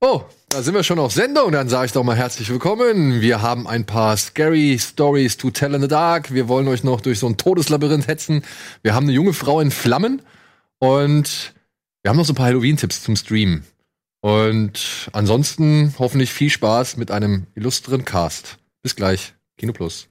Oh, da sind wir schon auf Sendung. Dann sage ich doch mal herzlich willkommen. Wir haben ein paar scary Stories to tell in the dark. Wir wollen euch noch durch so ein Todeslabyrinth hetzen. Wir haben eine junge Frau in Flammen und wir haben noch so ein paar Halloween-Tipps zum Stream. Und ansonsten hoffentlich viel Spaß mit einem illustren Cast. Bis gleich. Kino Plus.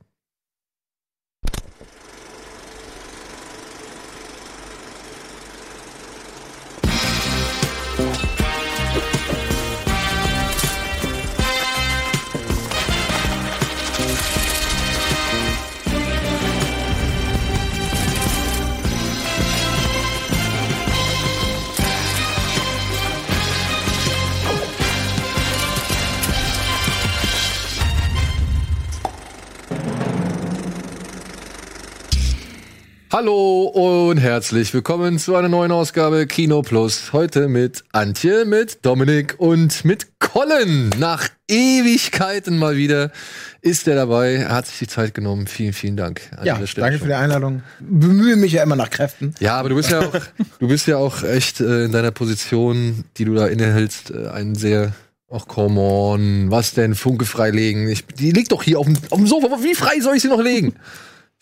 Hallo und herzlich willkommen zu einer neuen Ausgabe Kino Plus. Heute mit Antje, mit Dominik und mit Colin. Nach Ewigkeiten mal wieder ist er dabei. Er hat sich die Zeit genommen. Vielen, vielen Dank. An ja, danke für die Einladung. Bemühe mich ja immer nach Kräften. Ja, aber du bist ja auch, du bist ja auch echt äh, in deiner Position, die du da innehältst, äh, ein sehr Ach, come on. Was denn? Funke freilegen. Ich, die liegt doch hier auf dem, auf dem Sofa. Wie frei soll ich sie noch legen?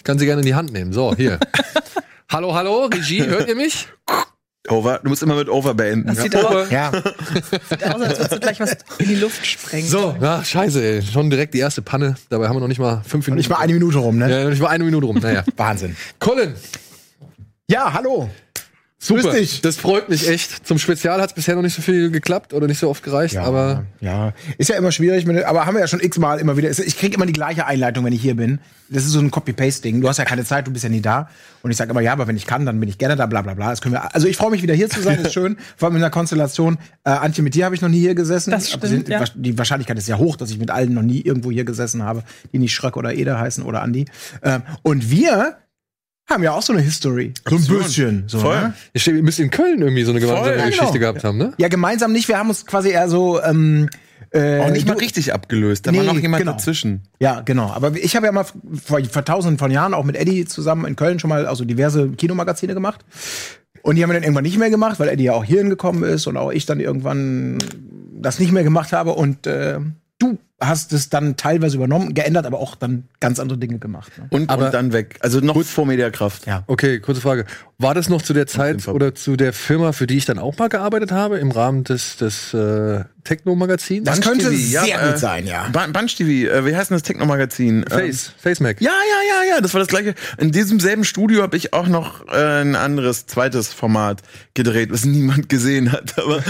Ich kann sie gerne in die Hand nehmen. So, hier. hallo, hallo, Regie, hört ihr mich? Over. Du musst immer mit Over beenden. Das sieht, Over. Aus, ja. sieht aus, als würdest du gleich was in die Luft sprengen. So, ja, scheiße, ey. Schon direkt die erste Panne. Dabei haben wir noch nicht mal fünf Minuten. Nicht mal eine Minute rum, ne? Ja, nicht mal eine Minute rum. Naja. Wahnsinn. Colin. Ja, hallo. Super, das freut mich echt. Zum Spezial hat es bisher noch nicht so viel geklappt oder nicht so oft gereicht, ja, aber ja, ist ja immer schwierig, aber haben wir ja schon x-mal immer wieder. Ich kriege immer die gleiche Einleitung, wenn ich hier bin. Das ist so ein Copy-Paste-Ding. Du hast ja keine Zeit, du bist ja nie da. Und ich sage immer, ja, aber wenn ich kann, dann bin ich gerne da, bla bla bla. Das können wir, also ich freue mich wieder hier zu sein, ist schön. Vor allem in der Konstellation. Äh, Antje, mit dir habe ich noch nie hier gesessen. Das stimmt, ja. Die Wahrscheinlichkeit ist ja hoch, dass ich mit allen noch nie irgendwo hier gesessen habe, die nicht Schröck oder Eder heißen oder Andi. Ähm, und wir haben ja auch so eine History. So ein bisschen. So, Voll. Ne? Ihr müsst in Köln irgendwie so eine gemeinsame ja, Geschichte genau. gehabt haben, ne? Ja, gemeinsam nicht. Wir haben uns quasi eher so. Ähm, äh, auch nicht mal richtig abgelöst, da nee, war noch jemand genau. dazwischen. Ja, genau. Aber ich habe ja mal vor, vor tausenden von Jahren auch mit Eddie zusammen in Köln schon mal also diverse Kinomagazine gemacht. Und die haben wir dann irgendwann nicht mehr gemacht, weil Eddie ja auch hierhin gekommen ist und auch ich dann irgendwann das nicht mehr gemacht habe. Und äh, du hast es dann teilweise übernommen, geändert, aber auch dann ganz andere Dinge gemacht. Ne? Und, aber und dann weg. Also noch gut, vor Mediakraft. Ja. Okay, kurze Frage. War das noch zu der Zeit oder zu der Firma, für die ich dann auch mal gearbeitet habe, im Rahmen des, des äh, Techno-Magazins? Das könnte TV, sehr ja, gut äh, sein, ja. Bunch TV, äh, wie heißt denn das Techno-Magazin? Face, ähm, Face Mac. Ja, ja, ja, ja, das war das gleiche. In diesem selben Studio habe ich auch noch äh, ein anderes, zweites Format gedreht, was niemand gesehen hat. Aber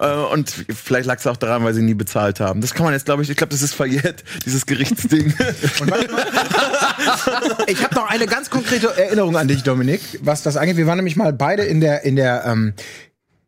äh, Und vielleicht lag es auch daran, weil sie nie bezahlt haben. Das kann man jetzt, glaube ich, ich glaube, das ist verjährt, dieses Gerichtsding. ich habe noch eine ganz konkrete Erinnerung an dich, Dominik, was das angeht. Wir waren nämlich mal beide in der, in der ähm,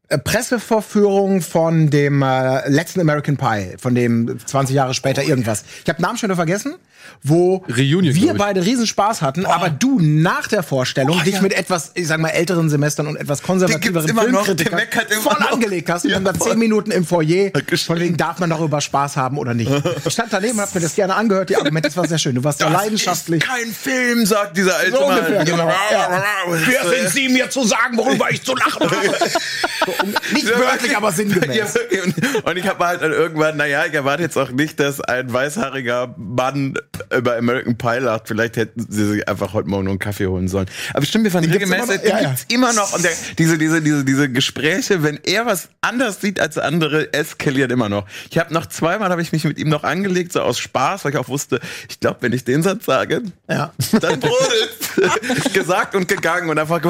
äh, Pressevorführung von dem äh, letzten American Pie, von dem 20 Jahre später irgendwas. Ich habe Namen schon wieder vergessen wo Reunion, wir beide Riesenspaß hatten, Boah. aber du nach der Vorstellung Boah, dich ja. mit etwas, ich sag mal, älteren Semestern und etwas konservativeren Filmkritikern voll noch. angelegt hast. Ja, und dann zehn Minuten im Foyer, von wegen darf man darüber Spaß haben oder nicht. Ich stand daneben und hab mir das gerne angehört, die Argumente, das war sehr schön. Du warst das sehr leidenschaftlich. Ist kein Film, sagt dieser alte so Mann. genau. ja. Wer sind Sie, mir zu sagen, worüber ich zu lachen habe? nicht wörtlich, aber sinngemäß. und, und ich habe halt dann irgendwann, naja, ich erwarte jetzt auch nicht, dass ein weißhaariger Mann über American Pie lacht, vielleicht hätten sie sich einfach heute Morgen nur einen Kaffee holen sollen. Aber stimmt, wir fanden regelmäßig, den ja, gibt's ja. immer noch. Und der, diese, diese, diese, diese Gespräche, wenn er was anders sieht als andere, eskaliert immer noch. Ich habe noch zweimal habe ich mich mit ihm noch angelegt, so aus Spaß, weil ich auch wusste, ich glaube, wenn ich den Satz sage, ja. dann brodelt. gesagt und gegangen und einfach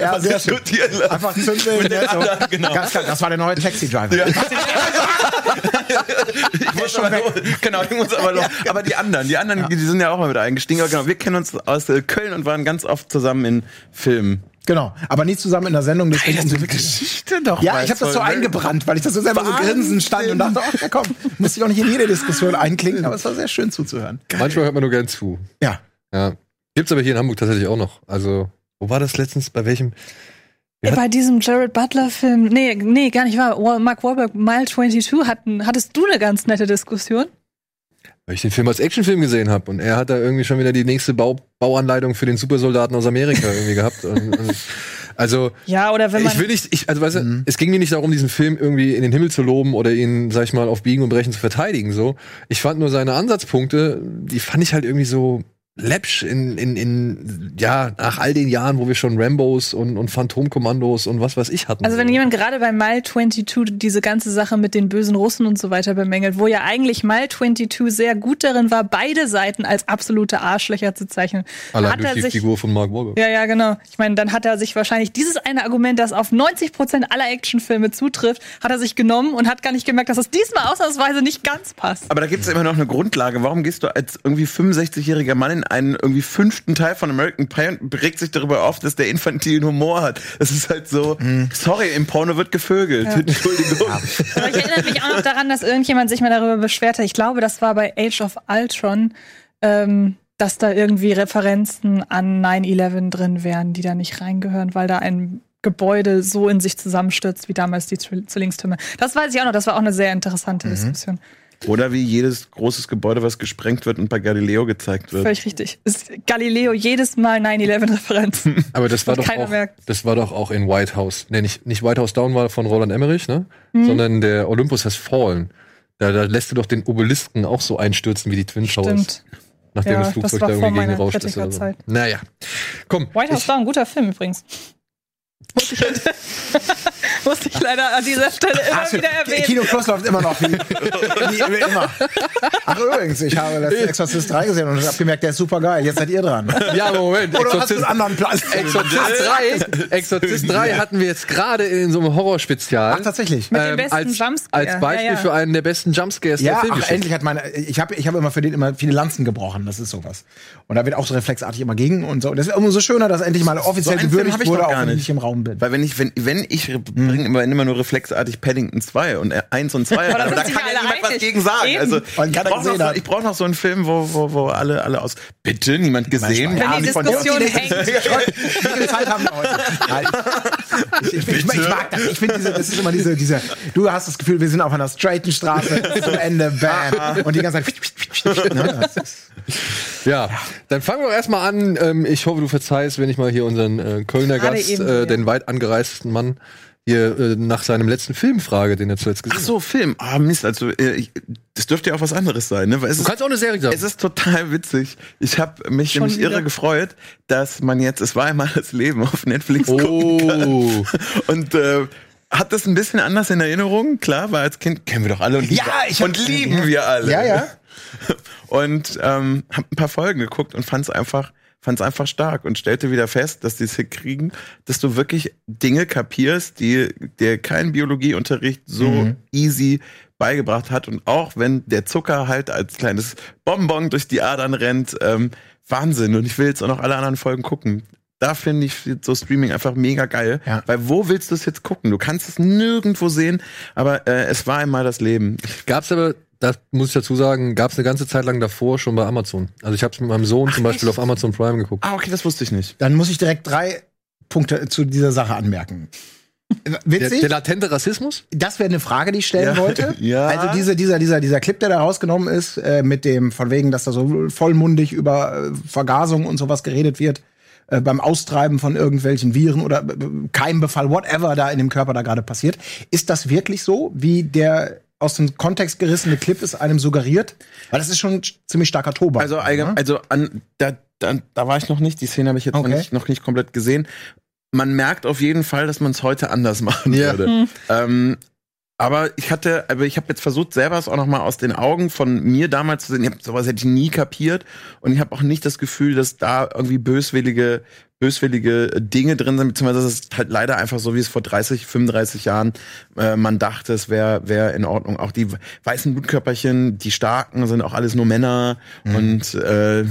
ja, sehr diskutieren lassen. Einfach zünden. Ja, so. Genau. Ganz klar, das war der neue Taxi-Driver. Ja. ich muss aber, genau, ich muss aber noch, aber die anderen, die anderen, ja. die sind ja auch mal mit eingestiegen. Aber genau, wir kennen uns aus äh, Köln und waren ganz oft zusammen in Filmen. Genau, aber nie zusammen in der Sendung. Deswegen das eine Geschichte doch. Ja, ich habe das so ne? eingebrannt, weil ich das so selber Wahnsinn. so grinsen stand und dachte, ach komm, muss ich auch nicht in jede Diskussion einklingen, aber es war sehr schön zuzuhören. Geil. Manchmal hört man nur gern zu. Ja. Ja. Gibt's aber hier in Hamburg tatsächlich auch noch. Also, wo war das letztens? Bei welchem? Ja. Bei diesem Jared Butler-Film, nee, nee, gar nicht wahr. Mark Wahlberg, Mile 22 hatten, hattest du eine ganz nette Diskussion? Weil ich den Film als Actionfilm gesehen habe und er hat da irgendwie schon wieder die nächste Bau Bauanleitung für den Supersoldaten aus Amerika irgendwie gehabt. Und, und, Also ja, oder wenn man ich will nicht, ich, also weißt du, mhm. es ging mir nicht darum, diesen Film irgendwie in den Himmel zu loben oder ihn, sag ich mal, auf Biegen und Brechen zu verteidigen. So, ich fand nur seine Ansatzpunkte, die fand ich halt irgendwie so läppsch in, in, in, ja, nach all den Jahren, wo wir schon Rambos und, und Phantomkommandos und was weiß ich hatten. Also wenn jemand gerade bei Mile 22 diese ganze Sache mit den bösen Russen und so weiter bemängelt, wo ja eigentlich Mile 22 sehr gut darin war, beide Seiten als absolute Arschlöcher zu zeichnen. Allein hat durch er die sich, Figur von Mark Wahlberg. Ja, ja, genau. Ich meine, dann hat er sich wahrscheinlich dieses eine Argument, das auf 90 Prozent aller Actionfilme zutrifft, hat er sich genommen und hat gar nicht gemerkt, dass es diesmal ausnahmsweise nicht ganz passt. Aber da gibt es immer noch eine Grundlage. Warum gehst du als irgendwie 65-jähriger Mann in einen irgendwie fünften Teil von American Pie und regt sich darüber auf, dass der infantilen Humor hat. Das ist halt so, mhm. sorry, im Porno wird gevögelt. Ja. Entschuldigung. Aber ich erinnere mich auch noch daran, dass irgendjemand sich mal darüber beschwert hat. Ich glaube, das war bei Age of Ultron. Ähm, dass da irgendwie Referenzen an 9-11 drin wären, die da nicht reingehören, weil da ein Gebäude so in sich zusammenstürzt wie damals die Zwillingstürme. Das weiß ich auch noch, das war auch eine sehr interessante mhm. Diskussion. Oder wie jedes großes Gebäude, was gesprengt wird und bei Galileo gezeigt wird. Völlig richtig. Ist Galileo jedes Mal 9-11-Referenz. Aber das war, doch auch, das war doch auch in White House. Nee, nicht, nicht White House Down war von Roland Emmerich, ne? Mhm. Sondern der Olympus has fallen. Da, da lässt du doch den Obelisken auch so einstürzen wie die Twin Towers. Stimmt. Nachdem ja, das Flugzeug da irgendwie gegen rauscht ist. So. Naja. Komm. White House Down, guter Film übrigens. Muss ich, muss ich leider an dieser Stelle immer Ach, wieder erwähnen. Kino Plus läuft immer noch. Wie, wie, immer. Ach übrigens, ich habe letzten Exorcist 3 gesehen und habe gemerkt, der ist super geil. Jetzt seid ihr dran. Ja, Moment. Oder Exorzist, hast einen anderen Platz. Exorzist 3, Exorzist 3 hatten wir jetzt gerade in so einem Horrorspezial. Ach, tatsächlich. Mit dem besten als, Jumpscare. Als Beispiel ja, ja. für einen der besten Jumpscares ja, der Filmgeschichte. Ach, endlich hat meine, ich habe ich hab immer für den immer viele Lanzen gebrochen. Das ist sowas. Und da wird auch so reflexartig immer gegen und so. Und das ist umso schöner, dass endlich mal offiziell so gewürdigt wurde, auch wenn ich im Raum bin. Weil wenn ich, wenn, wenn ich hm. Bringe immer, immer nur reflexartig Paddington 2 und 1 und 2, aber da kann ja niemand was gegen sagen. Eben. Also ich brauche noch, so, brauch noch so einen Film, wo, wo, wo alle, alle aus Bitte, niemand gesehen. Wenn die Diskussion hängt. Wie viel Zeit haben wir heute? Ich, ich, ich, ich mag das. Ich finde, diese, das ist immer diese, diese, du hast das Gefühl, wir sind auf einer straighten Straße zum Ende, bam. Und die ganze Zeit. Ne, ja, dann fangen wir erstmal an. Ähm, ich hoffe, du verzeihst, wenn ich mal hier unseren äh, Kölner Gast, eben, äh, den weit angereistesten Mann, hier äh, nach seinem letzten Film frage, den er zuletzt gesehen hat. Ach so, Film. Ah, Mist. Also, äh, das dürfte ja auch was anderes sein, ne? Weil es du ist, kannst auch eine Serie sagen. Es ist total witzig. Ich habe mich Schon nämlich wieder? irre gefreut, dass man jetzt, es war einmal das Leben auf Netflix oh. gucken kann. Und äh, hat das ein bisschen anders in Erinnerung. Klar, weil als Kind kennen wir doch alle und, ja, ich und lieben wir alle. Ja, ja. Und ähm, habe ein paar Folgen geguckt und fand es einfach fand es einfach stark und stellte wieder fest, dass die es hinkriegen, dass du wirklich Dinge kapierst, die dir kein Biologieunterricht so mhm. easy beigebracht hat. Und auch wenn der Zucker halt als kleines Bonbon durch die Adern rennt, ähm, Wahnsinn. Und ich will jetzt auch noch alle anderen Folgen gucken. Da finde ich so Streaming einfach mega geil. Ja. Weil wo willst du es jetzt gucken? Du kannst es nirgendwo sehen, aber äh, es war einmal das Leben. Gab's aber das muss ich dazu sagen, gab es eine ganze Zeit lang davor schon bei Amazon. Also ich habe es mit meinem Sohn Ach, zum Beispiel echt? auf Amazon Prime geguckt. Ah, okay, das wusste ich nicht. Dann muss ich direkt drei Punkte zu dieser Sache anmerken. Witzig? Der, der latente Rassismus? Das wäre eine Frage, die ich stellen ja. wollte. ja. Also diese, dieser, dieser, dieser Clip, der da rausgenommen ist, äh, mit dem, von wegen, dass da so vollmundig über äh, Vergasung und sowas geredet wird, äh, beim Austreiben von irgendwelchen Viren oder äh, Keimbefall, whatever da in dem Körper da gerade passiert. Ist das wirklich so, wie der aus dem Kontext gerissene Clip es einem suggeriert? Weil das ist schon ziemlich starker Tobak. Also, ne? also an, da, da, da war ich noch nicht, die Szene habe ich jetzt okay. noch, nicht, noch nicht komplett gesehen. Man merkt auf jeden Fall, dass man es heute anders machen yeah. würde. Hm. Ähm, aber ich hatte, aber ich habe jetzt versucht, selber es auch noch mal aus den Augen von mir damals zu sehen. Ich hab, sowas hätte ich nie kapiert und ich habe auch nicht das Gefühl, dass da irgendwie böswillige, böswillige Dinge drin sind, beziehungsweise es ist halt leider einfach so, wie es vor 30, 35 Jahren äh, man dachte, es wäre wär in Ordnung. Auch die weißen Blutkörperchen, die starken sind auch alles nur Männer mhm. und äh,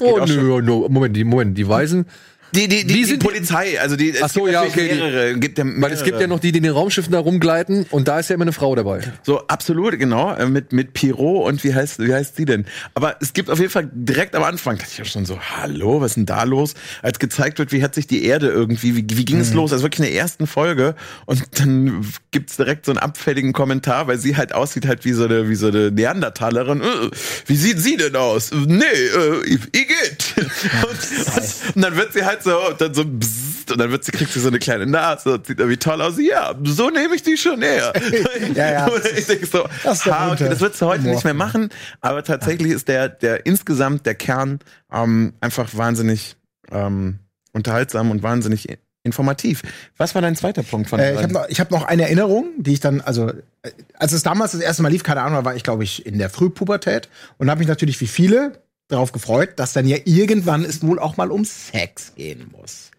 Oh, nö, nö, Moment, die, Moment, die Weißen, die, die, die, die, die Polizei, also die, Ach so, ja, okay. Mehrere, gibt ja mehrere. Weil es gibt ja noch die, die in den Raumschiffen da rumgleiten und da ist ja immer eine Frau dabei. So, absolut, genau. Äh, mit, mit Pirot und wie heißt, wie heißt sie denn? Aber es gibt auf jeden Fall direkt am Anfang, dachte ich ja schon so, hallo, was ist denn da los? Als gezeigt wird, wie hat sich die Erde irgendwie, wie, wie ging es mhm. los? Also wirklich in der ersten Folge und dann gibt's direkt so einen abfälligen Kommentar, weil sie halt aussieht halt wie so eine, wie so eine Neandertalerin. Äh, wie sieht sie denn aus? Nee, äh, Igitt. und, und dann wird sie halt halt so, dann so bzzz, liest und dann wird sie, kriegt sie so eine kleine Nase und sieht irgendwie toll aus. Ja, so nehme ich die schon näher. ja, ja. ich denke so, das, ha, okay, das wird sie heute nicht mehr machen, aber tatsächlich ist der, der insgesamt der Kern ähm, einfach wahnsinnig ähm, unterhaltsam und wahnsinnig informativ. Was war dein zweiter Punkt von äh, Ich habe noch, hab noch eine Erinnerung, die ich dann, also äh, als es damals das erste Mal lief, keine Ahnung, war ich, glaube ich, in der Frühpubertät und habe mich natürlich wie viele darauf gefreut, dass dann ja irgendwann es wohl auch mal um Sex gehen muss.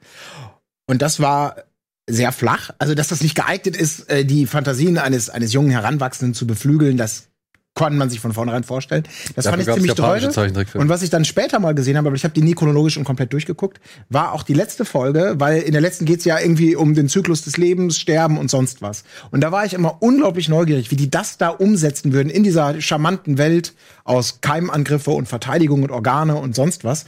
Und das war sehr flach, also dass das nicht geeignet ist, äh, die Fantasien eines eines jungen Heranwachsenden zu beflügeln, das kann man sich von vornherein vorstellen. Das Dafür fand ich ziemlich toll. Und was ich dann später mal gesehen habe, aber ich habe die nie chronologisch und komplett durchgeguckt, war auch die letzte Folge, weil in der letzten geht's ja irgendwie um den Zyklus des Lebens, Sterben und sonst was. Und da war ich immer unglaublich neugierig, wie die das da umsetzen würden in dieser charmanten Welt aus Keimangriffe und Verteidigung und Organe und sonst was.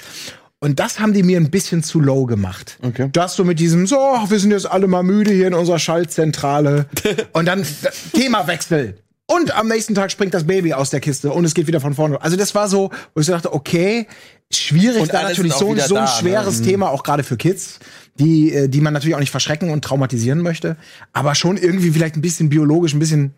Und das haben die mir ein bisschen zu low gemacht. Okay. Das so mit diesem, so, wir sind jetzt alle mal müde hier in unserer Schaltzentrale. und dann Themawechsel. Und am nächsten Tag springt das Baby aus der Kiste und es geht wieder von vorne. Also das war so, wo ich so dachte, okay, schwierig, und da natürlich so, so ein da, schweres ne? Thema, auch gerade für Kids, die, äh, die man natürlich auch nicht verschrecken und traumatisieren möchte, aber schon irgendwie vielleicht ein bisschen biologisch, ein bisschen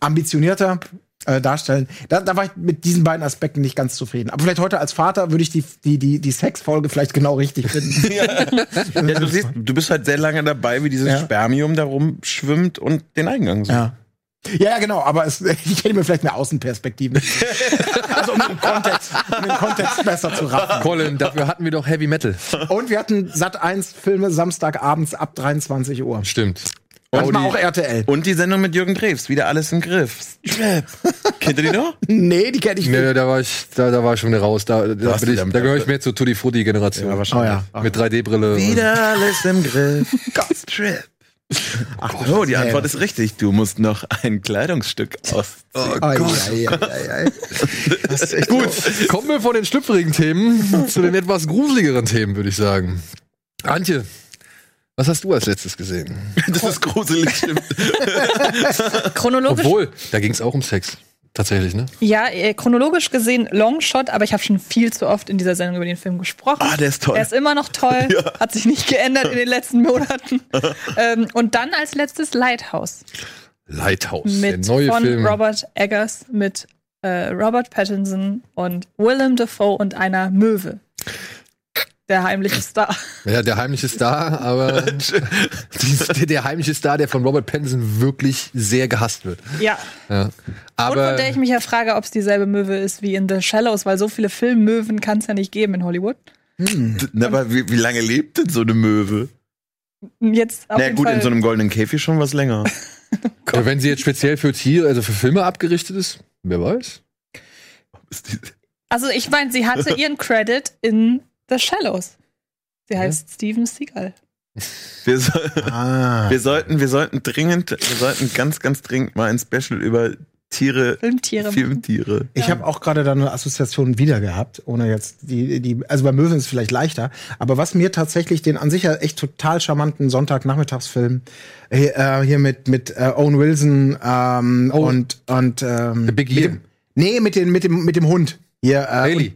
ambitionierter äh, darstellen. Da, da war ich mit diesen beiden Aspekten nicht ganz zufrieden. Aber vielleicht heute als Vater würde ich die, die, die, die Sexfolge vielleicht genau richtig finden. ja. ja, du, siehst, du bist halt sehr lange dabei, wie dieses ja. Spermium da rumschwimmt und den Eingang sucht. Ja. Ja, genau, aber es, ich hätte mir vielleicht eine Außenperspektive. also um den, Kontext, um den Kontext besser zu raffen. Colin, dafür hatten wir doch Heavy Metal. Und wir hatten Sat 1 Filme Samstagabends ab 23 Uhr. Stimmt. Manchmal auch RTL. Und die Sendung mit Jürgen Drews, wieder alles im Griff. Kennt ihr die noch? Nee, die kenne ich nicht. Nee, da war ich, da, da war ich schon wieder raus. Da, da, bin ich, da gehöre ich mehr zur Tutti Frutti Generation. Ja, wahrscheinlich. Oh, ja. Mit 3D-Brille. Wieder alles im Griff. Strap. Ach, oh, die Antwort ist richtig. Du musst noch ein Kleidungsstück ausziehen. Oh, Gott. Ei, ei, ei, Gut, kommen wir von den schlüpfrigen Themen zu den etwas gruseligeren Themen, würde ich sagen. Antje, was hast du als letztes gesehen? Das ist gruselig, stimmt. Chronologisch. Obwohl, da ging es auch um Sex. Tatsächlich, ne? Ja, äh, chronologisch gesehen Longshot, aber ich habe schon viel zu oft in dieser Sendung über den Film gesprochen. Ah, der ist toll. Er ist immer noch toll, ja. hat sich nicht geändert in den letzten Monaten. ähm, und dann als letztes Lighthouse. Lighthouse, mit, der neue von Film. Robert Eggers mit äh, Robert Pattinson und Willem Dafoe und einer Möwe. Der heimliche Star. Ja, der heimliche Star, aber der, der, heimliche Star, der von Robert Pattinson wirklich sehr gehasst wird. Ja. ja. Aber Und von der ich mich ja frage, ob es dieselbe Möwe ist wie in The Shallows, weil so viele Filmmöwen kann es ja nicht geben in Hollywood. Hm. Aber wie, wie, lange lebt denn so eine Möwe? Jetzt auf Na gut, Fall. in so einem goldenen Käfig schon was länger. ja, wenn sie jetzt speziell für Tiere, also für Filme abgerichtet ist, wer weiß. Also ich meine, sie hatte ihren Credit in The Shallows. Sie heißt ja? Steven Seagal. Wir, so ah. wir, sollten, wir sollten dringend, wir sollten ganz, ganz dringend mal ein Special über Tiere, Filmtiere. Filmtiere. Ich ja. habe auch gerade da eine Assoziation wieder gehabt, ohne jetzt die, die, also bei Möwen ist es vielleicht leichter, aber was mir tatsächlich den an sich ja echt total charmanten Sonntagnachmittagsfilm äh, hier mit mit äh, Owen Wilson ähm, oh. und und ähm, The Big Year. Nee, mit, den, mit dem mit dem Hund hier. Äh, Haley.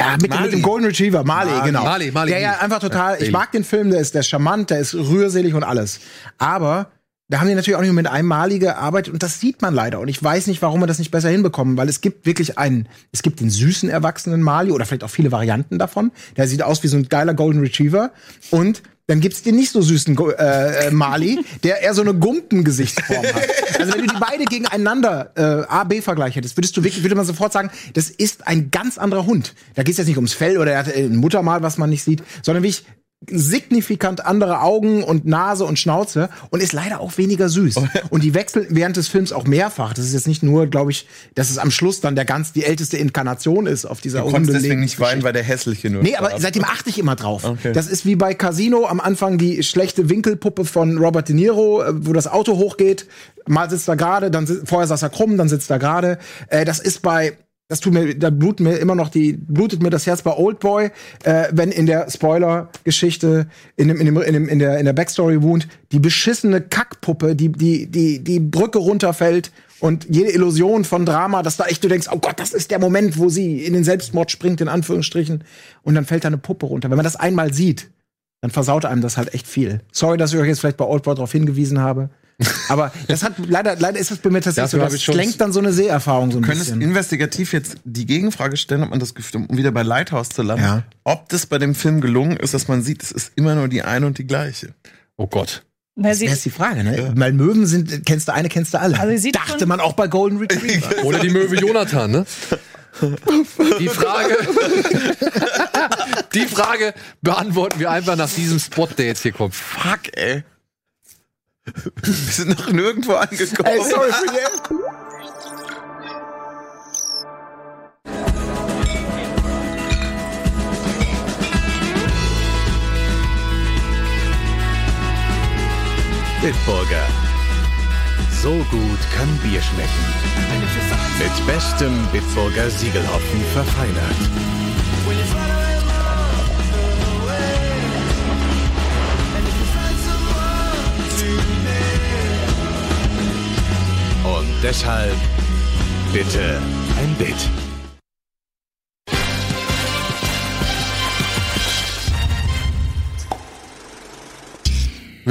Ja, mit, dem, mit dem Golden Retriever, Marley, Marley genau. Marley, Marley. Der ja einfach total, ich mag den Film, der ist, der ist charmant, der ist rührselig und alles. Aber da haben die natürlich auch nicht mit einem Mali gearbeitet und das sieht man leider. Und ich weiß nicht, warum wir das nicht besser hinbekommen, weil es gibt wirklich einen, es gibt den süßen erwachsenen Mali oder vielleicht auch viele Varianten davon. Der sieht aus wie so ein geiler Golden Retriever und dann gibt's den nicht so süßen äh, äh, Mali, der eher so eine Gumpengesichtsform hat. Also wenn du die beide gegeneinander äh, A-B-Vergleich hättest, würdest du wirklich, würde man sofort sagen, das ist ein ganz anderer Hund. Da geht's jetzt nicht ums Fell oder er hat ein Muttermal, was man nicht sieht, sondern wie ich signifikant andere Augen und Nase und Schnauze und ist leider auch weniger süß. Und die wechseln während des Films auch mehrfach. Das ist jetzt nicht nur, glaube ich, dass es am Schluss dann der ganz die älteste Inkarnation ist auf dieser Du konntest deswegen nicht weinen, weil der hässliche nur. Nee, aber seitdem achte ich immer drauf. Okay. Das ist wie bei Casino am Anfang die schlechte Winkelpuppe von Robert De Niro, äh, wo das Auto hochgeht. Mal sitzt er gerade, dann vorher saß er krumm, dann sitzt er gerade. Äh, das ist bei das tut mir, da bluten mir immer noch die, blutet mir das Herz bei Oldboy, äh, wenn in der Spoiler-Geschichte, in dem, in dem, in dem, in der, in der Backstory wohnt, die beschissene Kackpuppe, die, die, die, die Brücke runterfällt und jede Illusion von Drama, dass da echt du denkst, oh Gott, das ist der Moment, wo sie in den Selbstmord springt, in Anführungsstrichen, und dann fällt da eine Puppe runter. Wenn man das einmal sieht, dann versaut einem das halt echt viel. Sorry, dass ich euch jetzt vielleicht bei Oldboy darauf hingewiesen habe. Aber das hat leider, leider ist es bei mir tatsächlich so, ich das schon- lenkt dann so eine Seherfahrung so ein Wir können es bisschen. investigativ jetzt die Gegenfrage stellen, ob man das Gefühl, um wieder bei Lighthouse zu landen, Ja. ob das bei dem Film gelungen ist, dass man sieht, es ist immer nur die eine und die gleiche. Oh Gott. Na, Das ist die Frage, ne? Weil Möwen sind, kennst du eine, kennst du alle. Also Dachte man auch bei Golden Retriever. Oder die Möwe Jonathan, ne? Die Frage, die Frage beantworten wir einfach nach diesem Spot, der jetzt hier kommt. Fuck, ey. Wir sind noch nirgendwo angekommen. Ey, sorry für die Bitburger. So gut kann Bier schmecken. Mit bestem Bitburger Siegelhopfen verfeinert. Und deshalb bitte ein Bit.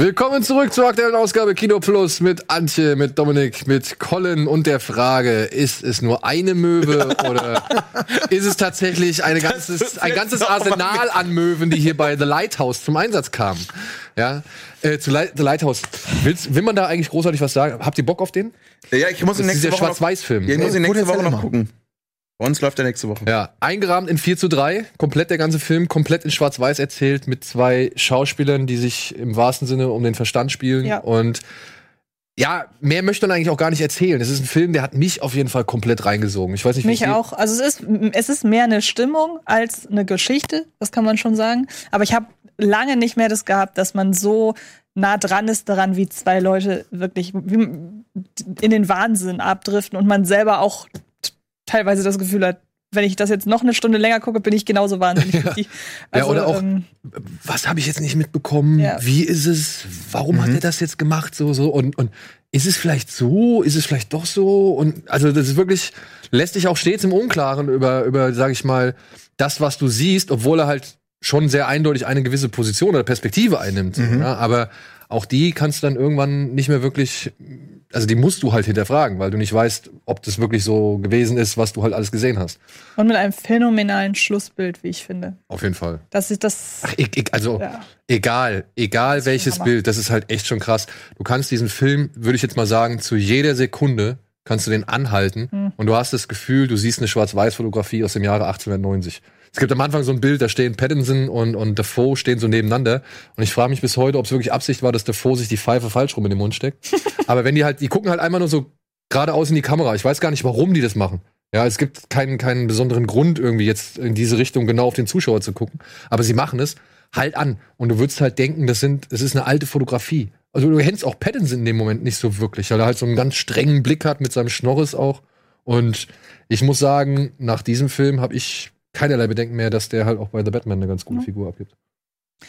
Willkommen zurück zur aktuellen Ausgabe Kino Plus mit Antje, mit Dominik, mit Colin und der Frage, ist es nur eine Möwe oder ist es tatsächlich eine ganzes, ein ganzes Arsenal an Möwen, die hier bei The Lighthouse zum Einsatz kamen? Ja, äh, zu Light, The Lighthouse. Willst, will man da eigentlich großartig was sagen? Habt ihr Bock auf den? Ja, ich muss ihn Das ist nächste der Woche noch, Schwarz-Weiß-Film. ja, ich muss ihn nächste Woche noch gucken. Bei uns läuft er nächste Woche. Ja, eingerahmt in 4 zu 3, komplett der ganze Film, komplett in Schwarz-Weiß erzählt, mit zwei Schauspielern, die sich im wahrsten Sinne um den Verstand spielen. Ja. Und ja, mehr möchte man eigentlich auch gar nicht erzählen. Es ist ein Film, der hat mich auf jeden Fall komplett reingesogen. Ich weiß nicht, wie mich auch. Also es ist, es ist mehr eine Stimmung als eine Geschichte, das kann man schon sagen. Aber ich habe lange nicht mehr das gehabt, dass man so nah dran ist daran, wie zwei Leute wirklich in den Wahnsinn abdriften und man selber auch teilweise das Gefühl hat, wenn ich das jetzt noch eine Stunde länger gucke, bin ich genauso wahnsinnig. wie die. Ja, oder auch- ähm, was habe ich jetzt nicht mitbekommen? Ja. Wie ist es? Warum hat er das jetzt gemacht? So, so und, und ist es vielleicht so? Ist es vielleicht doch so? Und also das ist wirklich lässt dich auch stets im Unklaren über über sage ich mal das, was du siehst, obwohl er halt schon sehr eindeutig eine gewisse Position oder Perspektive einnimmt. so, Ja, aber auch die kannst du dann irgendwann nicht mehr wirklich, also die musst du halt hinterfragen, weil du nicht weißt, ob das wirklich so gewesen ist, was du halt alles gesehen hast. und mit einem phänomenalen Schlussbild, wie ich finde. Auf jeden Fall. Das ist das. Ach, e e also Ja. egal, egal welches. Bild, das ist halt echt schon krass. Du kannst diesen Film, würde ich jetzt mal sagen, zu jeder Sekunde kannst du den anhalten Hm. und du hast das Gefühl, du siehst eine Schwarz-Weiß-Fotografie aus dem Jahre 1890. Es gibt am Anfang so ein Bild, da stehen Pattinson und, und Defoe stehen so nebeneinander. Und ich frage mich bis heute, ob es wirklich Absicht war, dass Defoe sich die Pfeife falsch rum in den Mund steckt. Aber wenn die halt, die gucken halt einmal nur so geradeaus in die Kamera. Ich weiß gar nicht, warum die das machen. Ja, es gibt keinen, keinen besonderen Grund, irgendwie jetzt in diese Richtung genau auf den Zuschauer zu gucken. Aber sie machen es halt an. Und du würdest halt denken, das sind, das ist eine alte Fotografie. Also du kennst auch Pattinson in dem Moment nicht so wirklich, weil er halt so einen ganz strengen Blick hat mit seinem Schnorres auch. Und ich muss sagen, nach diesem Film habe ich keinerlei Bedenken mehr, dass der halt auch bei The Batman eine ganz gute Ja. Figur abgibt.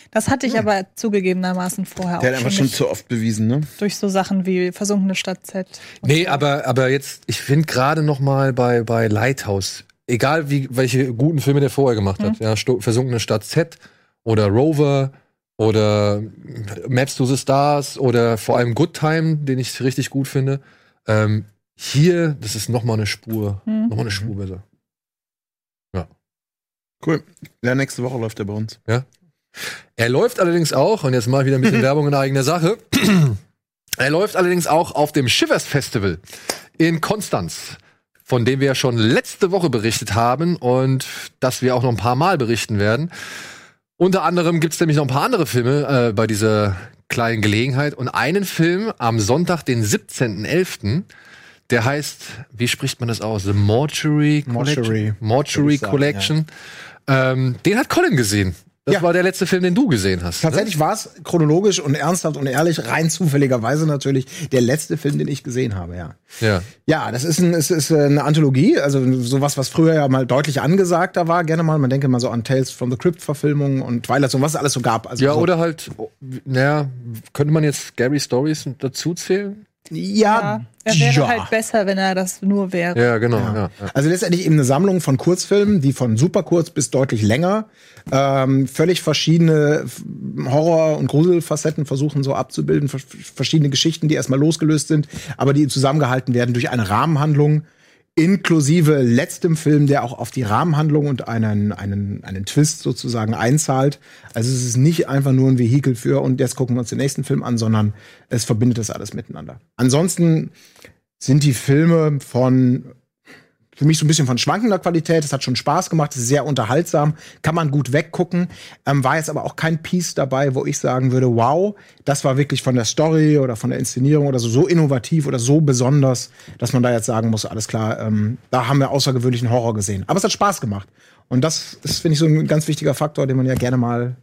Das hatte ich aber zugegebenermaßen vorher Der auch hat einfach schon zu oft bewiesen, ne? durch so Sachen wie versunkene Stadt Z. Nee, so. aber, aber jetzt, ich finde gerade noch mal bei, bei Lighthouse, egal wie, welche guten Filme der vorher gemacht hat, ja, Sto Versunkene Stadt Z oder Rover oder Maps to the Stars oder vor allem Good Time, den ich richtig gut finde. Ähm, hier, das ist noch mal eine Spur, Mhm. noch mal eine Spur besser. Cool. Ja, nächste Woche läuft er bei uns. Er läuft allerdings auch, und jetzt mal wieder ein bisschen Werbung in eigener Sache, er läuft allerdings auch auf dem Shivers Festival in Konstanz, von dem wir ja schon letzte Woche berichtet haben und das wir auch noch ein paar Mal berichten werden. Unter anderem gibt es nämlich noch ein paar andere Filme äh, bei dieser kleinen Gelegenheit und einen Film am Sonntag, den 17.11., der heißt, wie spricht man das aus? The Mortuary Mortuary, Collection. Mortuary sagen, Collection. Ähm, den hat Colin gesehen. Das Ja. war der letzte Film, den du gesehen hast. Tatsächlich war es chronologisch und ernsthaft und ehrlich, rein zufälligerweise natürlich, der letzte Film, den ich gesehen habe, ja. Ne? Ja. Ja, das ist, ein, es ist äh, eine Anthologie, also sowas, was früher ja mal deutlich angesagter war, gerne mal. Man denke mal so an Tales from the Crypt-Verfilmungen und Twilight und was es alles so gab. Also Ja, so, oder halt, naja, könnte man jetzt Scary Stories dazu zählen? Ja, Er wäre ja. halt besser, wenn er das nur wäre. Ja, genau. Ja. Ja. Also letztendlich eben eine Sammlung von Kurzfilmen, die von super kurz bis deutlich länger ähm, völlig verschiedene Horror- und Gruselfacetten versuchen so abzubilden, vers verschiedene Geschichten, die erstmal losgelöst sind, aber die zusammengehalten werden durch eine Rahmenhandlung, inklusive letztem Film, der auch auf die Rahmenhandlung und einen, einen, einen Twist sozusagen einzahlt. Also es ist nicht einfach nur ein Vehikel für und jetzt gucken wir uns den nächsten Film an, sondern es verbindet das alles miteinander. Ansonsten sind die Filme von für mich so ein bisschen von schwankender Qualität. Es hat schon Spaß gemacht, es ist sehr unterhaltsam, kann man gut weggucken. Ähm, war jetzt aber auch kein Piece dabei, wo ich sagen würde, wow, das war wirklich von der Story oder von der Inszenierung oder so so innovativ oder so besonders, dass man da jetzt sagen muss, alles klar, ähm, da haben wir außergewöhnlichen Horror gesehen. Aber es hat Spaß gemacht. Und das ist, finde ich, so ein ganz wichtiger Faktor, den man ja gerne mal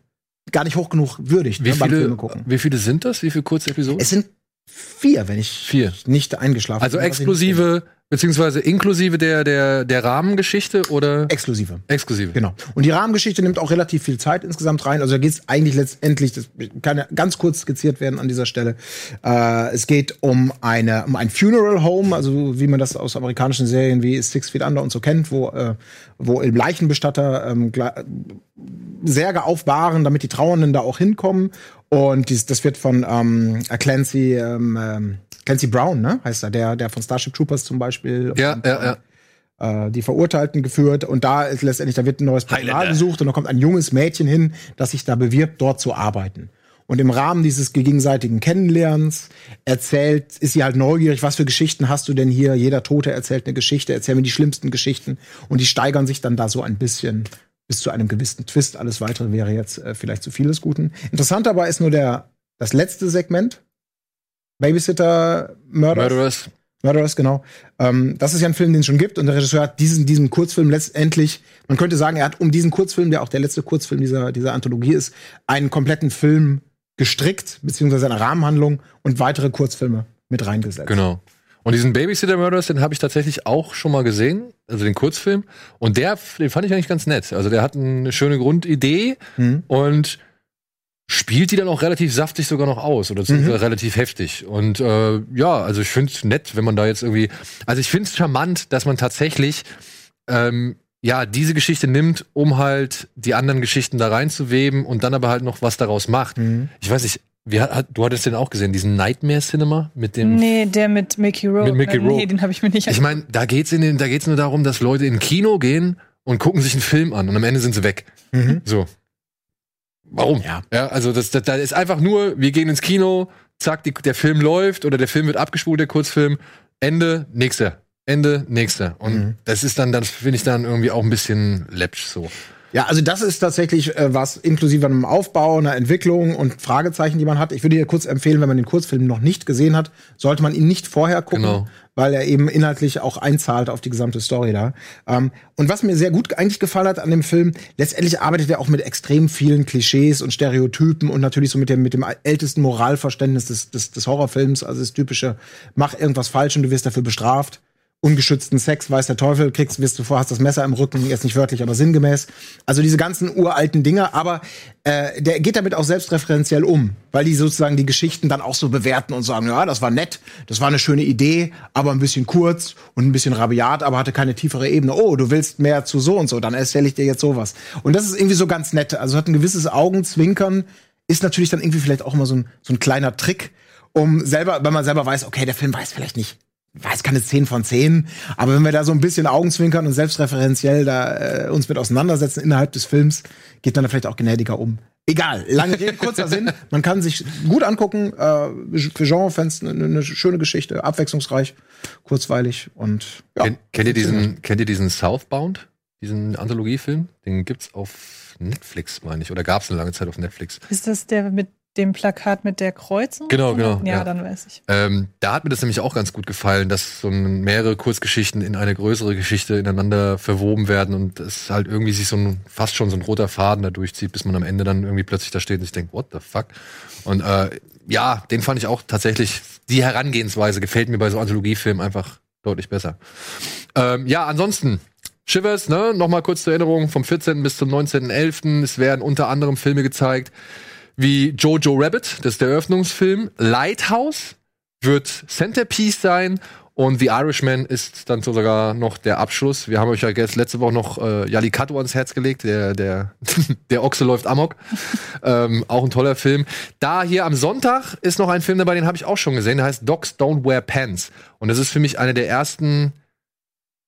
gar nicht hoch genug würdigt Wie, ne, beim viele, Filme gucken. wie viele sind das? Wie viele kurze Episoden? Es sind vier, wenn ich Vier. nicht eingeschlafen Also bin, nicht exklusive, beziehungsweise inklusive der, der, der Rahmengeschichte oder. Exklusive. exklusive? Genau. Und die Rahmengeschichte nimmt auch relativ viel Zeit insgesamt rein. Also da geht es eigentlich letztendlich, das kann ja ganz kurz skizziert werden an dieser Stelle. Äh, es geht um eine um ein Funeral Home, also wie man das aus amerikanischen Serien wie Six Feet Under und so kennt, wo äh, wo Leichenbestatter ähm, Särge aufbahren, damit die Trauernden da auch hinkommen. Und dies, das wird von ähm, Clancy ähm, ähm, Clancy Brown, ne, heißt er, der der von Starship Troopers zum Beispiel Ja, und, ja, ja. äh, die Verurteilten geführt und da ist letztendlich, da wird ein neues Personal gesucht und da kommt ein junges Mädchen hin, das sich da bewirbt, dort zu arbeiten. Und im Rahmen dieses gegenseitigen Kennenlernens erzählt, ist sie halt neugierig, was für Geschichten hast du denn hier? Jeder Tote erzählt eine Geschichte, erzähl mir die schlimmsten Geschichten. Und die steigern sich dann da so ein bisschen bis zu einem gewissen Twist. Alles weitere wäre jetzt äh, vielleicht zu viel des Guten. Interessant dabei ist nur der, das letzte Segment. Babysitter Murders. Murderers. Murderers, genau. Ähm, das ist ja ein Film, den es schon gibt. Und der Regisseur hat diesen, diesen Kurzfilm letztendlich, man könnte sagen, er hat um diesen Kurzfilm, der auch der letzte Kurzfilm dieser, dieser Anthologie ist, einen kompletten Film gestrickt, beziehungsweise eine Rahmenhandlung und weitere Kurzfilme mit reingesetzt. Genau. Und diesen Babysitter Murders, den habe ich tatsächlich auch schon mal gesehen, also den Kurzfilm. Und der, den fand ich eigentlich ganz nett. Also der hat eine schöne Grundidee Mhm. und spielt die dann auch relativ saftig sogar noch aus oder Mhm. relativ heftig. Und äh, ja, also ich finde es nett, wenn man da jetzt irgendwie, also ich finde es charmant, dass man tatsächlich ähm, ja diese Geschichte nimmt, um halt die anderen Geschichten da reinzuweben und dann aber halt noch was daraus macht. Mhm. Ich weiß nicht, wie, hat, du hattest den auch gesehen, diesen Nightmare Cinema mit dem Nee, der mit Mickey Rourke. Mit Mickey Nee, Rourke. den habe ich mir nicht ich meine, da geht's in den, da geht's nur darum, dass Leute in ein Kino gehen und gucken sich einen Film an und am Ende sind sie weg. Mhm. So. Warum? Ja. Ja, also das, das, da ist einfach nur, wir gehen ins Kino, zack, die, der Film läuft oder der Film wird abgespult, der Kurzfilm, Ende, nächster. Ende, nächster. Und Mhm. das ist dann, das finde ich dann irgendwie auch ein bisschen läppsch so. Ja, also das ist tatsächlich äh, was inklusive einem Aufbau, einer Entwicklung und Fragezeichen, die man hat. Ich würde dir kurz empfehlen, wenn man den Kurzfilm noch nicht gesehen hat, sollte man ihn nicht vorher gucken, Genau. weil er eben inhaltlich auch einzahlt auf die gesamte Story da. Ähm, und was mir sehr gut eigentlich gefallen hat an dem Film, letztendlich arbeitet er auch mit extrem vielen Klischees und Stereotypen und natürlich so mit dem, mit dem ältesten Moralverständnis des, des, des Horrorfilms, also das typische, mach irgendwas falsch und du wirst dafür bestraft ungeschützten Sex, weiß der Teufel, kriegst, wirst du vor, hast das Messer im Rücken, jetzt nicht wörtlich, aber sinngemäß. Also diese ganzen uralten Dinge, aber äh, der geht damit auch selbstreferenziell um, weil die sozusagen die Geschichten dann auch so bewerten und sagen, ja, das war nett, das war eine schöne Idee, aber ein bisschen kurz und ein bisschen rabiat, aber hatte keine tiefere Ebene. Oh, du willst mehr zu so und so, dann erzähle ich dir jetzt sowas. Und das ist irgendwie so ganz nett. Also hat ein gewisses Augenzwinkern, ist natürlich dann irgendwie vielleicht auch immer so ein, so ein kleiner Trick, um selber, wenn man selber weiß, okay, der Film weiß vielleicht nicht, weiß keine 10 von 10, aber wenn wir da so ein bisschen Augenzwinkern und selbstreferenziell da äh, uns mit auseinandersetzen innerhalb des Films, geht man da vielleicht auch gnädiger um. Egal, lange Rede, kurzer Sinn. Man kann sich gut angucken, äh, für Genrefans eine, eine schöne Geschichte, abwechslungsreich, kurzweilig und ja. Kennt, kennt ihr diesen, kennt ihr diesen Southbound? Diesen Anthologiefilm? Den gibt's auf Netflix, meine ich. Oder gab's eine lange Zeit auf Netflix. Ist das der mit dem Plakat mit der Kreuzung? Genau, genau, Ja, ja. dann weiß ich. Ähm, da hat mir das nämlich auch ganz gut gefallen, dass so mehrere Kurzgeschichten in eine größere Geschichte ineinander verwoben werden und es halt irgendwie sich so ein, fast schon so ein roter Faden da durchzieht, bis man am Ende dann irgendwie plötzlich da steht und sich denkt, what the fuck? Und äh, ja, den fand ich auch tatsächlich, die Herangehensweise gefällt mir bei so Anthologiefilmen einfach deutlich besser. Ähm, ja, ansonsten, Shivers, ne, nochmal kurz zur Erinnerung, vom 14. bis zum 19.11. Es werden unter anderem Filme gezeigt, wie Jojo Rabbit, das ist der Eröffnungsfilm, Lighthouse, wird Centerpiece sein und The Irishman ist dann sogar noch der Abschluss. Wir haben euch ja letzte Woche noch äh, Jalikato ans Herz gelegt. Der, der, der Ochse läuft amok. ähm, auch ein toller Film. Da hier am Sonntag ist noch ein Film dabei, den habe ich auch schon gesehen. Der heißt Dogs Don't Wear Pants. Und das ist für mich einer der ersten,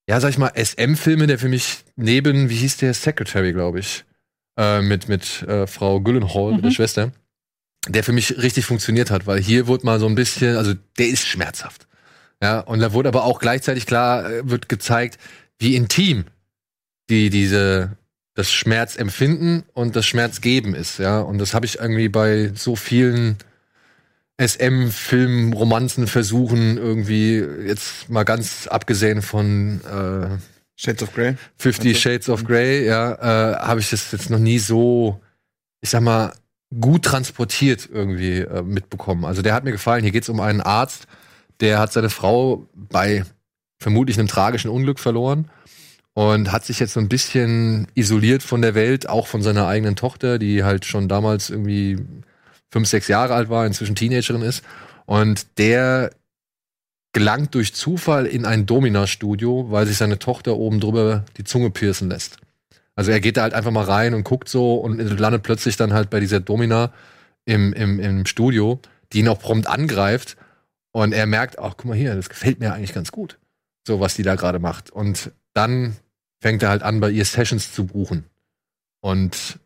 ja, sag ich mal, SM-Filme, der für mich neben, wie hieß der, Secretary, glaube ich, äh, mit, mit äh, Frau Gyllenhaal, mhm. mit der Schwester, der für mich richtig funktioniert hat, weil hier wurde mal so ein bisschen, also der ist schmerzhaft. Ja, und da wurde aber auch gleichzeitig klar, äh, wird gezeigt, wie intim die diese das Schmerz empfinden und das Schmerz geben ist, ja. Und das habe ich irgendwie bei so vielen SM-Filmen, Romanzen versuchen, irgendwie jetzt mal ganz abgesehen von äh, Shades of Grey. 50 also. Shades of Grey, ja, äh, habe ich das jetzt noch nie so, ich sag mal, gut transportiert irgendwie äh, mitbekommen. Also der hat mir gefallen. Hier geht's um einen Arzt, der hat seine Frau bei vermutlich einem tragischen Unglück verloren und hat sich jetzt so ein bisschen isoliert von der Welt, auch von seiner eigenen Tochter, die halt schon damals irgendwie fünf, sechs Jahre alt war, inzwischen Teenagerin ist. Und der gelangt durch Zufall in ein Domina-Studio, weil sich seine Tochter oben drüber die Zunge piercen lässt. Also er geht da halt einfach mal rein und guckt so und landet plötzlich dann halt bei dieser Domina im, im, im Studio, die ihn auch prompt angreift und er merkt, ach, guck mal hier, das gefällt mir eigentlich ganz gut. So, was die da gerade macht. Und dann fängt er halt an, bei ihr Sessions zu buchen. Und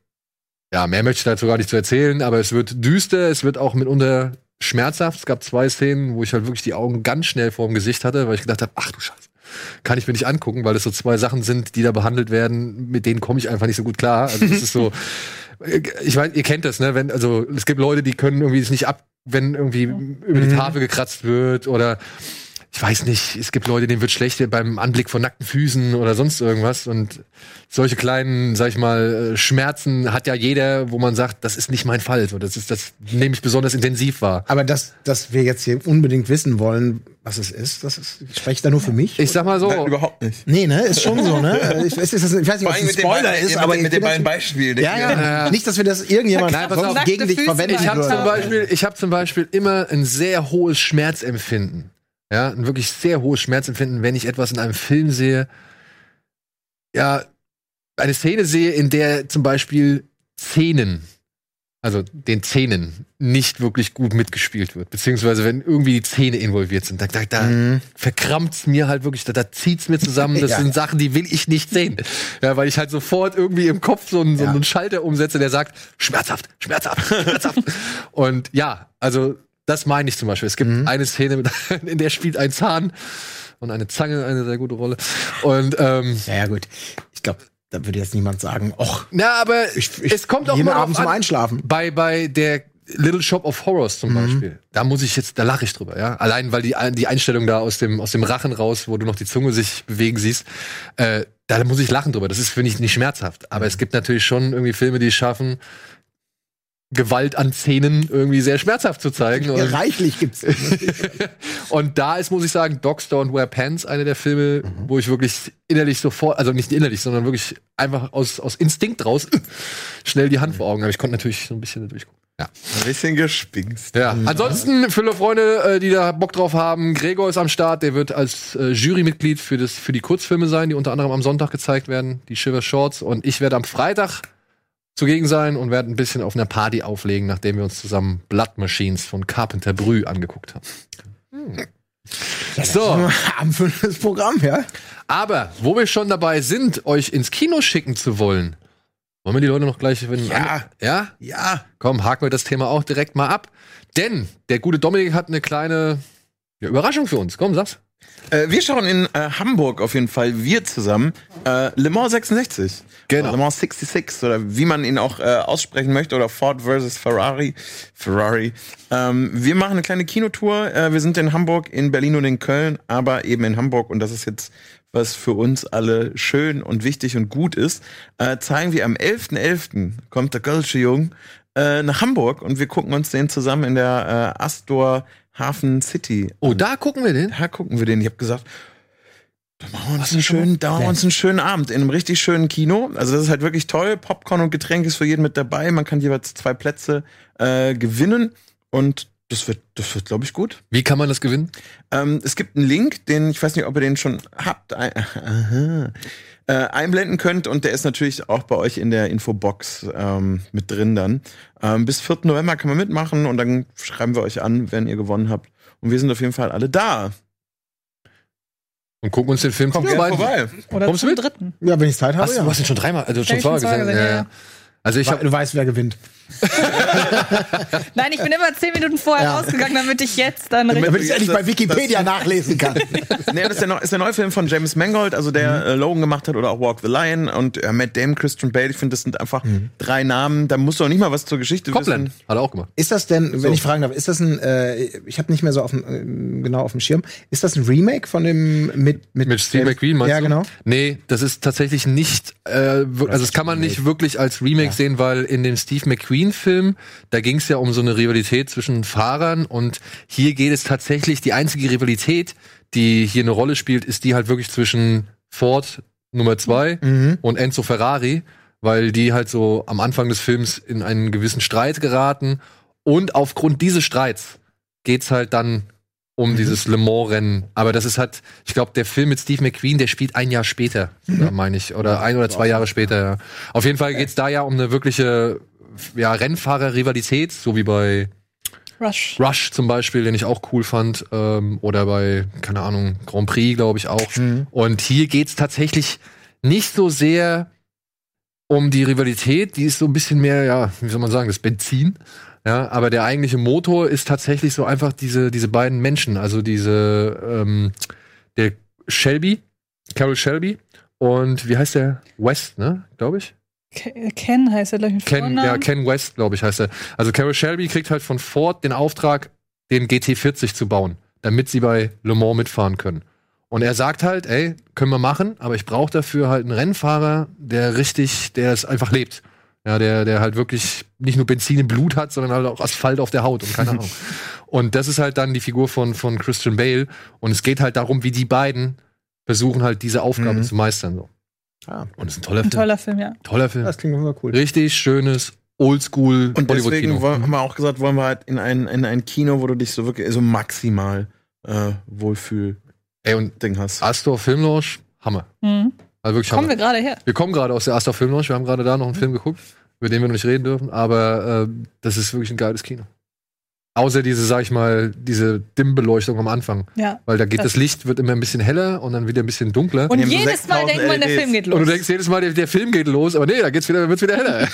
ja, mehr möchte ich dazu gar nicht zu erzählen, aber es wird düster, es wird auch mitunter schmerzhaft. Es gab zwei Szenen, wo ich halt wirklich die Augen ganz schnell vor dem Gesicht hatte, weil ich gedacht habe, ach du Scheiße, kann ich mir nicht angucken, weil es so zwei Sachen sind, die da behandelt werden, mit denen komme ich einfach nicht so gut klar. Also es ist so, ich meine, ihr kennt das, ne? Wenn, also es gibt Leute, die können irgendwie es nicht ab wenn irgendwie über die mhm. Tafel gekratzt wird oder ich weiß nicht, es gibt Leute, denen wird schlecht beim Anblick von nackten Füßen oder sonst irgendwas. Und solche kleinen, sag ich mal, äh, Schmerzen hat ja jeder, wo man sagt, das ist nicht mein Fall. So, das ist, das nehme ich besonders intensiv wahr. Aber dass, dass wir jetzt hier unbedingt wissen wollen, was es ist, das ist, ich spreche da nur für mich. Ich sag mal so. Nein, überhaupt nicht. Nee, ne, ist schon so, ne? Ich weiß, ich weiß nicht, was ein Spoiler ist, aber mit den beiden Beispielen. Ja, ja, ja, Nicht, dass wir das irgendjemand Nein, sonst gegen dich verwenden Ich habe zum Beispiel, ich habe zum Beispiel immer ein sehr hohes Schmerzempfinden ja, ein wirklich sehr hohes Schmerzempfinden, wenn ich etwas in einem Film sehe, ja, eine Szene sehe, in der zum Beispiel Zähnen, also den Zähnen, nicht wirklich gut mitgespielt wird. Beziehungsweise wenn irgendwie die Zähne involviert sind, da, da, da mhm. verkrampft's mir halt wirklich, da, da zieht's mir zusammen. Das ja. sind Sachen, die will ich nicht sehen. Ja, weil ich halt sofort irgendwie im Kopf so einen, so einen Schalter umsetze, der sagt, schmerzhaft, schmerzhaft, schmerzhaft. Und ja, also das meine ich zum Beispiel. Es gibt mhm. eine Szene, in der spielt ein Zahn und eine Zange eine sehr gute Rolle. Und ähm, ja, ja gut. Ich glaube, da würde jetzt niemand sagen, och. Na, aber ich, ich, es kommt auch jeden Abend zum Einschlafen. Bei bei der Little Shop of Horrors zum mhm. Beispiel. Da muss ich jetzt, da lache ich drüber, ja. Allein weil die die Einstellung da aus dem aus dem Rachen raus, wo du noch die Zunge sich bewegen siehst, äh, da muss ich lachen drüber. Das ist finde ich nicht schmerzhaft. Aber mhm. es gibt natürlich schon irgendwie Filme, die es schaffen, Gewalt an Szenen irgendwie sehr schmerzhaft zu zeigen. Ja, reichlich gibt's. und da ist, muss ich sagen, Dogs Don't Wear Pants, eine der Filme, mhm. wo ich wirklich innerlich sofort, also nicht innerlich, sondern wirklich einfach aus, aus Instinkt raus schnell die Hand vor Augen. Aber ich konnte natürlich so ein bisschen durchgucken. Ja. Ein bisschen gespingst. Ja. Mhm. Ansonsten, für Freunde, äh, die da Bock drauf haben, Gregor ist am Start. Der wird als äh, Jurymitglied für, das, für die Kurzfilme sein, die unter anderem am Sonntag gezeigt werden, die Shiver Shorts. Und ich werde am Freitag zugegen sein und werden ein bisschen auf einer Party auflegen, nachdem wir uns zusammen Blood Machines von Carpenter Brü angeguckt haben. Hm. Ja, so. Abendfüllendes Programm, ja. Aber wo wir schon dabei sind, euch ins Kino schicken zu wollen, wollen wir die Leute noch gleich wenn Ja. Ja? Ja. Komm, haken wir das Thema auch direkt mal ab. Denn der gute Dominik hat eine kleine ja, Überraschung für uns. Komm, sag's. Äh, wir schauen in äh, Hamburg auf jeden Fall, wir zusammen, äh, Le Mans 66. Genau. Le Mans 66 oder wie man ihn auch äh, aussprechen möchte oder Ford versus Ferrari. Ferrari. Ähm, wir machen eine kleine Kinotour. Äh, wir sind in Hamburg, in Berlin und in Köln, aber eben in Hamburg und das ist jetzt was für uns alle schön und wichtig und gut ist, äh, zeigen wir am 11.11. .11. kommt der Kölsche Jung nach Hamburg und wir gucken uns den zusammen in der Astor Hafen City. Oh, da gucken wir den? Da gucken wir den. Ich habe gesagt, da machen wir uns einen schönen, da machen wir uns einen schönen Abend in einem richtig schönen Kino. Also das ist halt wirklich toll. Popcorn und Getränk ist für jeden mit dabei. Man kann jeweils zwei Plätze äh, gewinnen und Das wird, das wird, glaube ich, gut. Wie kann man das gewinnen? Ähm, es gibt einen Link, den, ich weiß nicht, ob ihr den schon habt, aha, äh, einblenden könnt und der ist natürlich auch bei euch in der Infobox ähm, mit drin dann. Ähm, bis 4. November kann man mitmachen und dann schreiben wir euch an, wenn ihr gewonnen habt. Und wir sind auf jeden Fall alle da. Und gucken uns den Film Kommt zum gerne zweiten. vorbei. Oder Kommst du mit? dritten. Ja, wenn ich Zeit habe. Hast, ja. du hast ihn schon dreimal, also schon gesagt. gesehen, Ja, ja. ja. Also ich habe Du weißt, wer gewinnt. Nein, ich bin immer zehn Minuten vorher Ja. rausgegangen, damit ich jetzt dann Damit Damit richtig. ich endlich bei Wikipedia nachlesen kann. nee, das ist der, ist der neue Film von James Mangold, also der äh, Logan gemacht hat oder auch Walk the Line und äh, Matt Damon, Christian Bale. Ich finde, das sind einfach drei Namen. Da musst du auch nicht mal was zur Geschichte Copland wissen. hat er auch gemacht. Ist das denn, wenn ich fragen darf, ist das ein, äh, ich habe nicht mehr so auf dem, äh, genau auf dem Schirm, ist das ein Remake von dem mit Mit Steve McQueen meinst Ja, du? genau. Nee, das ist tatsächlich nicht, äh, also das kann man nicht wirklich als Remake sehen, weil in dem Steve McQueen-Film, da ging es ja um so eine Rivalität zwischen Fahrern und hier geht es tatsächlich, die einzige Rivalität, die hier eine Rolle spielt, ist die halt wirklich zwischen Ford Nummer zwei Mhm. und Enzo Ferrari, weil die halt so am Anfang des Films in einen gewissen Streit geraten und aufgrund dieses Streits geht's halt dann um Mhm. dieses Le Mans-Rennen. Aber das ist halt, ich glaube, der Film mit Steve McQueen, der spielt ein Jahr später, Mhm. meine ich, oder ein oder zwei Jahre später. Ja. Auf jeden Fall geht's da ja um eine wirkliche ja, Rennfahrer-Rivalität, so wie bei Rush. Rush zum Beispiel, den ich auch cool fand, ähm, oder bei, keine Ahnung, Grand Prix, glaube ich auch. Mhm. Und hier geht's tatsächlich nicht so sehr um die Rivalität, die ist so ein bisschen mehr, ja, wie soll man sagen, das Benzin. Ja, aber der eigentliche Motor ist tatsächlich so einfach diese, diese beiden Menschen, also diese, ähm, der Shelby, Carol Shelby und wie heißt der? West, ne, glaube ich? Ke- Ken heißt er, glaube ich, mit Ken, Vornamen. ja, Ken West, glaube ich, heißt er. Also Carol Shelby kriegt halt von Ford den Auftrag, den GT40 zu bauen, damit sie bei Le Mans mitfahren können. Und er sagt halt, ey, können wir machen, aber ich brauche dafür halt einen Rennfahrer, der richtig, der es einfach lebt. Ja, der, der halt wirklich nicht nur Benzin im Blut hat, sondern halt auch Asphalt auf der Haut und keine Ahnung. Und das ist halt dann die Figur von, von Christian Bale. Und es geht halt darum, wie die beiden versuchen halt diese Aufgabe Mhm. zu meistern. So. Ah, Und es ist ein toller Ein Film. toller Film, ja. Toller Film. das klingt immer cool. Richtig schönes, oldschool Und deswegen wollen, haben wir auch gesagt, wollen wir halt in ein, in ein Kino, wo du dich so wirklich so maximal äh, Wohlfühl-Ding Ey, und hast. Astor Filmlaunch, Hammer. Mhm. Also wirklich Kommen Hammer. wir gerade her. Wir kommen gerade aus der Astor Filmlaunch, wir haben gerade da noch einen Film geguckt, über den wir noch nicht reden dürfen, aber äh, das ist wirklich ein geiles Kino. Außer diese, sag ich mal, diese Dimmbeleuchtung am Anfang. Ja. Weil da geht Das- das, Licht, wird immer ein bisschen heller und dann wieder ein bisschen dunkler. Und so jedes Mal 6000 denkt man, der LEDs. Film geht los. und du denkst jedes Mal, der, der Film geht los, aber nee, da geht's wieder, wird's wieder heller.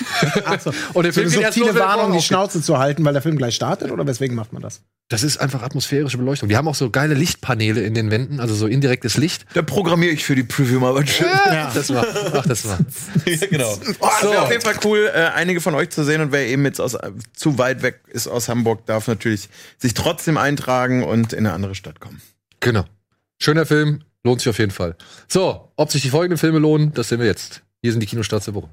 Ach so. Und der So Film geht erst los, Warnung, die. Schnauze zu halten, weil der Film gleich startet? Oder weswegen macht man das? Das ist einfach atmosphärische Beleuchtung. Die haben auch so geile Lichtpaneele in den Wänden, also so indirektes Licht. Da programmiere ich für die Preview mal was schön. Ja. Das war, ach, das war. ja, genau. Oh, so. auf jeden Fall cool, äh, einige von euch zu sehen und wer eben jetzt aus, äh, zu weit weg ist aus Hamburg, darf natürlich sich trotzdem eintragen und in eine andere Stadt kommen. Genau. Schöner Film, lohnt sich auf jeden Fall. So, ob sich die folgenden Filme lohnen, das sehen wir jetzt. Hier sind die Kinostarts der Woche.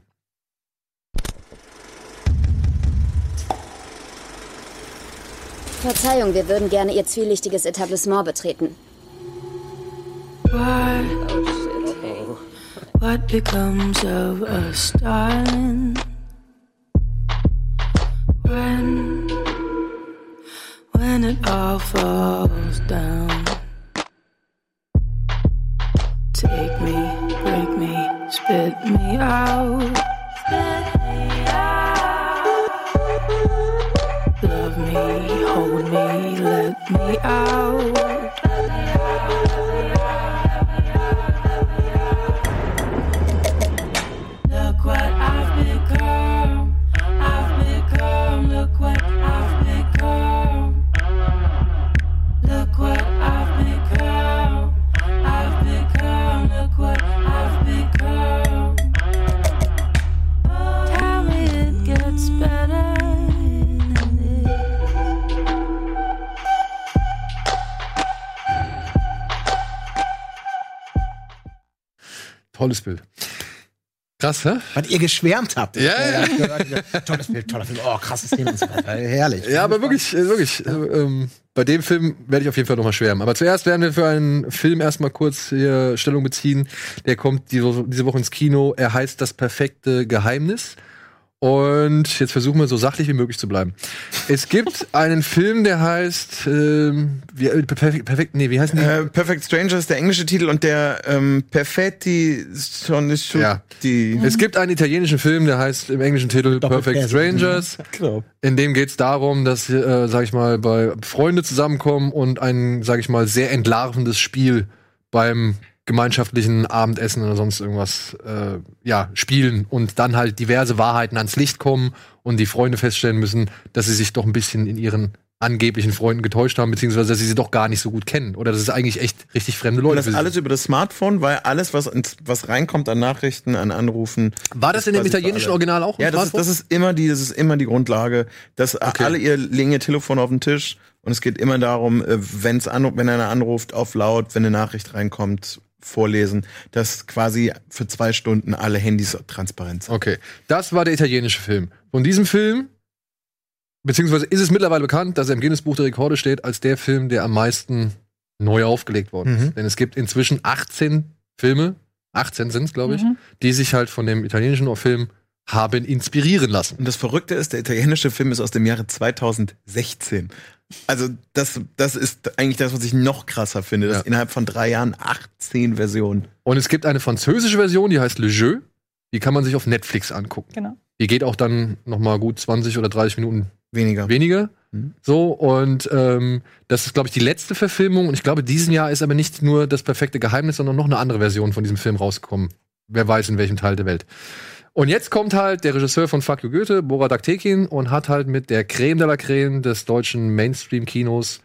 Verzeihung, wir würden gerne Ihr zwielichtiges Etablissement betreten. What becomes of us, darling? When, when it all falls down. Take me, break me, spit me out. Spit me out. Love me, hold me, let me out. Tolles Bild. Krass, hä? Was ihr geschwärmt habt. Ja, ja. ja. Tolles Bild, toller Film. Oh, krasses Thema. Herrlich. Ja, aber wirklich, äh, wirklich. Äh, ähm, bei dem Film werde ich auf jeden Fall nochmal schwärmen. Aber zuerst werden wir für einen Film erstmal kurz hier Stellung beziehen. Der kommt diese Woche ins Kino. Er heißt Das perfekte Geheimnis. Und jetzt versuchen wir so sachlich wie möglich zu bleiben. Es gibt einen Film, der heißt ähm, wie, äh, perfekt, perfekt, nee, wie heißt der? Äh, Perfect Stranger ist der englische Titel und der ähm, Perfetti Sonisciuti. Ja. Es gibt einen italienischen Film, der heißt im englischen Titel Perfect Doppelperse. Strangers. Genau. In dem geht es darum, dass, äh, sag ich mal, bei Freunde zusammenkommen und ein, sag ich mal, sehr entlarvendes Spiel beim gemeinschaftlichen Abendessen oder sonst irgendwas äh, ja spielen und dann halt diverse Wahrheiten ans Licht kommen und die Freunde feststellen müssen, dass sie sich doch ein bisschen in ihren angeblichen Freunden getäuscht haben, beziehungsweise dass sie sie doch gar nicht so gut kennen oder dass es eigentlich echt richtig fremde Leute das für sie alles über das Smartphone, weil alles, was, ins, was reinkommt an Nachrichten, an Anrufen. sind. War das in dem italienischen. Original auch? Ja, das ist, das ist immer die, das ist immer die Grundlage, dass Okay. alle ihr legen ihr Telefon auf den Tisch und es geht immer darum, äh, wenn's an, wenn einer anruft, auf laut, wenn eine Nachricht reinkommt, vorlesen, dass quasi für zwei Stunden alle Handys transparent sind. Okay, das war der italienische Film. Von diesem Film, beziehungsweise ist es mittlerweile bekannt, dass er im Guinness-Buch der Rekorde steht, als der Film, der am meisten neu aufgelegt worden ist. Mhm. Denn es gibt inzwischen 18 Filme, 18 sind es, glaube ich, Mhm. die sich halt von dem italienischen Film haben inspirieren lassen. Und das Verrückte ist, der italienische Film ist aus dem Jahre 2016. Also das, das ist eigentlich das, was ich noch krasser finde, dass Ja. innerhalb von drei Jahren 18 Versionen. Und es gibt eine französische Version, die heißt Le Jeu. Die kann man sich auf Netflix angucken. Genau. Die geht auch dann noch mal gut 20 oder 30 Minuten Weniger. weniger. Mhm. So, und ähm, das ist, glaube ich, die letzte Verfilmung. Und ich glaube, diesen Jahr ist aber nicht nur das perfekte Geheimnis, sondern noch eine andere Version von diesem Film rausgekommen. Wer weiß, in welchem Teil der Welt. Und jetzt kommt halt der Regisseur von Fuck You Goethe, Borat Aktekin, und hat halt mit der Creme de la Creme des deutschen Mainstream-Kinos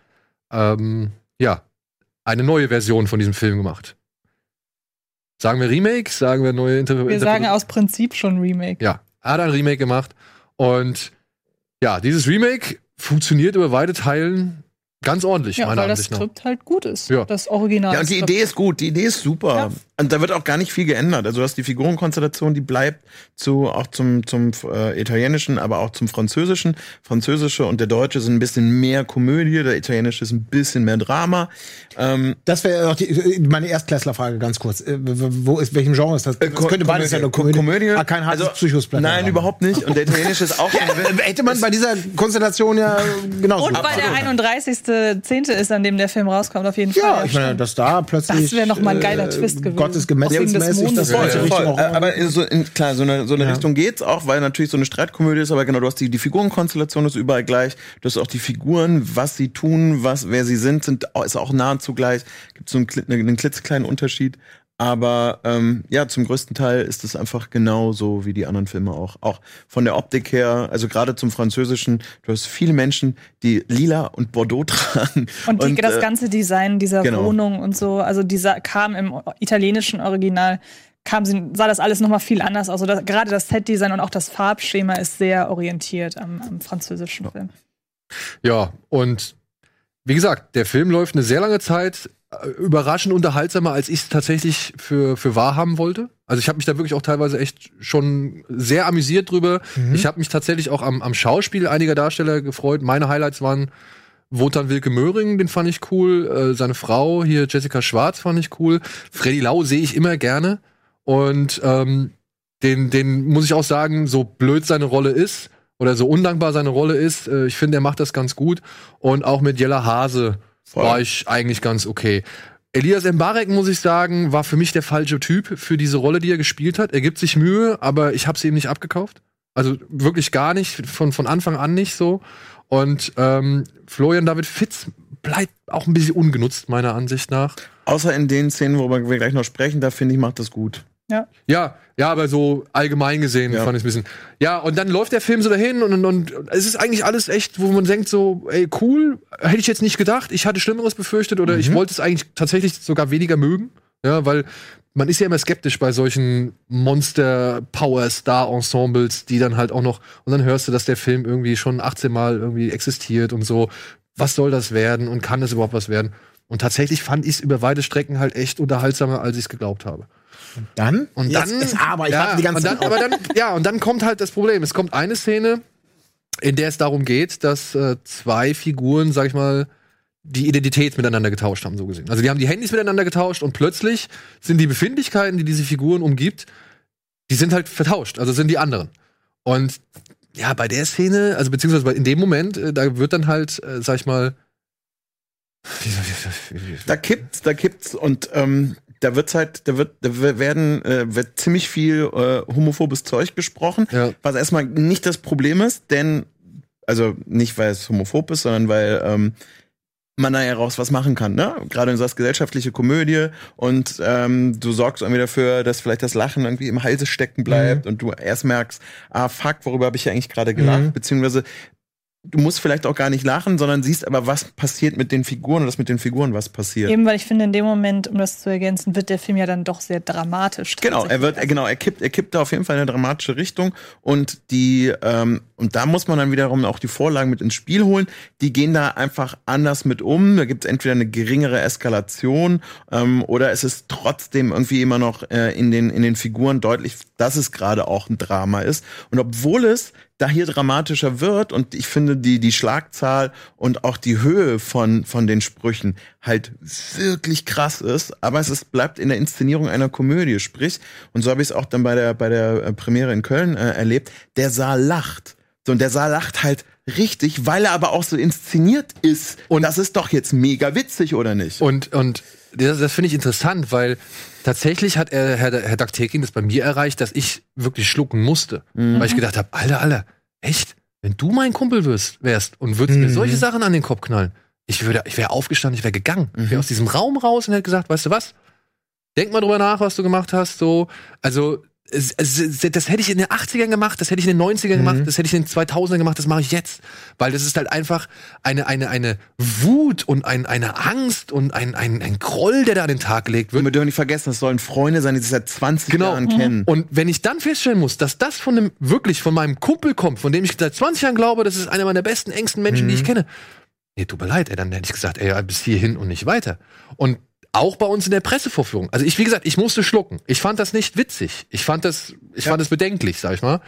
ähm, ja, eine neue Version von diesem Film gemacht. Sagen wir Remake, sagen wir neue Inter Wir sagen aus Prinzip schon Remake. ja, hat ein Remake gemacht. Und ja, dieses Remake funktioniert über weite Teilen ganz ordentlich, Ja, meiner weil das Ansicht nach. Skript halt gut ist. Ja. Das Original. Ja, und die Skript. Idee ist gut, die Idee ist super. Ja. Und da wird auch gar nicht viel geändert. Also du hast die Figurenkonstellation, die bleibt zu, auch zum, zum äh, Italienischen, aber auch zum Französischen. Französische und der Deutsche sind ein bisschen mehr Komödie, der Italienische ist ein bisschen mehr Drama. Ähm, Das wäre auch die, meine Erstklässlerfrage ganz kurz. Äh, Wo ist, welchem Genre ist das? Das Ko- könnte beides sein. eine Komödie. Komödie. Ah, kein hartes Also, Psychosplatter. Nein, überhaupt nicht. Und der Italienische ist auch Äh, Hätte man bei dieser Konstellation ja genauso Und weil der 31.10. ist, an dem der Film rauskommt, auf jeden Fall. Ja, ich meine, dass da plötzlich. Das wäre noch mal ein geiler Twist gewesen. Gottes Wegen des gemetzelsmäßig, Mondes. das Voll, ganze voll. Aber so in, klar, so eine, so eine Ja. Richtung geht's auch, weil natürlich so eine Streitkomödie ist, aber genau, du hast die, die Figurenkonstellation ist überall gleich. Du hast auch die Figuren, was sie tun, was, wer sie sind, sind, ist auch nahezu gleich. Gibt so einen, einen klitzekleinen Unterschied. Aber ähm, ja, zum größten Teil ist es einfach genauso wie die anderen Filme auch. Auch von der Optik her, also gerade zum Französischen, du hast viele Menschen, die lila und Bordeaux tragen. Und, die, das äh, ganze Design dieser genau. Wohnung und so, also dieser kam im italienischen Original, kam, sah das alles nochmal viel anders aus. Also das, gerade das Set-Design und auch das Farbschema ist sehr orientiert am, am französischen Film. Ja, und wie gesagt, der Film läuft eine sehr lange Zeit überraschend unterhaltsamer, als ich es tatsächlich für, für wahr haben wollte. Also ich habe mich da wirklich auch teilweise echt schon sehr amüsiert drüber. Ich habe mich tatsächlich auch am, am Schauspiel einiger Darsteller gefreut. Meine Highlights waren Wotan Wilke Möhring, den fand ich cool. Äh, seine Frau hier, Jessica Schwarz, fand ich cool. Freddy Lau sehe ich immer gerne. Und ähm, den, den muss ich auch sagen, so blöd seine Rolle ist oder so undankbar seine Rolle ist, äh, ich finde, er macht das ganz gut. Und auch mit Jella Hase Voll. war ich eigentlich ganz okay. Elias Mbarek, muss ich sagen, war für mich der falsche Typ für diese Rolle, die er gespielt hat. Er gibt sich Mühe, aber ich habe sie ihm nicht abgekauft. Also wirklich gar nicht, von, von Anfang an nicht so. Und ähm, Florian David Fitz bleibt auch ein bisschen ungenutzt, meiner Ansicht nach. Außer in den Szenen, worüber wir gleich noch sprechen, da finde ich, macht das gut. Ja, ja, aber so allgemein gesehen Ja. fand ich ein bisschen. Ja, und dann läuft der Film so dahin und, und, und es ist eigentlich alles echt, wo man denkt so, ey, cool, hätte ich jetzt nicht gedacht. Ich hatte Schlimmeres befürchtet oder ich wollte es eigentlich tatsächlich sogar weniger mögen. Ja, weil man ist ja immer skeptisch bei solchen Monster-Power-Star-Ensembles, die dann halt auch noch, und dann hörst du, dass der Film irgendwie schon 18 Mal irgendwie existiert und so. Was soll das werden und kann das überhaupt was werden? Und tatsächlich fand ich es über weite Strecken halt echt unterhaltsamer, als ich es geglaubt habe. Dann? Und Jetzt dann, ist aber, ich ja, die ganze und dann, Zeit aber dann, ja, und dann kommt halt das Problem. Es kommt eine Szene, in der es darum geht, dass äh, zwei Figuren, sag ich mal, die Identität miteinander getauscht haben, so gesehen. Also die haben die Handys miteinander getauscht und plötzlich sind die Befindlichkeiten, die diese Figuren umgibt, die sind halt vertauscht, also sind die anderen. Und ja, bei der Szene, also beziehungsweise in dem Moment, äh, da wird dann halt, äh, sag ich mal, Da kippt's, da kippt's und ähm, da wird's halt, da wird, da werden, äh, wird ziemlich viel äh, homophobes Zeug gesprochen, Ja. was erstmal nicht das Problem ist, denn also nicht weil es homophob ist, sondern weil ähm, man da ja raus was machen kann, ne? Gerade in so als gesellschaftliche Komödie und ähm, du sorgst irgendwie dafür, dass vielleicht das Lachen irgendwie im Halse stecken bleibt und du erst merkst, ah fuck, worüber habe ich ja eigentlich gerade gelacht, Mhm. beziehungsweise du musst vielleicht auch gar nicht lachen, sondern siehst aber, was passiert mit den Figuren und was mit den Figuren was passiert. Eben, weil ich finde, in dem Moment, um das zu ergänzen, wird der Film ja dann doch sehr dramatisch. Genau, er wird, tatsächlich. genau, er kippt, er kippt da auf jeden Fall in eine dramatische Richtung und die, ähm, und da muss man dann wiederum auch die Vorlagen mit ins Spiel holen. Die gehen da einfach anders mit um. Da gibt es entweder eine geringere Eskalation ähm, oder es ist trotzdem irgendwie immer noch äh, in den in den Figuren deutlich, dass es gerade auch ein Drama ist. Und obwohl es da hier dramatischer wird und ich finde die die Schlagzahl und auch die Höhe von von den Sprüchen halt wirklich krass ist, aber es ist, bleibt in der Inszenierung einer Komödie, sprich und so habe ich es auch dann bei der bei der äh, Premiere in Köln äh, erlebt. Der Saal lacht. So und der Saal lacht halt richtig, weil er aber auch so inszeniert ist. Und das ist doch jetzt mega witzig oder nicht? Und, und das, das finde ich interessant, weil tatsächlich hat er, Herr, Herr Daktekin das bei mir erreicht, dass ich wirklich schlucken musste. Weil ich gedacht habe, Alter, Alter, echt? Wenn du mein Kumpel wirst, wärst und würdest mir Mhm. solche Sachen an den Kopf knallen, ich würde, ich wäre aufgestanden, ich wäre gegangen. Ich wäre aus diesem Raum raus und hätte gesagt, weißt du was? Denk mal drüber nach, was du gemacht hast. So, also das hätte ich in den 80ern gemacht, das hätte ich in den 90ern gemacht, das hätte ich in den 2000ern gemacht, das mache ich jetzt. Weil das ist halt einfach eine, eine, eine Wut und ein, eine Angst und ein, ein, ein Groll, der da an den Tag gelegt wird. wir dürfen nicht vergessen, das sollen Freunde sein, die sich seit 20 Genau. Jahren kennen. Und wenn ich dann feststellen muss, dass das von dem, wirklich von meinem Kumpel kommt, von dem ich seit 20 Jahren glaube, das ist einer meiner besten, engsten Menschen, die ich kenne. Nee, tut mir leid, ey, dann hätte ich gesagt, ey, bis hierhin und nicht weiter. Und auch bei uns in der Pressevorführung. Also ich, wie gesagt, ich musste schlucken. Ich fand das nicht witzig. Ich fand das, ich fand das bedenklich, sag ich mal.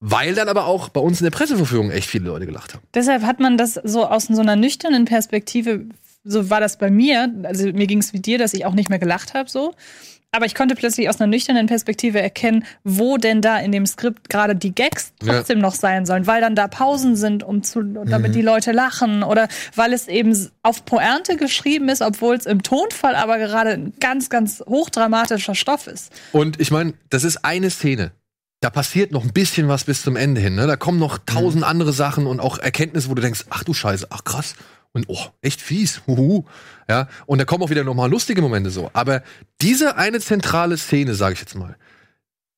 Weil dann aber auch bei uns in der Pressevorführung echt viele Leute gelacht haben. Deshalb hat man das so aus so einer nüchternen Perspektive, so war das bei mir, also mir ging es wie dir, dass ich auch nicht mehr gelacht habe so. Aber ich konnte plötzlich aus einer nüchternen Perspektive erkennen, wo denn da in dem Skript gerade die Gags Ja. trotzdem noch sein sollen, weil dann da Pausen sind, um zu, damit die Leute lachen oder weil es eben auf Pointe geschrieben ist, obwohl es im Tonfall aber gerade ein ganz, ganz hochdramatischer Stoff ist. Und ich meine, das ist eine Szene. Da passiert noch ein bisschen was bis zum Ende hin. Ne? Da kommen noch tausend andere Sachen und auch Erkenntnisse, wo du denkst, ach du Scheiße, ach krass. Und oh, echt fies. Huhu. Ja, und da kommen auch wieder noch mal lustige Momente so. Aber diese eine zentrale Szene, sage ich jetzt mal,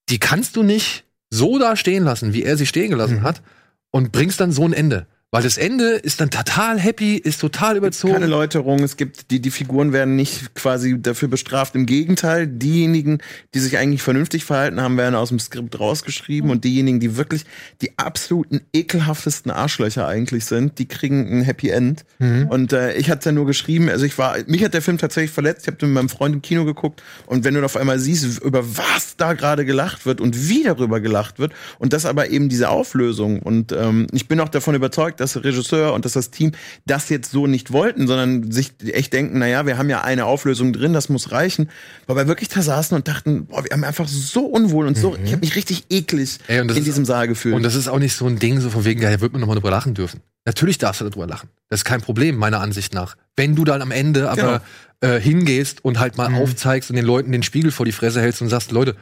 die kannst du nicht so da stehen lassen, wie er sie stehen gelassen hat, und bringst dann so ein Ende. Weil das Ende ist dann total happy, ist total überzogen. Keine Läuterung, es gibt, die, die Figuren werden nicht quasi dafür bestraft. Im Gegenteil, diejenigen, die sich eigentlich vernünftig verhalten haben, werden aus dem Skript rausgeschrieben und diejenigen, die wirklich die absoluten ekelhaftesten Arschlöcher eigentlich sind, die kriegen ein Happy End. Und äh, ich hatte ja nur geschrieben, also ich war, mich hat der Film tatsächlich verletzt, ich habe mit meinem Freund im Kino geguckt und wenn du auf einmal siehst, über was da gerade gelacht wird und wie darüber gelacht wird und das aber eben diese Auflösung und ähm, ich bin auch davon überzeugt, dass der Regisseur und dass das Team das jetzt so nicht wollten, sondern sich echt denken, naja, wir haben ja eine Auflösung drin, das muss reichen. Weil wir wirklich da saßen und dachten, boah, wir haben einfach so unwohl und so, ich habe mich richtig eklig Ey, in ist- diesem Saal gefühlt. Und das ist auch nicht so ein Ding, so von wegen, ja, da wird man nochmal drüber lachen dürfen. Natürlich darfst du darüber lachen. Das ist kein Problem, meiner Ansicht nach. Wenn du dann am Ende aber äh, hingehst und halt mal aufzeigst und den Leuten den Spiegel vor die Fresse hältst und sagst, Leute,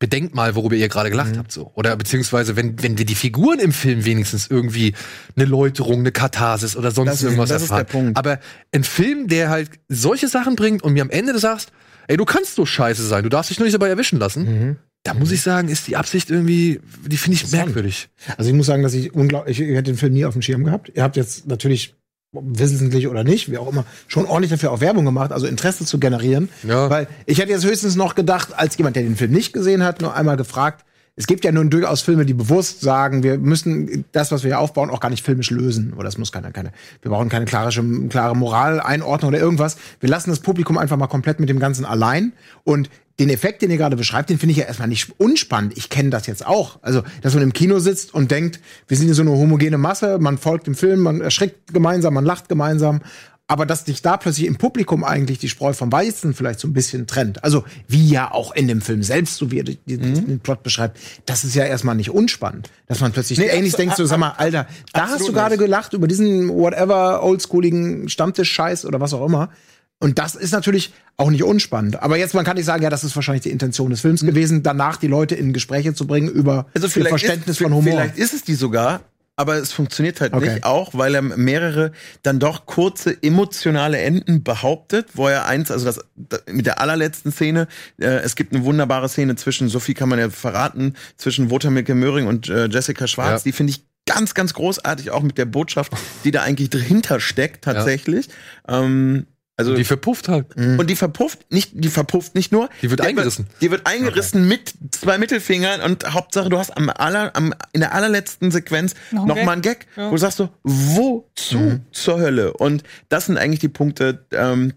bedenkt mal, worüber ihr gerade gelacht habt, so. Oder beziehungsweise, wenn, wenn wir die Figuren im Film wenigstens irgendwie eine Läuterung, eine Katharsis oder sonst Das ist- irgendwas das ist erfahren. der Punkt. Aber ein Film, der halt solche Sachen bringt und mir am Ende sagst, ey, du kannst so scheiße sein, du darfst dich nur nicht dabei erwischen lassen. Da muss ich sagen, ist die Absicht irgendwie, die finde ich merkwürdig. Also ich muss sagen, dass ich unglaublich, ich hätte den Film nie auf dem Schirm gehabt. Ihr habt jetzt natürlich wissentlich oder nicht, wie auch immer, schon ordentlich dafür auch Werbung gemacht, also Interesse zu generieren. Ja. Weil ich hätte jetzt höchstens noch gedacht, als jemand, der den Film nicht gesehen hat, nur einmal gefragt, es gibt ja nun durchaus Filme, die bewusst sagen, wir müssen das, was wir hier aufbauen, auch gar nicht filmisch lösen. Oder das muss keine, keine, wir brauchen keine klare, klare Moraleinordnung oder irgendwas. Wir lassen das Publikum einfach mal komplett mit dem Ganzen allein. Und den Effekt, den ihr gerade beschreibt, den finde ich ja erstmal nicht unspannend. Ich kenne das jetzt auch. Also, dass man im Kino sitzt und denkt, wir sind hier so eine homogene Masse, man folgt dem Film, man erschrickt gemeinsam, man lacht gemeinsam. Aber dass sich da plötzlich im Publikum eigentlich die Spreu vom Weizen vielleicht so ein bisschen trennt. Also wie ja auch in dem Film selbst, so wie er die- den Plot beschreibt, das ist ja erstmal nicht unspannend, dass man plötzlich Nee, ähnlich denkt, so sag mal, Alter, da hast du gerade gelacht über diesen whatever oldschooligen Stammtisch-Scheiß oder was auch immer. Und das ist natürlich auch nicht unspannend. Aber jetzt, man kann nicht sagen, ja, das ist wahrscheinlich die Intention des Films gewesen, danach die Leute in Gespräche zu bringen über Also Verständnis ist, von Humor. Vielleicht ist es die sogar, aber es funktioniert halt Okay. nicht, auch weil er mehrere dann doch kurze emotionale Enden behauptet, wo er eins, also das, das mit der allerletzten Szene, äh, es gibt eine wunderbare Szene zwischen, so viel kann man ja verraten, zwischen Wotamilke Möhring und äh, Jessica Schwarz, Ja. die finde ich ganz, ganz großartig, auch mit der Botschaft, die da eigentlich dahinter steckt, tatsächlich. Ähm, also Die verpufft halt. und die verpufft nicht, die verpufft nicht nur. Die wird Der eingerissen. Die wird eingerissen mit zwei Mittelfingern und Hauptsache du hast am aller, am, in der allerletzten Sequenz Noch noch, ein mal einen Gag, wo du sagst so, wozu zur Hölle? Und das sind eigentlich die Punkte, ähm,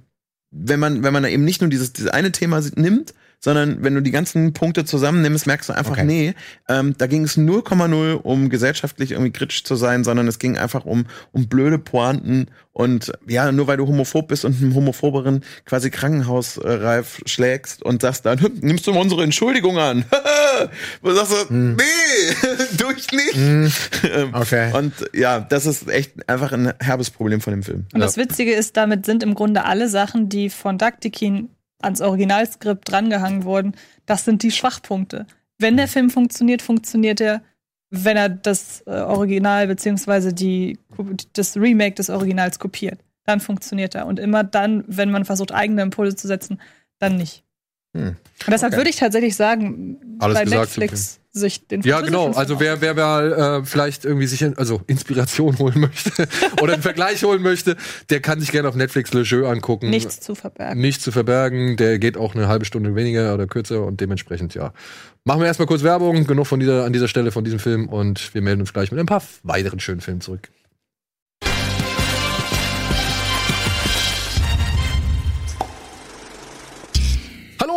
wenn man, wenn man da eben nicht nur dieses, dieses eine Thema nimmt, sondern wenn du die ganzen Punkte zusammennimmst, merkst du einfach, Okay. nee, ähm, da ging es 0,0 um gesellschaftlich irgendwie kritisch zu sein, sondern es ging einfach um, um blöde Pointen und ja, nur weil du homophob bist und einem homophoberen quasi Krankenhausreif schlägst und sagst dann, "Hm, nimmst du mal unsere Entschuldigung an? Wo du sagst du, nee, tu ich nicht. Ähm, Okay. Und ja, das ist echt einfach ein herbes Problem von dem Film. Und das Witzige ist, damit sind im Grunde alle Sachen, die von Daktikin ans Originalskript drangehangen wurden, das sind die Schwachpunkte. Wenn der Film funktioniert, funktioniert er, wenn er das äh, Original beziehungsweise die, das Remake des Originals kopiert. Dann funktioniert er. Und immer dann, wenn man versucht, eigene Impulse zu setzen, dann nicht. Hm. Und deshalb Okay. würde ich tatsächlich sagen, Alles bei Netflix sich den Ja, genau. Also wer, wer mal äh, vielleicht irgendwie sich in, also Inspiration holen möchte oder einen Vergleich holen möchte, der kann sich gerne auf Netflix Le Jeu angucken. nichts zu verbergen. Nichts zu verbergen. Der geht auch eine halbe Stunde weniger oder kürzer und dementsprechend, ja. Machen wir erstmal kurz Werbung. Genug von dieser, an dieser Stelle von diesem Film und wir melden uns gleich mit ein paar weiteren schönen Filmen zurück.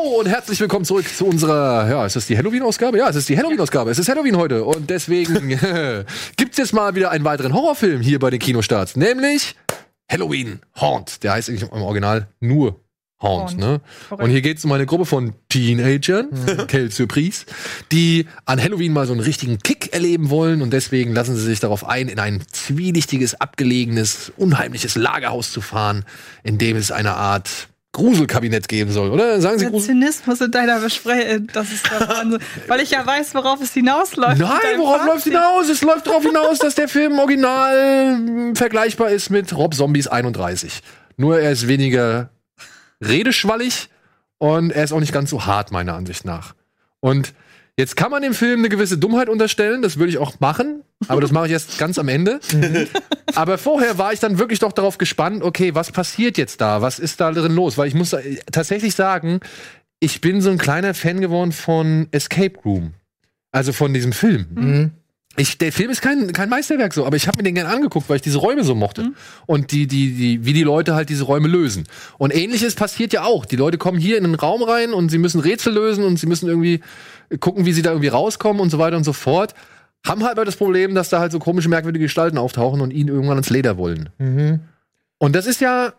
Hallo und herzlich willkommen zurück zu unserer, ja, ist das die Halloween-Ausgabe? Ja, es ist die Halloween-Ausgabe. Es ist Halloween heute und deswegen gibt's jetzt mal wieder einen weiteren Horrorfilm hier bei den Kinostarts, nämlich Halloween Haunt. Der heißt eigentlich im Original nur Haunt, Haunt. ne? Korrekt. Und hier geht's um eine Gruppe von Teenagern, quelle Surprise, die an Halloween mal so einen richtigen Kick erleben wollen und deswegen lassen sie sich darauf ein, in ein zwielichtiges, abgelegenes, unheimliches Lagerhaus zu fahren, in dem es eine Art Gruselkabinett geben soll, oder? Sagen Sie Der Grusel? Zynismus in deiner Besprechung, das ist Wahnsinn. Weil ich ja weiß, worauf es hinausläuft. Nein, worauf Fazit. läuft hinaus? Es läuft darauf hinaus, dass der Film original mh, vergleichbar ist mit Rob Zombies 31. Nur er ist weniger redeschwallig und er ist auch nicht ganz so hart, meiner Ansicht nach. Und jetzt kann man dem Film eine gewisse Dummheit unterstellen, das würde ich auch machen, aber das mache ich erst ganz am Ende. aber vorher war ich dann wirklich doch darauf gespannt, okay, was passiert jetzt da? Was ist da drin los? Weil ich muss äh, tatsächlich sagen, ich bin so ein kleiner Fan geworden von Escape Room. Also von diesem Film. Mhm. Ich, der Film ist kein, kein Meisterwerk so, aber ich habe mir den gerne angeguckt, weil ich diese Räume so mochte. Und die, die, die, wie die Leute halt diese Räume lösen. Und ähnliches passiert ja auch. Die Leute kommen hier in einen Raum rein und sie müssen Rätsel lösen und sie müssen irgendwie gucken, wie sie da irgendwie rauskommen und so weiter und so fort. Haben halt das Problem, dass da halt so komische, merkwürdige Gestalten auftauchen und ihnen irgendwann ans Leder wollen. Mhm. Und das ist ja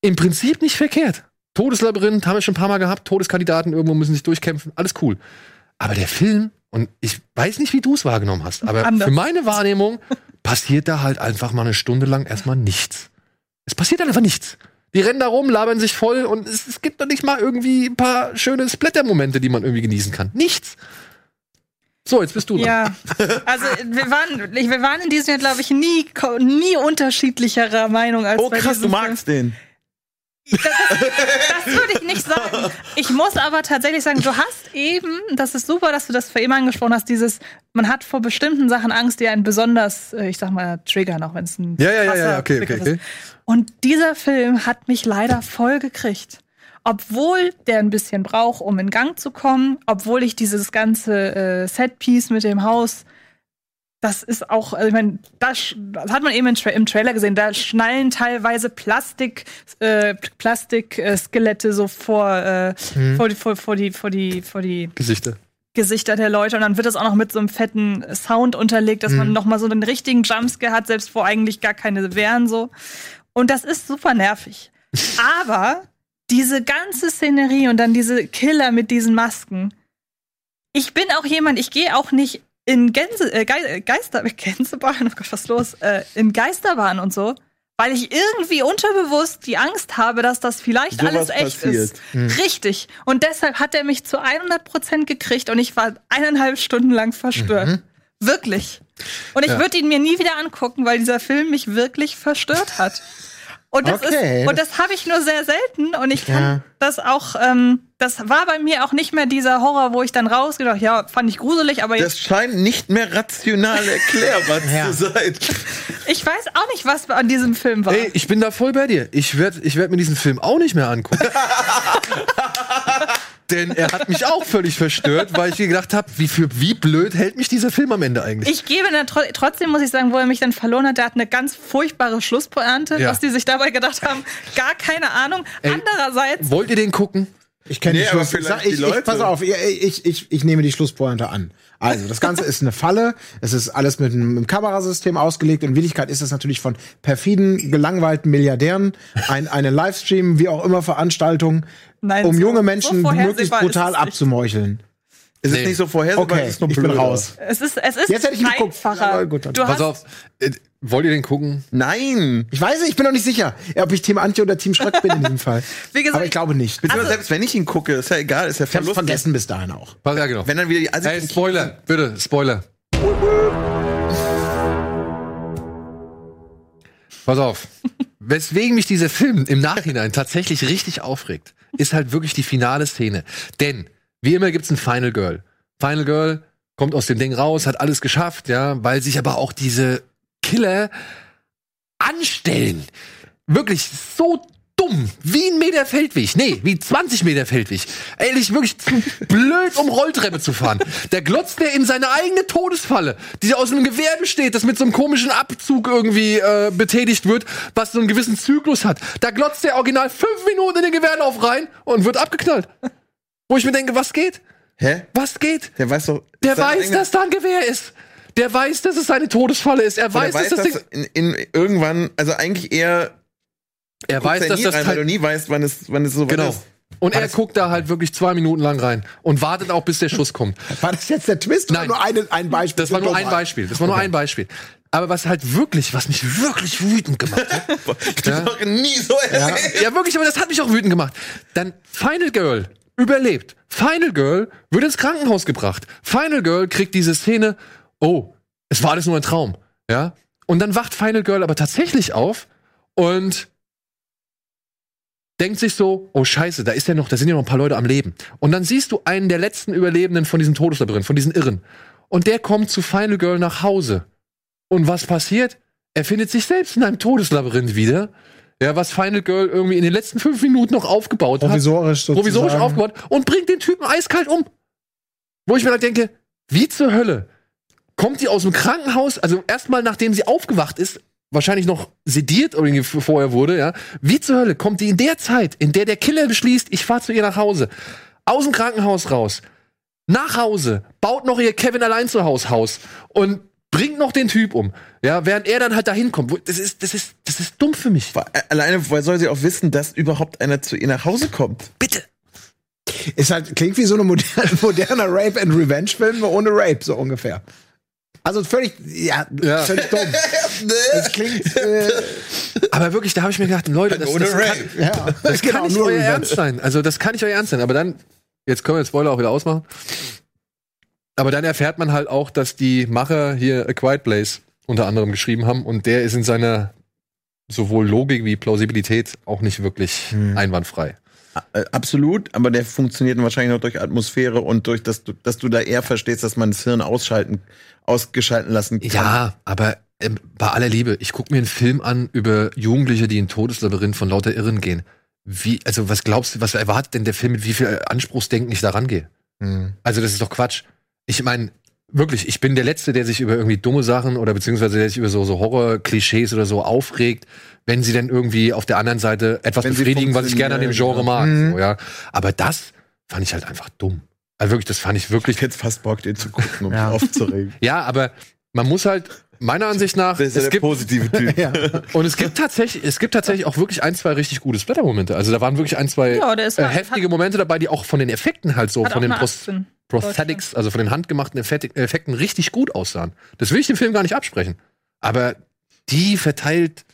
im Prinzip nicht verkehrt. Todeslabyrinth haben wir schon ein paar Mal gehabt, Todeskandidaten irgendwo müssen sich durchkämpfen, alles cool. Aber der Film, und ich weiß nicht, wie du es wahrgenommen hast, aber Anders. für meine Wahrnehmung passiert da halt einfach mal eine Stunde lang erstmal nichts. Es passiert dann einfach nichts. Die rennen da rum, labern sich voll und es, es gibt doch nicht mal irgendwie ein paar schöne Splatter-Momente, die man irgendwie genießen kann. Nichts. So, jetzt bist du dran. Ja, also wir waren, wir waren in diesem Jahr, glaube ich, nie, nie unterschiedlicherer Meinung als Oh bei krass, du Film. magst den. Das würde ich nicht sagen. Ich muss aber tatsächlich sagen, du hast eben, das ist super, dass du das für eben angesprochen hast, dieses, man hat vor bestimmten Sachen Angst, die einen besonders, äh, ich sag mal, triggern, auch wenn es ein Ja, ja, ja, ja, okay, okay, okay. Und dieser Film hat mich leider voll gekriegt. Obwohl der ein bisschen braucht, um in Gang zu kommen, obwohl ich dieses ganze äh, Setpiece mit dem Haus das ist auch, also ich meine, das, das hat man eben im, Tra im Trailer gesehen, da schnallen teilweise Plastik, äh, Plastik-Skelette äh, so vor, äh, vor, die, vor, vor, die, vor, die, vor die Gesichter. Gesichter der Leute und dann wird das auch noch mit so einem fetten Sound unterlegt, dass man noch mal so einen richtigen Jumpscare hat, selbst wo eigentlich gar keine wären so. Und das ist super nervig. Aber diese ganze Szenerie und dann diese Killer mit diesen Masken. Ich bin auch jemand, ich gehe auch nicht in Gänse, äh, Ge Geister, Gänsebahn, oh Gott, was ist los? Äh, in Geisterbahn und so, weil ich irgendwie unterbewusst die Angst habe, dass das vielleicht Sowas alles echt passiert. ist. Richtig. Und deshalb hat er mich zu 100 Prozent gekriegt und ich war eineinhalb Stunden lang verstört. Wirklich. Und ich Ja. würde ihn mir nie wieder angucken, weil dieser Film mich wirklich verstört hat. Und das Okay, ist, und das habe ich nur sehr selten und ich kann Ja. das auch, ähm, das war bei mir auch nicht mehr dieser Horror, wo ich dann rausgedacht, ja, fand ich gruselig, aber Das scheint nicht mehr rational erklärbar Ja. zu sein. ich weiß auch nicht, was an diesem Film war. Ey, ich bin da voll bei dir. Ich werde ich werd mir diesen Film auch nicht mehr angucken. Denn er hat mich auch völlig verstört, weil ich mir gedacht habe, wie, für, wie blöd hält mich dieser Film am Ende eigentlich? Ich gebe dann tro trotzdem, muss ich sagen, wo er mich dann verloren hat, der hat eine ganz furchtbare Schlusspointe, Ja. was die sich dabei gedacht haben. Gar keine Ahnung. Ey, Andererseits, Wollt ihr den gucken? Ich kenne Nee, die aber Schluss. vielleicht Sag- ich, die ich, pass auf, ich, ich, ich, ich nehme die Schlusspointe an. Also, das Ganze ist eine Falle. Es ist alles mit einem, einem Kamerasystem ausgelegt. In Wirklichkeit ist es natürlich von perfiden, gelangweilten Milliardären ein, eine Livestream, wie auch immer, Veranstaltung, Nein, um so- junge so Menschen vorhersehbar möglichst ist brutal abzumeucheln. Es Nee. ist nicht so vorhersehbar, Okay, es ist nur ich bin raus. es ist, es ist Jetzt hätte ich ihn geguckt, einfacher. aber gut, du Pass hast, auf. Äh, wollt ihr den gucken? Nein! Ich weiß nicht, ich bin noch nicht sicher, ob ich Team Antje oder Team Schreck bin in diesem Fall. Wie gesagt, Aber ich glaube nicht. Ich Beziehungsweise selbst wenn ich ihn gucke, ist ja egal, ist ja Verlust. vergessen bis dahin auch. Pass- Ja, genau. Wenn dann wieder die also Ey, Spoiler, bitte, Spoiler. Pass auf. Weswegen mich dieser Film im Nachhinein tatsächlich richtig aufregt, ist halt wirklich die finale Szene. Denn, wie immer gibt's ein Final Girl. Final Girl kommt aus dem Ding raus, hat alles geschafft, ja, weil sich aber auch diese Killer anstellen. Wirklich so dumm, wie ein Meter Feldweg. Nee, wie 20 Meter Feldweg. Ehrlich, wirklich zu blöd, um Rolltreppe zu fahren. Der glotzt der in seine eigene Todesfalle, die aus einem Gewehr besteht, das mit so einem komischen Abzug irgendwie äh, betätigt wird, was so einen gewissen Zyklus hat. Da glotzt der original fünf Minuten in den Gewehrlauf rein und wird abgeknallt. Wo ich mir denke, was geht? Hä? Was geht? Der weiß doch. Der weiß, dass da ein Gewehr ist. Der weiß, dass es seine Todesfalle ist. Er weiß, weiß, dass das dass Ding. in, in irgendwann, also eigentlich eher Er guckt weiß, er dass nie das rein, weil du nie weißt, wann es, wann es so Genau. ist. Und er guckt da halt wirklich zwei Minuten lang rein und wartet auch, bis der Schuss kommt. War das jetzt der Twist Nein. oder nur eine, ein Beispiel? Das war nur ein. Beispiel. Das war nur ein Beispiel. Aber was halt wirklich, was mich wirklich wütend gemacht hat. Das ist doch nie so erzählt. ja, wirklich, aber das hat mich auch wütend gemacht. Dann Final Girl überlebt. Final Girl wird ins Krankenhaus gebracht. Final Girl kriegt diese Szene, oh, es war alles nur ein Traum. Ja? Und dann wacht Final Girl aber tatsächlich auf und denkt sich so, oh scheiße, da ist ja noch, da sind ja noch ein paar Leute am Leben. Und dann siehst du einen der letzten Überlebenden von diesem Todeslabyrinth, von diesen Irren. Und der kommt zu Final Girl nach Hause. Und was passiert? Er findet sich selbst in einem Todeslabyrinth wieder. Ja, was Final Girl irgendwie in den letzten fünf Minuten noch aufgebaut hat. Provisorisch sozusagen. Provisorisch aufgebaut und bringt den Typen eiskalt um. Wo ich mir halt denke, wie zur Hölle kommt die aus dem Krankenhaus, also erstmal nachdem sie aufgewacht ist, wahrscheinlich noch sediert oder irgendwie vorher wurde, ja. Wie zur Hölle kommt die in der Zeit, in der der Killer beschließt, ich fahr zu ihr nach Hause, aus dem Krankenhaus raus, nach Hause, baut noch ihr Kevin allein zu Haus Haus und bringt noch den Typ um, ja, während er dann halt dahin kommt. Wo- Das ist, das ist, das ist dumm für mich. Alleine, weil soll sie auch wissen, dass überhaupt einer zu ihr nach Hause kommt? Bitte. Ist halt, klingt wie so ein moderne, moderner Rape and Revenge Film, ohne Rape, so ungefähr. Also völlig, ja, Ja. völlig dumm. Das klingt, äh, Aber wirklich, da habe ich mir gedacht, Leute, das, Ohne das kann, ja, Das genau, kann nicht nur euer Revenge. Ernst sein. Also das kann nicht euer Ernst sein. Aber dann, jetzt können wir den Spoiler auch wieder ausmachen. Aber dann erfährt man halt auch, dass die Macher hier A Quiet Place unter anderem geschrieben haben und der ist in seiner sowohl Logik wie Plausibilität auch nicht wirklich Hm. einwandfrei. Äh, Absolut, aber der funktioniert wahrscheinlich noch durch Atmosphäre und durch, dass du, dass du da eher verstehst, dass man das Hirn ausschalten, ausgeschalten lassen kann. Ja, aber bei aller Liebe, ich gucke mir einen Film an über Jugendliche, die in Todeslabyrinth von lauter Irren gehen. Wie, also was glaubst du, was erwartet denn der Film, mit wie viel Anspruchsdenken ich da rangehe? Hm. Also das ist doch Quatsch. Ich meine, wirklich, ich bin der Letzte, der sich über irgendwie dumme Sachen oder beziehungsweise der sich über so, so Horror-Klischees oder so aufregt, wenn sie dann irgendwie auf der anderen Seite etwas Wenn befriedigen, was ich gerne an dem Genre mag. So, ja. Aber das fand ich halt einfach dumm. Also wirklich, das fand ich wirklich. Ich hätte fast Bock, den zu gucken, um Ja. mich aufzuregen. Ja, aber man muss halt, meiner Ansicht nach, Das ist es der gibt, positive Typ. Ja. und es gibt tatsächlich, es gibt tatsächlich auch wirklich ein, zwei richtig gute Splatter-Momente. Also da waren wirklich ein, zwei Ja, äh, halt- heftige Momente dabei, die auch von den Effekten halt so, Hat von den eine Pros 18. Prosthetics, also von den handgemachten Effekten richtig gut aussahen. Das will ich dem Film gar nicht absprechen. Aber die verteilt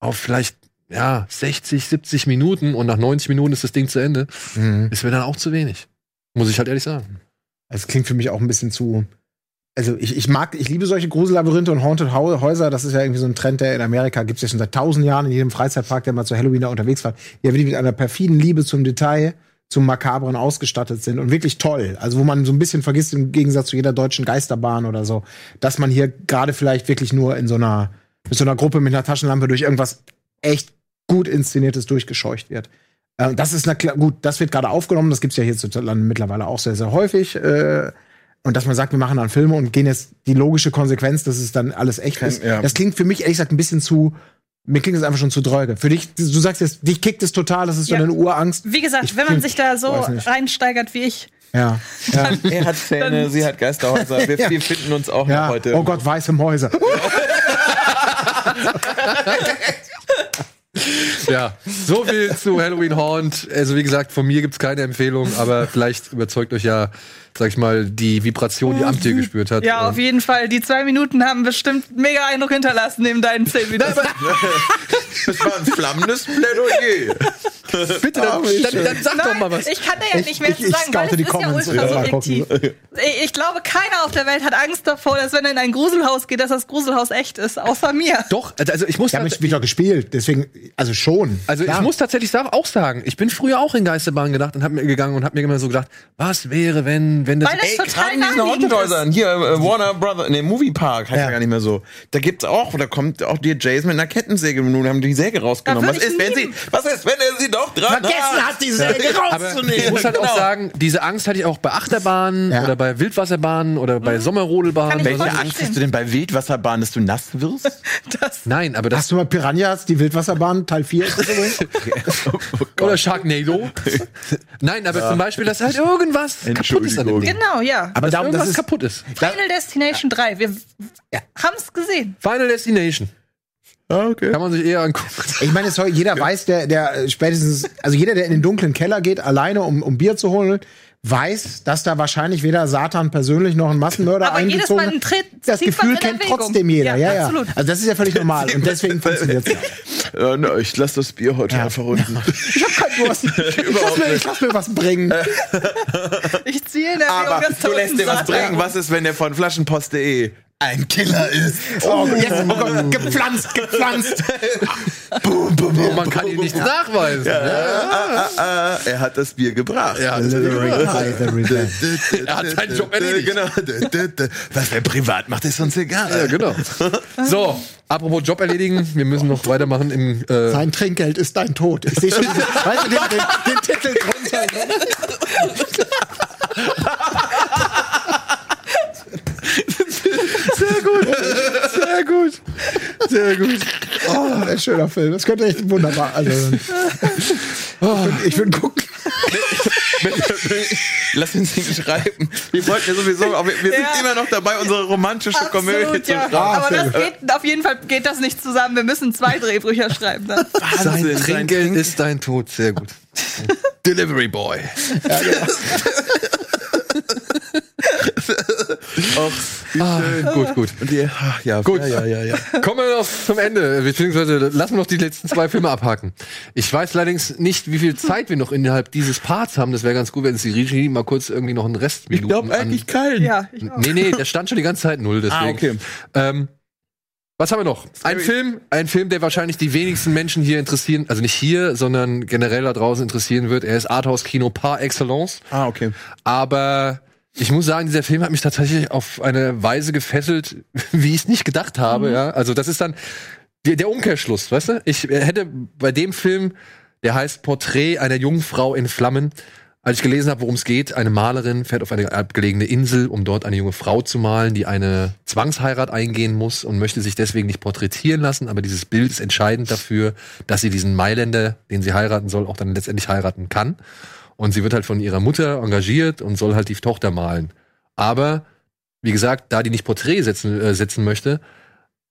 auf vielleicht, ja, 60, 70 Minuten und nach 90 Minuten ist das Ding zu Ende, Mhm. ist mir dann auch zu wenig. Muss ich halt ehrlich sagen. Es klingt für mich auch ein bisschen zu. Also ich, ich mag, ich liebe solche Grusellabyrinthe und Haunted Hau- Häuser. Das ist ja irgendwie so ein Trend, der in Amerika gibt es ja schon seit tausend Jahren in jedem Freizeitpark, der mal zu Halloween da unterwegs war. Die ja wirklich mit einer perfiden Liebe zum Detail, zum Makabren ausgestattet sind und wirklich toll. Also wo man so ein bisschen vergisst im Gegensatz zu jeder deutschen Geisterbahn oder so, dass man hier gerade vielleicht wirklich nur in so einer mit so einer Gruppe mit einer Taschenlampe durch irgendwas echt gut inszeniertes durchgescheucht wird. Äh, das ist na klar, gut, das wird gerade aufgenommen, das gibt's ja hierzulande mittlerweile auch sehr, sehr häufig. Äh, und dass man sagt, wir machen dann Filme und gehen jetzt die logische Konsequenz, dass es dann alles echt ist. ja. Das klingt für mich ehrlich gesagt ein bisschen zu, mir klingt es einfach schon zu dröge. Für dich, du sagst jetzt, dich kickt es total, das ist Ja. so eine Urangst. Wie gesagt, Ich wenn man sich da so reinsteigert wie ich, Ja. Ja. Er hat Zähne, sie hat Geisterhäuser. Wir, Ja. wir finden uns auch noch ja. heute. Oh Gott, weiße Mäuse. Ja, so viel zu Halloween Haunt. Also wie gesagt, von mir gibt's keine Empfehlung, aber vielleicht überzeugt euch ja, sag ich mal, die Vibration, die Amtier gespürt hat. ja, auf jeden Fall. Die zwei Minuten haben bestimmt mega Eindruck hinterlassen neben deinen zehn Minuten. Das war ein flammendes Plädoyer. Bitte, dann, dann, dann sag doch mal was. Ich kann da ja nicht mehr ich- zu ich sagen, weil es die ist ja Comments ultra und mal subjektiv. Ich, ich glaube, keiner auf der Welt hat Angst davor, dass wenn er in ein Gruselhaus geht, dass das Gruselhaus echt ist, außer mir. Doch, also ich muss Ich habe tats- mich wieder gespielt, deswegen, also schon. also Klar. ich muss tatsächlich auch sagen, ich bin früher auch in Geisterbahn gedacht und hab mir gegangen und hab mir immer so gedacht, was wäre, wenn, wenn das Weil das Ey, gerade in diesen Haunted-Häusern, hier äh, Warner Brother, ne, Movie Park heißt ja. Ja. gar nicht mehr so. Da gibt's auch, da kommt auch dir Jason mit einer Kettensäge und nun haben die Säge rausgenommen. Was ist, wenn sie, was ist, wenn er sie doch dran Vergessen hat, die Säge Aber rauszunehmen? ich muss halt auch Genau. sagen, diese Angst hatte ich auch bei Achterbahnen Ja. oder bei Wildwasserbahnen oder bei Kann Sommerrodelbahnen. Welche Angst verstehen. hast du denn bei Wildwasserbahn, dass du nass wirst? Das, Nein, aber das Hast du mal Piranhas, die Wildwasserbahn, Teil 4 ist das übrigens? oder Sharknado. Nein, aber zum Beispiel, dass halt irgendwas kaputt ist an dem. Ding. genau, ja. Aber Dass darum, das irgendwas ist, kaputt ist. Final Destination 3. Wir haben's gesehen. Final Destination. Ah, okay. Kann man sich eher angucken. ich meine, es jeder weiß, der, der spätestens, also jeder, der in den dunklen Keller geht, alleine, um, um Bier zu holen, weiß, dass da wahrscheinlich weder Satan persönlich noch ein Massenmörder Aber jedes eingezogen Mal ein. Tritt Das Gefühl kennt Erwägung. trotzdem jeder, ja, Ja, ja. absolut. Also das ist ja völlig normal und deswegen funktioniert es. Äh, ne, ich lasse das Bier heute einfach unten. Ich hab keinen Durst. Ich lass, mir, ich lass mir was bringen. Ich ziehe in Erwägung, Aber das du lässt dir was bringen. Was ist, wenn der von Flaschenpost.de ein Killer ist? Oh, jetzt, oh Gott, gepflanzt, gepflanzt. Und man kann ihm nichts nachweisen. Ja. Ah, ah, er hat das Bier gebracht. Ja, Er hat seinen Job erledigt. Genau. Was er privat macht, ist uns egal. Ja, genau. So, apropos Job erledigen, wir müssen noch weitermachen im äh, Sein Trinkgeld ist dein Tod. Ich sehe schon, diese, weißt du, den, den, den Titel drunter. Sehr gut. Sehr gut. Sehr gut. Oh, ein schöner Film. Das könnte echt wunderbar. Also, oh, ich würde gucken. Lass uns nicht schreiben. Wir wollten ja sowieso, aber wir, sind Ja. immer noch dabei, unsere romantische Komödie Absolut, zu ja. schreiben. Aber sehr das geht, auf jeden Fall geht das nicht zusammen. Wir müssen zwei Drehbücher schreiben. Dann. Sein Trinkgeld ist dein Tod. Sehr gut. Delivery Boy. Ah, gut, gut. Die, ach, ja, Gut. ja, ja, ja, ja. Kommen wir noch zum Ende, beziehungsweise lassen wir noch die letzten zwei Filme abhaken. Ich weiß allerdings nicht, wie viel Zeit wir noch innerhalb dieses Parts haben. Das wäre ganz gut, wenn es die Regie mal kurz irgendwie noch einen Rest Ich glaube eigentlich keinen. Ja, ich auch. Nee, nee, der stand schon die ganze Zeit null, deswegen. Ah, okay. Ähm, was haben wir noch? Ein Film, ein Film, der wahrscheinlich die wenigsten Menschen hier interessieren, also nicht hier, sondern generell da draußen interessieren wird. Er ist Arthouse-Kino par excellence. Ah, okay. Aber ich muss sagen, dieser Film hat mich tatsächlich auf eine Weise gefesselt, wie ich es nicht gedacht habe. Ja, also das ist dann der, der Umkehrschluss, weißt du? Ich hätte bei dem Film, der heißt Porträt einer jungen Frau in Flammen, als ich gelesen habe, worum es geht, eine Malerin fährt auf eine abgelegene Insel, um dort eine junge Frau zu malen, die eine Zwangsheirat eingehen muss und möchte sich deswegen nicht porträtieren lassen. Aber dieses Bild ist entscheidend dafür, dass sie diesen Mailänder, den sie heiraten soll, auch dann letztendlich heiraten kann. Und sie wird halt von ihrer Mutter engagiert und soll halt die Tochter malen. Aber wie gesagt, da die nicht Porträt setzen, äh, setzen möchte,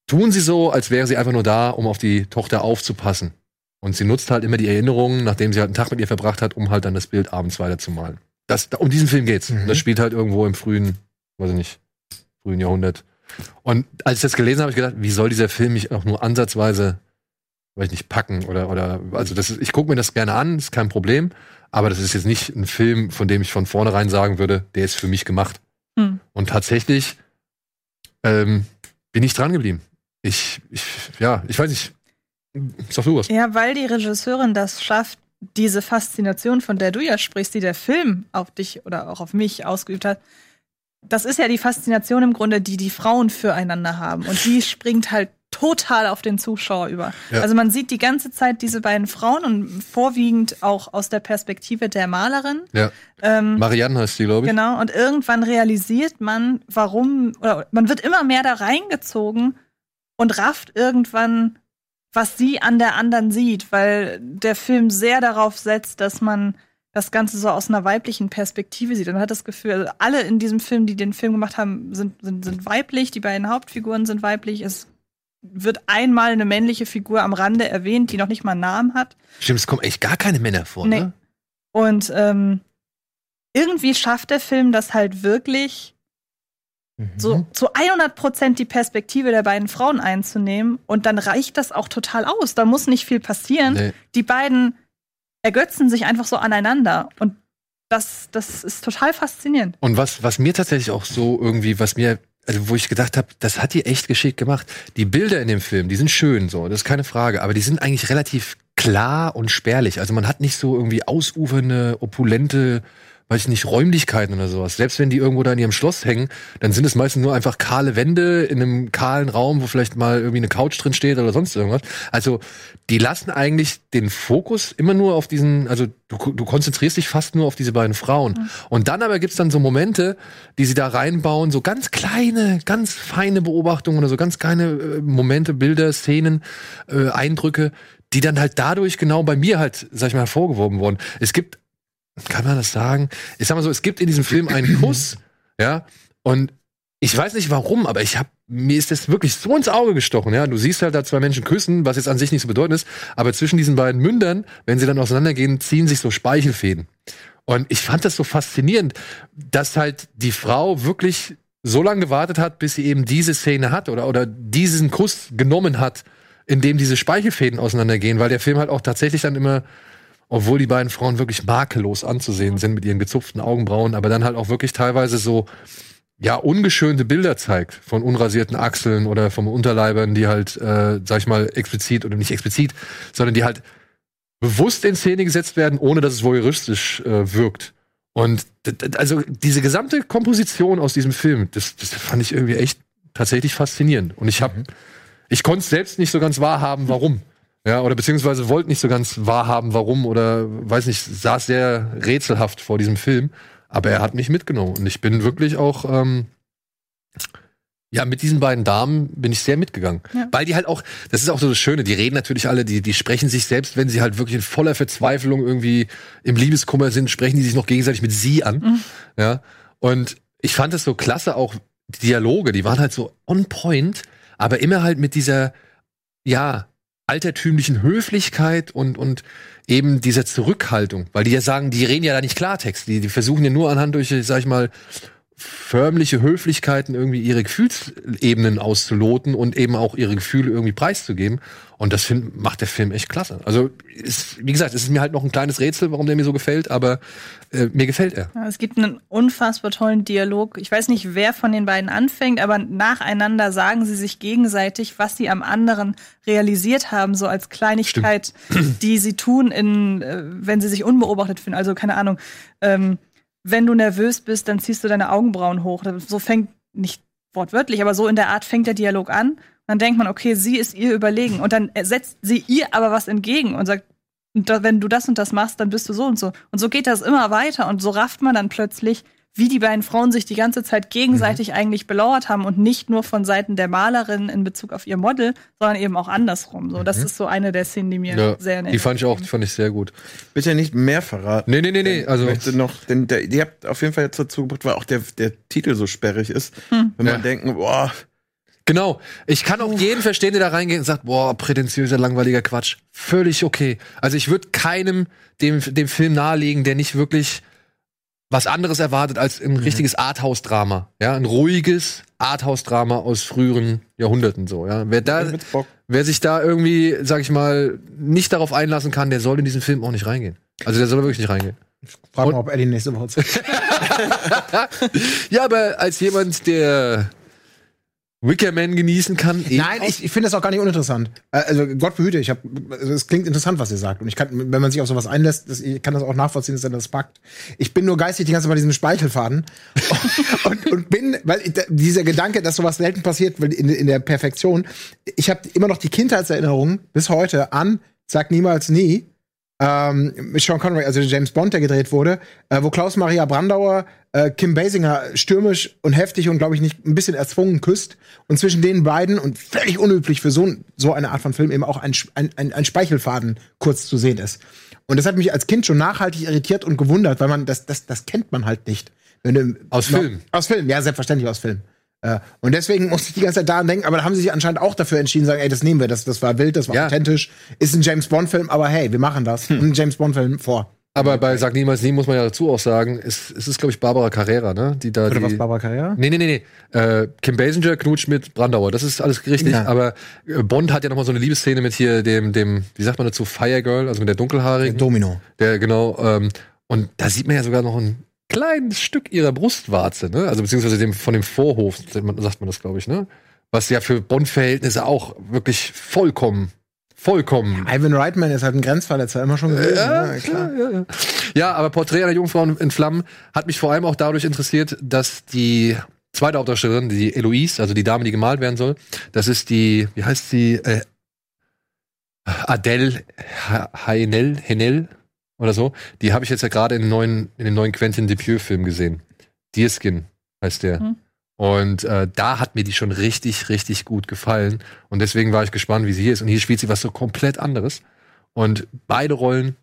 tun sie so, als wäre sie einfach nur da, um auf die Tochter aufzupassen. Und sie nutzt halt immer die Erinnerungen, nachdem sie halt einen Tag mit ihr verbracht hat, um halt dann das Bild abends weiterzumalen. Das, um diesen Film geht's. Mhm. Das spielt halt irgendwo im frühen, weiß ich nicht, frühen Jahrhundert. Und als ich das gelesen habe, habe ich gedacht, wie soll dieser Film mich auch nur ansatzweise, weiß ich nicht, packen oder, oder, also das ist, ich gucke mir das gerne an, ist kein Problem. Aber das ist jetzt nicht ein Film, von dem ich von vornherein sagen würde, der ist für mich gemacht. Hm. Und tatsächlich ähm, bin ich dran geblieben. Ich, ich, ja, ich weiß nicht. Sag du was. Ja, weil die Regisseurin das schafft, diese Faszination, von der du ja sprichst, die der Film auf dich oder auch auf mich ausgeübt hat, das ist ja die Faszination im Grunde, die die Frauen füreinander haben. Und die springt halt total auf den Zuschauer über. Ja. Also man sieht die ganze Zeit diese beiden Frauen und vorwiegend auch aus der Perspektive der Malerin. Ja. Ähm, Marianne heißt die, glaube ich. Genau, und irgendwann realisiert man, warum, oder man wird immer mehr da reingezogen und rafft irgendwann, was sie an der anderen sieht, weil der Film sehr darauf setzt, dass man das Ganze so aus einer weiblichen Perspektive sieht. Und man hat das Gefühl, also alle in diesem Film, die den Film gemacht haben, sind, sind, sind weiblich, die beiden Hauptfiguren sind weiblich. Es wird einmal eine männliche Figur am Rande erwähnt, die noch nicht mal einen Namen hat. Stimmt, es kommen echt gar keine Männer vor, Nee. ne? Und ähm, irgendwie schafft der Film das halt wirklich, so zu 100 Prozent die Perspektive der beiden Frauen einzunehmen. Und dann reicht das auch total aus. Da muss nicht viel passieren. Nee. Die beiden ergötzen sich einfach so aneinander. Und das, das ist total faszinierend. Und was, was mir tatsächlich auch so irgendwie, was mir, also wo ich gedacht habe, das hat die echt geschickt gemacht. Die Bilder in dem Film, die sind schön, so, das ist keine Frage, aber die sind eigentlich relativ klar und spärlich. Also man hat nicht so irgendwie ausufernde, opulente, weiß ich nicht, Räumlichkeiten oder sowas. Selbst wenn die irgendwo da in ihrem Schloss hängen, dann sind es meistens nur einfach kahle Wände in einem kahlen Raum, wo vielleicht mal irgendwie eine Couch drin steht oder sonst irgendwas. Also die lassen eigentlich den Fokus immer nur auf diesen, also du, du konzentrierst dich fast nur auf diese beiden Frauen. Und dann aber gibt's dann so Momente, die sie da reinbauen, so ganz kleine, ganz feine Beobachtungen oder so ganz kleine äh, Momente, Bilder, Szenen, äh, Eindrücke, die dann halt dadurch genau bei mir halt, sag ich mal, hervorgehoben wurden. Es gibt, kann man das sagen? Ich sag mal so, es gibt in diesem Film einen Kuss, ja, und ich weiß nicht warum, aber ich habe mir ist das wirklich so ins Auge gestochen, ja. Du siehst halt da zwei Menschen küssen, was jetzt an sich nicht so bedeutend ist, aber zwischen diesen beiden Mündern, wenn sie dann auseinandergehen, ziehen sich so Speichelfäden. Und ich fand das so faszinierend, dass halt die Frau wirklich so lange gewartet hat, bis sie eben diese Szene hat oder, oder diesen Kuss genommen hat, in dem diese Speichelfäden auseinandergehen, weil der Film halt auch tatsächlich dann immer, obwohl die beiden Frauen wirklich makellos anzusehen sind mit ihren gezupften Augenbrauen, aber dann halt auch wirklich teilweise so, ja, ungeschönte Bilder zeigt von unrasierten Achseln oder vom Unterleibern, die halt, äh, sag ich mal, explizit oder nicht explizit, sondern die halt bewusst in Szene gesetzt werden, ohne dass es voyeuristisch äh, wirkt. Und also diese gesamte Komposition aus diesem Film, das, das fand ich irgendwie echt tatsächlich faszinierend. Und ich habe, ich konnte es selbst nicht so ganz wahrhaben, warum. Ja, oder beziehungsweise wollte nicht so ganz wahrhaben, warum, oder weiß nicht, saß sehr rätselhaft vor diesem Film. Aber er hat mich mitgenommen. Und ich bin wirklich auch, ähm, ja, mit diesen beiden Damen bin ich sehr mitgegangen. Ja. Weil die halt auch, das ist auch so das Schöne, die reden natürlich alle, die, die sprechen sich selbst, wenn sie halt wirklich in voller Verzweiflung irgendwie im Liebeskummer sind, sprechen die sich noch gegenseitig mit sie an. Ja. Und ich fand es so klasse, auch die Dialoge, die waren halt so on point, aber immer halt mit dieser, ja, altertümlichen Höflichkeit und, und eben dieser Zurückhaltung. Weil die ja sagen, die reden ja da nicht Klartext. Die, die versuchen ja nur anhand durch, sag ich mal, förmliche Höflichkeiten irgendwie ihre Gefühlsebenen auszuloten und eben auch ihre Gefühle irgendwie preiszugeben. Und das find, macht der Film echt klasse. Also, ist, wie gesagt, es ist mir halt noch ein kleines Rätsel, warum der mir so gefällt, aber äh, mir gefällt er. Ja, es gibt einen unfassbar tollen Dialog. Ich weiß nicht, wer von den beiden anfängt, aber nacheinander sagen sie sich gegenseitig, was sie am anderen realisiert haben, so als Kleinigkeit, die sie tun, in, äh, wenn sie sich unbeobachtet fühlen. Also keine Ahnung. Ähm, wenn du nervös bist, dann ziehst du deine Augenbrauen hoch. So fängt nicht wortwörtlich, aber so in der Art fängt der Dialog an. Dann denkt man, okay, sie ist ihr überlegen. Und dann setzt sie ihr aber was entgegen und sagt, wenn du das und das machst, dann bist du so und so. Und so geht das immer weiter. Und so rafft man dann plötzlich, wie die beiden Frauen sich die ganze Zeit gegenseitig Mhm. eigentlich belauert haben und nicht nur von Seiten der Malerin in Bezug auf ihr Model, sondern eben auch andersrum. So, das ist so eine der Szenen, die mir Mhm. Ja, sehr die fand ich auch, die fand ich sehr gut. Bitte nicht mehr verraten. Nee, nee, nee, nee. Also, Ich möchte noch, denn der, ihr habt auf jeden Fall jetzt dazu gebracht, weil auch der, der Titel so sperrig ist. Wenn man Ja. denken, boah, genau. Ich kann auch jeden verstehen, der da reingeht und sagt, boah, prätentiöser, langweiliger Quatsch. Völlig okay. Also ich würde keinem dem, dem Film nahelegen, der nicht wirklich was anderes erwartet als ein richtiges Arthouse-Drama. Ja, ein ruhiges Arthouse-Drama aus früheren Jahrhunderten so. Ja, wer da, wer sich da irgendwie, sag ich mal, nicht darauf einlassen kann, der soll in diesen Film auch nicht reingehen. Also der soll wirklich nicht reingehen. Frag Und- mal, ob Eddie nächste Woche zurück Ja, aber als jemand, der Wickerman genießen kann, eben Nein, ich, ich finde das auch gar nicht uninteressant. Äh, Also Gott behüte, ich habe, also es klingt interessant, was ihr sagt. Und ich kann, wenn man sich auf sowas einlässt, das, ich kann das auch nachvollziehen, dass er das packt. Ich bin nur geistig die ganze Zeit bei diesem Speichelfaden und, und bin, weil ich, dieser Gedanke, dass sowas selten passiert weil in, in der Perfektion. Ich habe immer noch die Kindheitserinnerungen bis heute an, sag niemals nie. Ähm, mit Sean Connery, also James Bond, der gedreht wurde, äh, wo Klaus Maria Brandauer äh, Kim Basinger stürmisch und heftig und glaube ich nicht ein bisschen erzwungen küsst und zwischen den beiden und völlig unüblich für so, so eine Art von Film eben auch ein, ein, ein, ein Speichelfaden kurz zu sehen ist. Und das hat mich als Kind schon nachhaltig irritiert und gewundert, weil man das, das, das kennt man halt nicht. Wenn du, Aus Film? Aus Film, ja, selbstverständlich aus Film. Äh, und deswegen musste ich die ganze Zeit daran denken, aber da haben sie sich anscheinend auch dafür entschieden, sagen, ey, das nehmen wir, das, das war wild, das war Ja. authentisch, ist ein James Bond-Film, aber hey, wir machen das. Ein James Bond-Film vor. Aber bei Sag niemals nie muss man ja dazu auch sagen, es, es ist, glaube ich, Barbara Carrera, ne? Die da Oder die, was, Barbara Carrera? Nee, nee, nee, nee. Äh, Kim Basinger knutscht mit Brandauer. Das ist alles richtig. Ja. Aber äh, Bond hat ja noch mal so eine Liebesszene mit hier dem, dem, wie sagt man dazu, Fire Girl, also mit der dunkelhaarigen. Domino. Der, genau. Ähm, und da sieht man ja sogar noch ein kleines Stück ihrer Brustwarze, ne? Also beziehungsweise dem, von dem Vorhof, sagt man, das, glaube ich, ne? Was ja für Bond-Verhältnisse auch wirklich vollkommen, vollkommen Ivan Reitman ist halt ein Grenzverletzer, immer schon gewesen. ja, ne? klar. Ja, ja. ja, aber Porträt einer Jungfrau in Flammen hat mich vor allem auch dadurch interessiert, dass die zweite Hauptdarstellerin, die Eloise, also die Dame, die gemalt werden soll, das ist die, wie heißt sie, äh, Adele Haenel, Henel oder so. Die habe ich jetzt ja gerade in, den neuen, in den neuen Quentin Dupieux-Film gesehen. Deerskin heißt der. Mhm. Und äh, da hat mir die schon richtig, richtig gut gefallen. Und deswegen war ich gespannt, wie sie hier ist. Und hier spielt sie was so komplett anderes. Und beide Rollen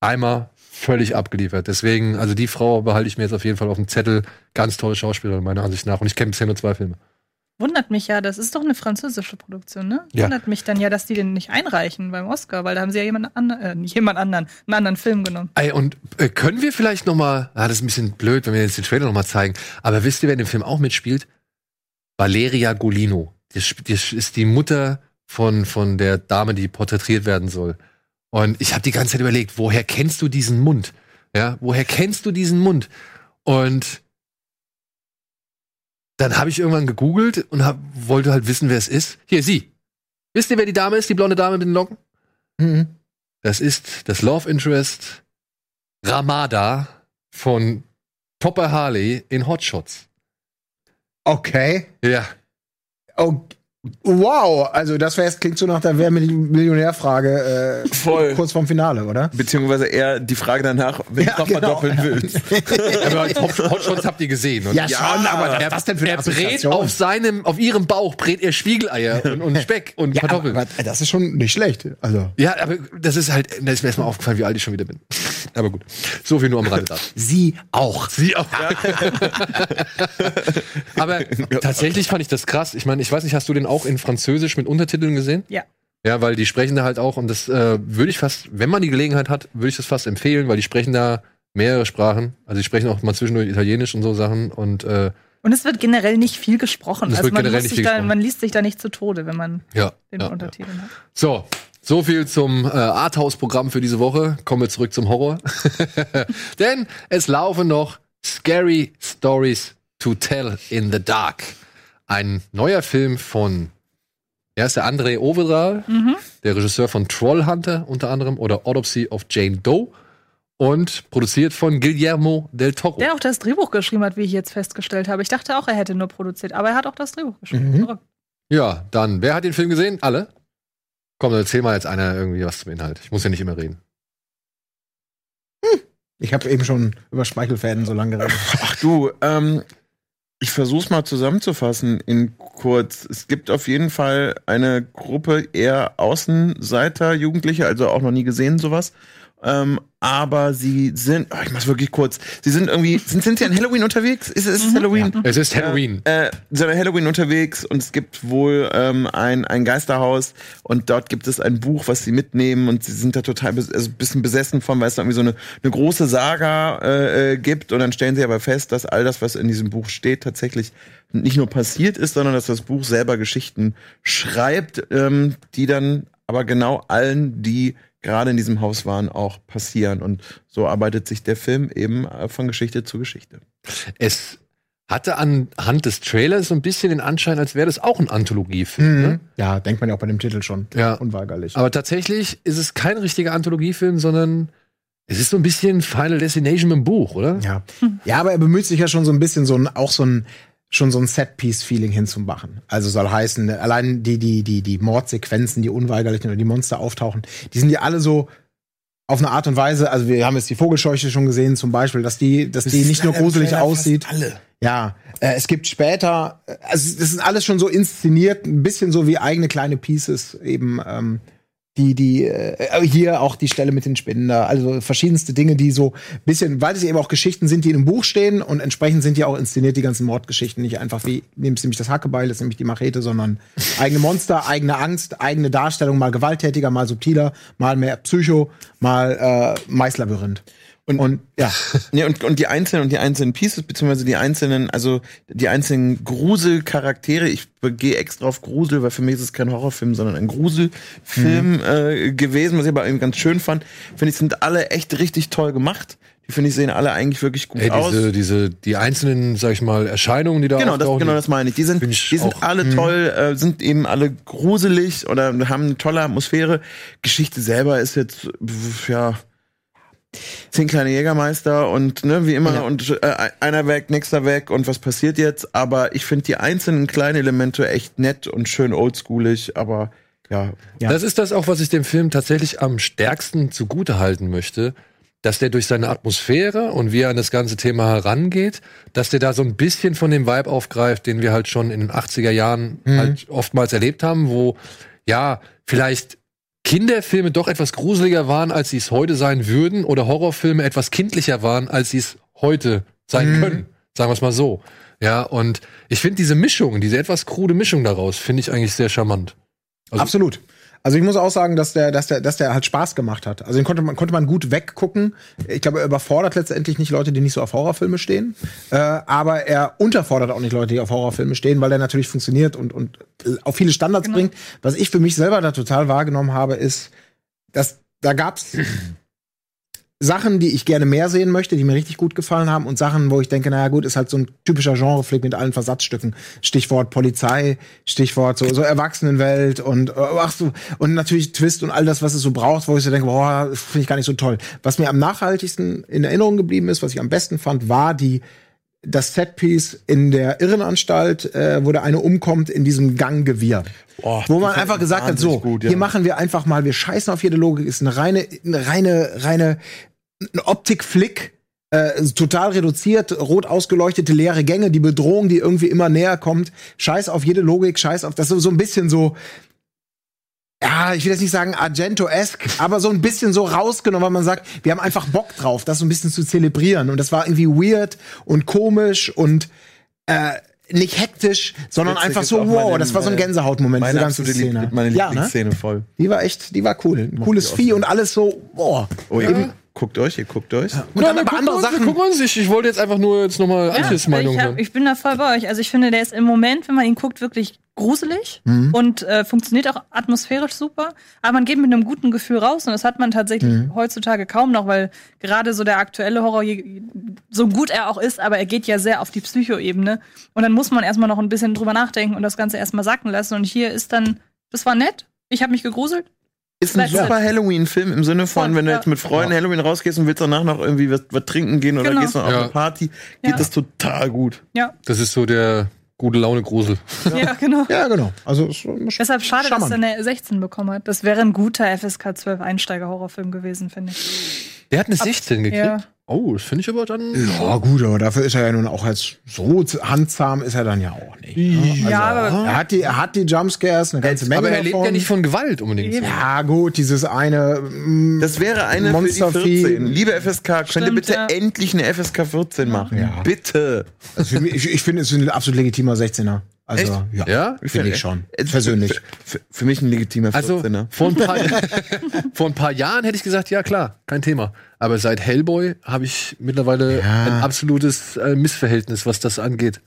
einmal völlig abgeliefert. Deswegen, also die Frau behalte ich mir jetzt auf jeden Fall auf dem Zettel. Ganz tolle Schauspielerin, meiner Ansicht nach. Und ich kenne bisher nur zwei Filme. Wundert mich ja, das ist doch eine französische Produktion, ne? Ja. Wundert mich dann ja, dass die den nicht einreichen beim Oscar, weil da haben sie ja jemand anderen, äh, nicht jemand anderen, einen anderen Film genommen. Ey, und äh, können wir vielleicht noch mal, ah, das ist ein bisschen blöd, wenn wir jetzt den Trailer noch mal zeigen, aber wisst ihr, wer in dem Film auch mitspielt? Valeria Golino. Das, das ist die Mutter von, von der Dame, die porträtiert werden soll. Und ich habe die ganze Zeit überlegt, woher kennst du diesen Mund? Ja, woher kennst du diesen Mund? Und dann habe ich irgendwann gegoogelt und hab, wollte halt wissen, wer es ist. Hier, sie. Wisst ihr, wer die Dame ist, die blonde Dame mit den Locken? Mhm. Das ist das Love Interest Ramada von Topper Harley in Hotshots. Okay. Ja. Oh, wow, also das wär, klingt so nach der Wer Millionärfrage äh, Voll. kurz vorm Finale, oder? Beziehungsweise eher die Frage danach, wenn Ja, du noch genau. verdoppeln willst. Aber Hot- Hotshots habt ihr gesehen. Und Ja, schon, aber was er, das denn für eine er brät auf seinem, auf ihrem Bauch brät er Spiegeleier und, und Speck und Ja, Kartoffeln. aber, aber das ist schon nicht schlecht. Also ja, aber das ist halt, da ist mir erstmal aufgefallen, wie alt ich schon wieder bin. Aber gut. So viel nur am Rande da. sie auch. Sie auch. Aber tatsächlich fand ich das krass. Ich meine, ich weiß nicht, hast du den auch in Französisch mit Untertiteln gesehen? Ja. Ja, weil die sprechen da halt auch und das äh, würde ich fast, wenn man die Gelegenheit hat, würde ich das fast empfehlen, weil die sprechen da mehrere Sprachen. Also die sprechen auch mal zwischendurch Italienisch und so Sachen und äh, Und es wird generell nicht viel gesprochen. Es Also man, da, gesprochen. man liest sich da nicht zu Tode, wenn man ja. den ja, ja. Untertitel hat. So, so viel zum äh, Arthouse-Programm für diese Woche. Kommen wir zurück zum Horror. Denn es laufen noch Scary Stories to Tell in the Dark. Ein neuer Film von, er ist der André Overdahl, der Regisseur von Trollhunter unter anderem oder Autopsy of Jane Doe und produziert von Guillermo del Toro. Der auch das Drehbuch geschrieben hat, wie ich jetzt festgestellt habe. Ich dachte auch, er hätte nur produziert, aber er hat auch das Drehbuch geschrieben. Mhm. Ja, dann, wer hat den Film gesehen? Alle? Komm, dann erzähl mal jetzt einer irgendwie was zum Inhalt. Ich muss ja nicht immer reden. Ich habe eben schon über Speichelfäden so lange geredet. Ach du, ähm, ich versuch's mal zusammenzufassen in kurz. Es gibt auf jeden Fall eine Gruppe eher Außenseiter, Jugendliche, also auch noch nie gesehen sowas. Ähm, aber sie sind, oh, ich mach's wirklich kurz. Sie sind irgendwie, sind, sind sie an Halloween unterwegs? Ist, ist es Halloween? Es ist Halloween. Äh, sind an Halloween unterwegs und es gibt wohl ähm, ein, ein Geisterhaus und dort gibt es ein Buch, was sie mitnehmen und sie sind da total bes also ein bisschen besessen von, weil es da irgendwie so eine, eine große Saga äh, äh, gibt und dann stellen sie aber fest, dass all das, was in diesem Buch steht, tatsächlich nicht nur passiert ist, sondern dass das Buch selber Geschichten schreibt, ähm, die dann aber genau allen, die gerade in diesem Haus waren, auch passieren. Und so arbeitet sich der Film eben äh, von Geschichte zu Geschichte. Es hatte anhand des Trailers so ein bisschen den Anschein, als wäre das auch ein Anthologiefilm. Ne? Ja, denkt man ja auch bei dem Titel schon. Ja. Unweigerlich. Aber tatsächlich ist es kein richtiger Anthologiefilm, sondern es ist so ein bisschen Final Destination mit dem Buch, oder? Ja. ja, aber er bemüht sich ja schon so ein bisschen so ein, auch so ein, schon so ein Set-Piece-Feeling hinzumachen. Also soll heißen, allein die, die, die, die Mordsequenzen, die unweigerlichen oder die Monster auftauchen, die sind ja alle so auf eine Art und Weise, also wir haben jetzt die Vogelscheuche schon gesehen zum Beispiel, dass die, dass die nicht nur gruselig aussieht. Alle. Ja, äh, es gibt später, äh, also das ist alles schon so inszeniert, ein bisschen so wie eigene kleine Pieces eben. Ähm, die, die, äh, hier auch die Stelle mit den Spinnen da, also verschiedenste Dinge, die so bisschen, weil es eben auch Geschichten sind, die in einem Buch stehen und entsprechend sind ja auch inszeniert die ganzen Mordgeschichten, nicht einfach wie, nimmst nämlich das Hackebeil, das ist nämlich die Machete, sondern eigene Monster, eigene Angst, eigene Darstellung, mal gewalttätiger, mal subtiler, mal mehr Psycho, mal äh, Maislabyrinth. Und, Und ja, Nee, und, und die einzelnen und die einzelnen Pieces, beziehungsweise die einzelnen, also die einzelnen Gruselcharaktere, ich gehe extra auf Grusel, weil für mich ist es kein Horrorfilm, sondern ein Gruselfilm äh, gewesen, was ich aber irgendwie ganz schön fand. Finde ich, sind alle echt richtig toll gemacht. Die finde ich sehen alle eigentlich wirklich gut Ey, aus. diese, diese, die einzelnen, sag ich mal, Erscheinungen, die da Genau, das, genau das meine ich. Die sind, ich die sind auch- alle toll, äh, sind eben alle gruselig oder haben eine tolle Atmosphäre. Geschichte selber ist jetzt, ja, zehn kleine Jägermeister und ne, wie immer Ja. und äh, einer weg, nächster weg und was passiert jetzt? Aber ich finde die einzelnen kleinen Elemente echt nett und schön oldschoolig, aber ja, Ja. Das ist das auch, was ich dem Film tatsächlich am stärksten zugute halten möchte, dass der durch seine Atmosphäre und wie er an das ganze Thema herangeht, dass der da so ein bisschen von dem Vibe aufgreift, den wir halt schon in den 80er Jahren halt oftmals erlebt haben, wo ja vielleicht Kinderfilme doch etwas gruseliger waren, als sie es heute sein würden, oder Horrorfilme etwas kindlicher waren, als sie es heute sein können. Sagen wir es mal so. Ja, und ich finde diese Mischung, diese etwas krude Mischung daraus, finde ich eigentlich sehr charmant. Also- Absolut. Also ich muss auch sagen, dass der, dass der, dass der halt Spaß gemacht hat. Also den konnte man, konnte man gut weggucken. Ich glaube, er überfordert letztendlich nicht Leute, die nicht so auf Horrorfilme stehen. Äh, aber er unterfordert auch nicht Leute, die auf Horrorfilme stehen, weil der natürlich funktioniert und, und auf viele Standards Genau. bringt. Was ich für mich selber da total wahrgenommen habe, ist, dass da gab's Sachen, die ich gerne mehr sehen möchte, die mir richtig gut gefallen haben und Sachen, wo ich denke, naja gut, ist halt so ein typischer Genreflick mit allen Versatzstücken. Stichwort Polizei, Stichwort so, so Erwachsenenwelt und äh, ach so, und natürlich Twist und all das, was es so braucht, wo ich so denke, boah, das finde ich gar nicht so toll. Was mir am nachhaltigsten in Erinnerung geblieben ist, was ich am besten fand, war die das Setpiece in der Irrenanstalt, äh, wo der eine umkommt in diesem Ganggewirr. Oh, wo man einfach gesagt hat, so, gut, ja. hier machen wir einfach mal, wir scheißen auf jede Logik, ist eine reine, eine reine, reine ein Optikflick, äh, total reduziert, rot ausgeleuchtete leere Gänge, die Bedrohung, die irgendwie immer näher kommt. Scheiß auf jede Logik, scheiß auf das ist so ein bisschen so. Ja, ich will jetzt nicht sagen Argento-esque, aber so ein bisschen so rausgenommen, weil man sagt, wir haben einfach Bock drauf, das so ein bisschen zu zelebrieren. Und das war irgendwie weird und komisch und äh, nicht hektisch, sondern Witzig einfach so, wow, meine, das war so ein Gänsehautmoment, diese meine ganze absolute Lieb Szene. meine ja, ne? Lieblingsszene voll. Die war echt, die war cool. Ein cooles Vieh und alles so, boah. Oh, ihr guckt euch, ihr guckt euch. Und dann aber andere wir uns, wir Sachen. gucken uns. Ich, ich wollte jetzt einfach nur jetzt nochmal Antjes Meinung ich, hab, ich bin da voll bei euch. Also ich finde, der ist im Moment, wenn man ihn guckt, wirklich gruselig Mhm. und äh, funktioniert auch atmosphärisch super. Aber man geht mit einem guten Gefühl raus und das hat man tatsächlich Mhm. heutzutage kaum noch, weil gerade so der aktuelle Horror, so gut er auch ist, aber er geht ja sehr auf die Psychoebene. Und dann muss man erstmal noch ein bisschen drüber nachdenken und das Ganze erstmal sacken lassen. Und hier ist dann, das war nett. Ich habe mich gegruselt. Ist ein super Halloween-Film im Sinne von, wenn du jetzt mit Freunden Halloween rausgehst und willst danach noch irgendwie was, was trinken gehen oder Genau. gehst noch auf Ja. eine Party, geht Ja. das total gut. Ja, Das ist so der gute Laune Grusel. ja, genau. Ja, genau. Also es- Deshalb schade, dass charmant. er eine 16 bekommen hat. Das wäre ein guter FSK 12 Einsteiger-Horrorfilm gewesen, finde ich. Der hat eine 16 gekriegt. Ja. Oh, das finde ich aber dann. Ja, gut, aber dafür ist er ja nun auch als so handzahm ist er dann ja auch nicht. ne? Also, Ja, aber- er hat die, er hat die Jumpscares, eine ganze Menge aber er lebt davon. ja nicht von Gewalt unbedingt. Eben. Ja, gut, dieses eine. mm, Das wäre eine Monstervieh. für die 14. Liebe FSK, könnt ihr bitte ja. endlich eine FSK 14 machen? Ja. Bitte. Also mich, ich, ich finde, es ist ein absolut legitimer 16er. Also, ja. Ja? Finde ich schon. Äh, Persönlich. Für, für, mich ein legitimer Also 14er. vor ein, paar, vor ein paar Jahren hätte ich gesagt, ja klar, kein Thema. Aber seit Hellboy habe ich mittlerweile Ja. ein absolutes äh, Missverhältnis, was das angeht.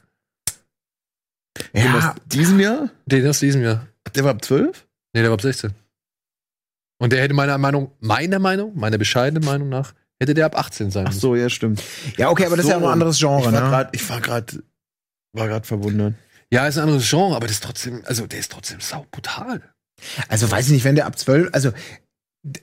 Den Ja, aus diesem Jahr? Den aus diesem Jahr. Der war ab 12? Nee, der war ab 16. Und der hätte meiner Meinung, meiner Meinung, meiner bescheidenen Meinung nach, hätte der ab 18 sein Ach müssen. so, ja, stimmt. ja, okay, aber das ist ja auch ein anderes Genre, ich war ne? grad, ich war gerade war gerade verwundert. Ja, ist ein anderes Genre, aber das ist trotzdem, also der ist trotzdem sau brutal. Also weiß ich nicht, wenn der ab 12, also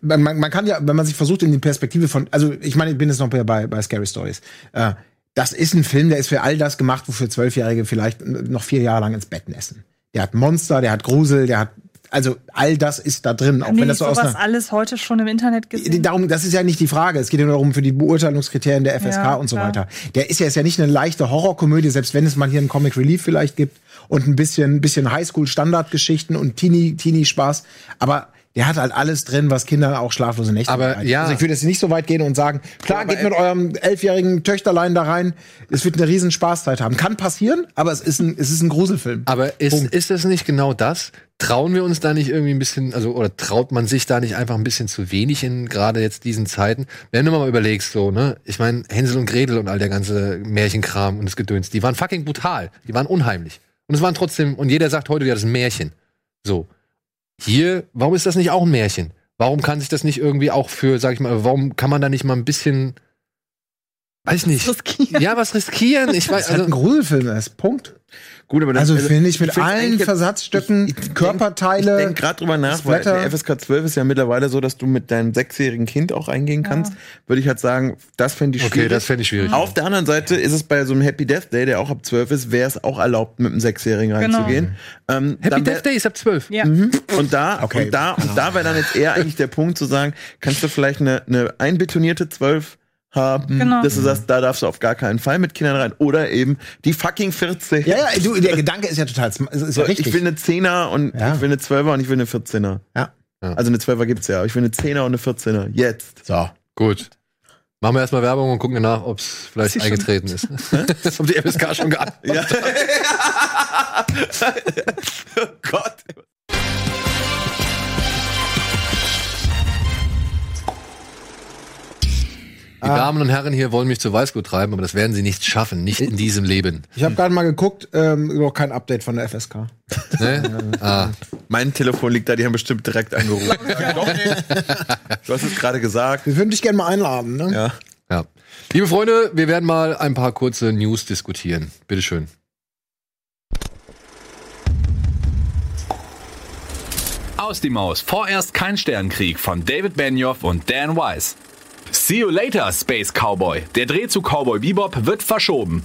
man, man, kann ja, wenn man sich versucht in die Perspektive von, also ich meine, ich bin jetzt noch bei, bei, Scary Stories. Äh, das ist ein Film, der ist für all das gemacht, wofür Zwölfjährige vielleicht noch vier Jahre lang ins Bett nässen. Der hat Monster, der hat Grusel, der hat, also all das ist da drin, auch Haben wenn das so aus sowas einer, alles heute schon im Internet gesehen? Darum, das ist ja nicht die Frage. Es geht ja nur darum, für die Beurteilungskriterien der FSK Ja, und so klar. weiter. Der ist ja, ist ja nicht eine leichte Horrorkomödie, selbst wenn es mal hier einen Comic Relief vielleicht gibt und ein bisschen, ein bisschen Highschool-Standardgeschichten und Teenie, Teenie-Spaß. Aber der hat halt alles drin, was Kindern auch schlaflose Nächte Aber bereitet. ja. Also ich würde jetzt nicht so weit gehen und sagen, klar, geht mit eurem elfjährigen Töchterlein da rein. Es wird eine riesen Spaßzeit haben. Kann passieren, aber es ist ein, es ist ein Gruselfilm. Aber ist, Punkt. ist das nicht genau das? Trauen wir uns da nicht irgendwie ein bisschen, also, oder traut man sich da nicht einfach ein bisschen zu wenig in gerade jetzt diesen Zeiten? Wenn du mal überlegst, so, ne, ich meine, Hänsel und Gretel und all der ganze Märchenkram und das Gedöns, die waren fucking brutal. Die waren unheimlich. Und es waren trotzdem, und jeder sagt heute, ja, das ist ein Märchen. So. Hier, warum ist das nicht auch ein Märchen? Warum kann sich das nicht irgendwie auch für, sag ich mal, warum kann man da nicht mal ein bisschen, weiß ich nicht. riskieren. Ja, was riskieren? Ich Das weiß, halt ein also, Gruselfilm, das ist Punkt. Gut, aber Also finde ich mit find's allen Versatzstücken, Ich- ich denk- Körperteile. Ich denke gerade drüber nach, das weil der FSK 12 ist ja mittlerweile so, dass du mit deinem sechsjährigen Kind auch eingehen kannst. Würde ich halt sagen, das fände ich okay, schwierig. das fände ich schwierig. Auf der anderen Seite ist es bei so einem Happy Death Day, der auch ab 12 ist, wäre es auch erlaubt, mit einem Sechsjährigen Genau. reinzugehen. Ähm, Happy dann wär- Death Day ist ab 12. Ja. Mhm. Und da, Okay. und da, und da wäre dann jetzt eher eigentlich der Punkt zu sagen, kannst du vielleicht eine, eine einbetonierte 12 haben, Genau. dass du sagst, da darfst du auf gar keinen Fall mit Kindern rein. Oder eben die fucking 14. Ja, ja, du, der Gedanke ist ja total, ist So, ja richtig. ich will eine 10er und Ja. ich will eine 12er und ich will eine 14er. ja. Also eine 12er gibt's ja, aber ich will eine 10er und eine 14er. Jetzt. So. Gut. Machen wir erstmal Werbung und gucken danach, ob es vielleicht schon- eingetreten ist. ob die FSK schon geantwortet Ja. oh Gott. Die Damen und Herren hier wollen mich zu Weißgut treiben, aber das werden sie nicht schaffen, nicht in diesem Leben. Ich habe gerade mal geguckt, ähm, noch kein Update von der FSK. Ne? ah, Mein Telefon liegt da, die haben bestimmt direkt angerufen. du hast es gerade gesagt. Wir würden dich gerne mal einladen, ne? Ja. ja. Liebe Freunde, wir werden mal ein paar kurze News diskutieren. Bitteschön. Aus die Maus. Vorerst kein Sternenkrieg von David Benioff und Dan Weiss. See you later, Space Cowboy. Der Dreh zu Cowboy Bebop wird verschoben.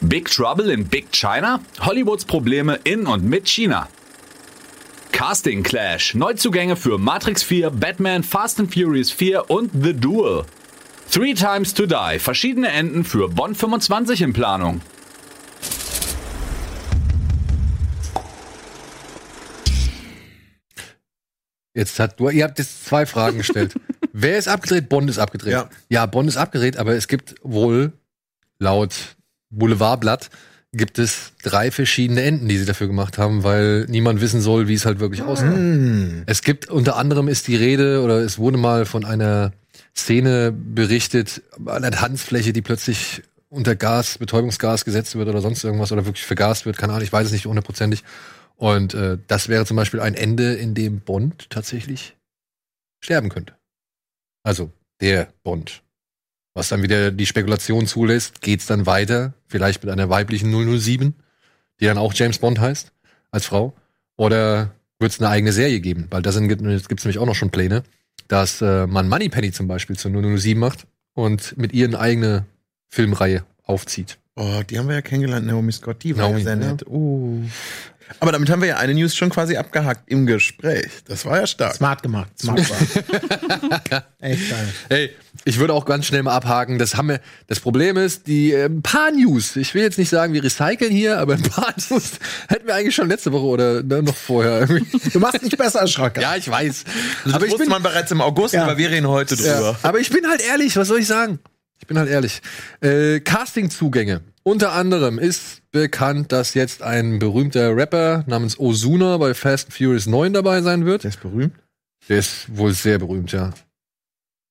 Big Trouble in Big China? Hollywoods Probleme in und mit China. Casting Clash. Neuzugänge für Matrix 4, Batman, Fast and Furious 4 und The Duel. Three Times to Die. Verschiedene Enden für Bond 25 in Planung. Jetzt hat du, ihr habt jetzt zwei Fragen gestellt. Wer ist abgedreht? Bond ist abgedreht. Ja. ja, Bond ist abgedreht, aber es gibt wohl laut Boulevardblatt gibt es drei verschiedene Enden, die sie dafür gemacht haben, weil niemand wissen soll, wie es halt wirklich aussah. Hm. Es gibt unter anderem ist die Rede oder es wurde mal von einer Szene berichtet an der Tanzfläche, die plötzlich unter Gas, Betäubungsgas gesetzt wird oder sonst irgendwas oder wirklich vergast wird, keine Ahnung, ich weiß es nicht hundertprozentig. Und äh, das wäre zum Beispiel ein Ende, in dem Bond tatsächlich sterben könnte. Also der Bond. Was dann wieder die Spekulation zulässt, geht's dann weiter, vielleicht mit einer weiblichen 007, die dann auch James Bond heißt, als Frau. Oder wird es eine eigene Serie geben? Weil da gibt's nämlich auch noch schon Pläne, dass äh, man Moneypenny zum Beispiel zur 007 macht und mit ihr eine eigene Filmreihe aufzieht. Oh, die haben wir ja kennengelernt, Naomi Scott. Die war Naomi, ja sehr ja. nett. Uh. Aber damit haben wir ja eine News schon quasi abgehackt im Gespräch. Das war ja stark. Smart gemacht. Smart war. Echt geil. Hey, ich würde auch ganz schnell mal abhaken. Das haben wir. Das Problem ist, die äh, ein paar News. Ich will jetzt nicht sagen, wir recyceln hier, aber ein paar News hätten wir eigentlich schon letzte Woche oder ne, noch vorher. irgendwie. Du machst nicht besser als Schrocker. ja, ich weiß. Das aber ich wusste bin, man bereits im August, Ja. aber wir reden heute ja, drüber. aber ich bin halt ehrlich. Was soll ich sagen? Ich bin halt ehrlich. Äh, Casting-Zugänge. Unter anderem ist bekannt, dass jetzt ein berühmter Rapper namens Ozuna bei Fast and Furious 9 dabei sein wird. Der ist berühmt. Der ist wohl sehr berühmt, ja.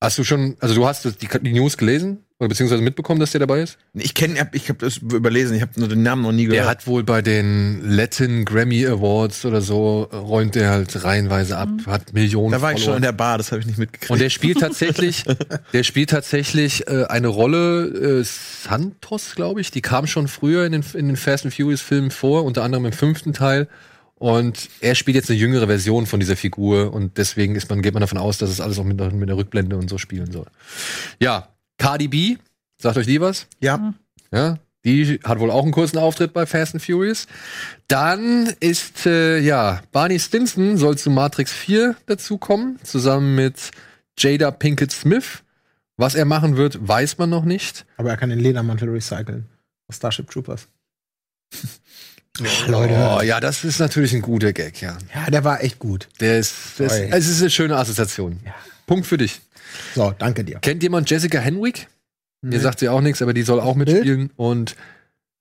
Hast du schon, also du hast die, die News gelesen oder beziehungsweise mitbekommen, dass der dabei ist? Ich kenne, ich habe das überlesen. Ich habe nur den Namen noch nie Der gehört. hat wohl bei den Latin Grammy Awards oder so äh, räumt der halt reihenweise ab, hat Millionen. da war ich schon Follower. in der Bar. Das habe ich nicht mitgekriegt. Und der spielt tatsächlich, der spielt tatsächlich äh, eine Rolle, äh, Santos, glaube ich, die kam schon früher in den, in den Fast and Furious Filmen vor, unter anderem im fünften Teil. Und er spielt jetzt eine jüngere Version von dieser Figur und deswegen ist man, geht man davon aus, dass es alles auch mit, mit der Rückblende und so spielen soll. Ja, Cardi B, sagt euch die was? ja, Ja, die hat wohl auch einen kurzen Auftritt bei Fast and Furious. Dann ist, äh, ja, Barney Stinson soll zu Matrix 4 dazukommen, zusammen mit Jada Pinkett Smith. Was er machen wird, weiß man noch nicht. Aber er kann den Ledermantel recyceln. Aus Starship Troopers. Oh, ja, das ist natürlich ein guter Gag, ja. Ja, der war echt gut. Der ist, das, Oi. es ist eine schöne Assoziation. Punkt für dich. So, danke dir. Kennt jemand Jessica Henwick? Mir sagt sie auch nichts, aber die soll auch mitspielen. Und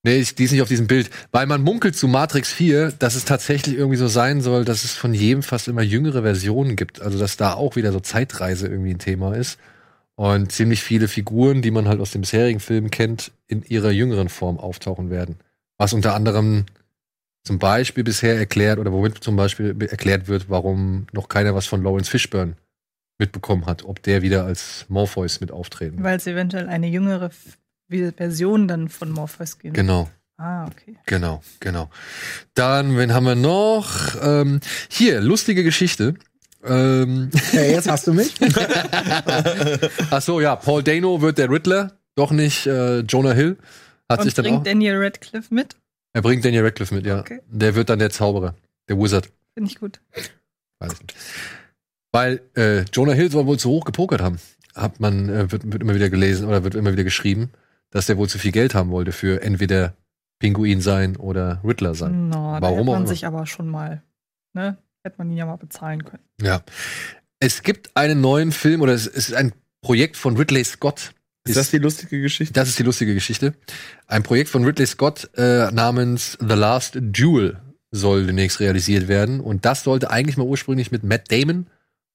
nee, ich, die ist nicht auf diesem Bild. Weil man munkelt zu Matrix 4, dass es tatsächlich irgendwie so sein soll, dass es von jedem fast immer jüngere Versionen gibt. Also dass da auch wieder so Zeitreise irgendwie ein Thema ist. Und ziemlich viele Figuren, die man halt aus den bisherigen Filmen kennt, in ihrer jüngeren Form auftauchen werden. Was unter anderem zum Beispiel bisher erklärt oder womit zum Beispiel erklärt wird, warum noch keiner was von Lawrence Fishburne mitbekommen hat, ob der wieder als Morpheus mit auftreten. Weil es eventuell eine jüngere Version dann von Morpheus gibt. Genau, Ah, okay. genau, genau. Dann, wen haben wir noch? Ähm, hier, lustige Geschichte. Ähm, Hey, jetzt hast du mich. ach so, ja, Paul Dano wird der Riddler, doch nicht äh, Jonah Hill. Hat sich Und dann auch. bringt Daniel Radcliffe mit? Er bringt Daniel Radcliffe mit, ja. Okay. Der wird dann der Zauberer, der Wizard. Finde ich gut. Weiß ich nicht. Weil äh, Jonah Hill soll wohl zu hoch gepokert haben. Hat man, äh, wird, wird immer wieder gelesen oder wird immer wieder geschrieben, dass der wohl zu viel Geld haben wollte für entweder Pinguin sein oder Riddler sein. No, Warum hätte man sich aber schon mal, ne? Hätte man ihn ja mal bezahlen können. Ja. Es gibt einen neuen Film oder es ist ein Projekt von Ridley Scott. Ist das die lustige Geschichte? Das ist die lustige Geschichte. Ein Projekt von Ridley Scott äh, namens The Last Duel soll demnächst realisiert werden. Und das sollte eigentlich mal ursprünglich mit Matt Damon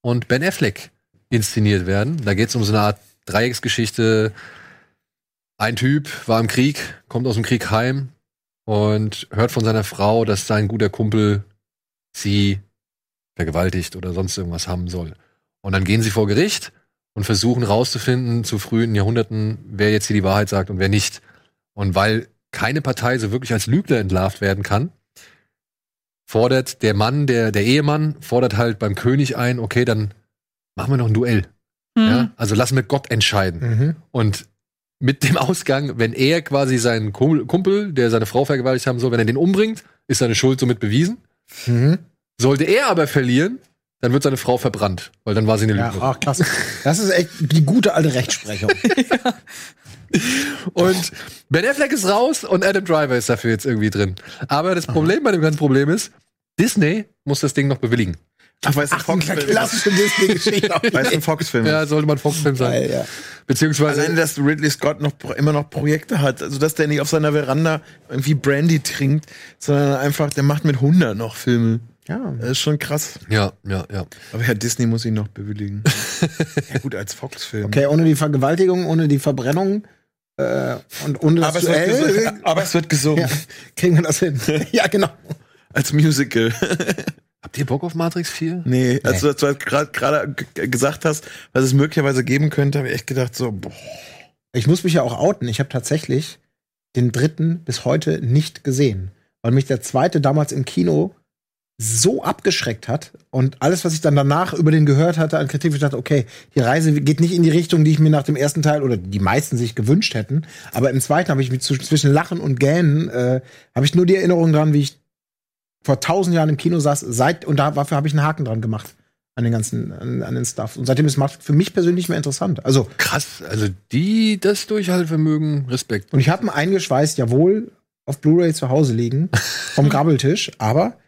und Ben Affleck inszeniert werden. Da geht es um so eine Art Dreiecksgeschichte. Ein Typ war im Krieg, kommt aus dem Krieg heim und hört von seiner Frau, dass sein guter Kumpel sie vergewaltigt oder sonst irgendwas haben soll. Und dann gehen sie vor Gericht und versuchen rauszufinden zu frühen Jahrhunderten, wer jetzt hier die Wahrheit sagt und wer nicht. Und weil keine Partei so wirklich als Lügner entlarvt werden kann, fordert der Mann, der, der Ehemann, fordert halt beim König ein, okay, dann machen wir noch ein Duell. Hm. Ja? Also lassen wir Gott entscheiden. Mhm. Und mit dem Ausgang, wenn er quasi seinen Kumpel, Kumpel, der seine Frau vergewaltigt haben soll, wenn er den umbringt, ist seine Schuld somit bewiesen. Mhm. Sollte er aber verlieren, dann wird seine Frau verbrannt, weil dann war sie eine Ja, Lügnerin. ach, krass. Das ist echt die gute alte Rechtsprechung. Und Ben Affleck ist raus und Adam Driver ist dafür jetzt irgendwie drin. Aber das Problem bei dem ganzen Problem ist, Disney muss das Ding noch bewilligen. Ach, weil es ein Ach, Fox-Film ist. klassische Disney-Geschichte. Weil es ein Fox-Film Ja, ist. sollte man Fox-Film sein. Geil, ja. Beziehungsweise, Alleine, dass Ridley Scott noch immer noch Projekte hat, also dass der nicht auf seiner Veranda irgendwie Brandy trinkt, sondern einfach, der macht mit 100 noch Filme. Ja. Das ist schon krass. ja, ja, ja. Aber Herr Disney muss ihn noch bewilligen. ja gut, als Fox-Film. Okay, ohne die Vergewaltigung, ohne die Verbrennung äh, und ohne das Aber es, wird Duell gesungen, aber es wird gesungen. ja, kriegen wir das hin. ja, genau. Als Musical. Habt ihr Bock auf Matrix 4? nee, als du das gerade gerade g- gesagt hast, was es möglicherweise geben könnte, habe ich echt gedacht, so, boah. Ich muss mich ja auch outen. Ich habe tatsächlich den dritten bis heute nicht gesehen, weil mich der zweite damals im Kino so abgeschreckt hat und alles, was ich dann danach über den gehört hatte an Kritik, ich dachte, okay, die Reise geht nicht in die Richtung, die ich mir nach dem ersten Teil oder die meisten sich gewünscht hätten. Aber im zweiten habe ich mich zwischen Lachen und Gähnen äh, habe ich nur die Erinnerung dran, wie ich vor tausend Jahren im Kino saß, seit und dafür habe ich einen Haken dran gemacht an den ganzen an, an den Stuff und seitdem ist es für mich persönlich mehr interessant. Also krass, also die das Durchhaltevermögen, Respekt. Und ich habe einen eingeschweißt, jawohl, auf Blu-ray zu Hause liegen vom Grabbeltisch, aber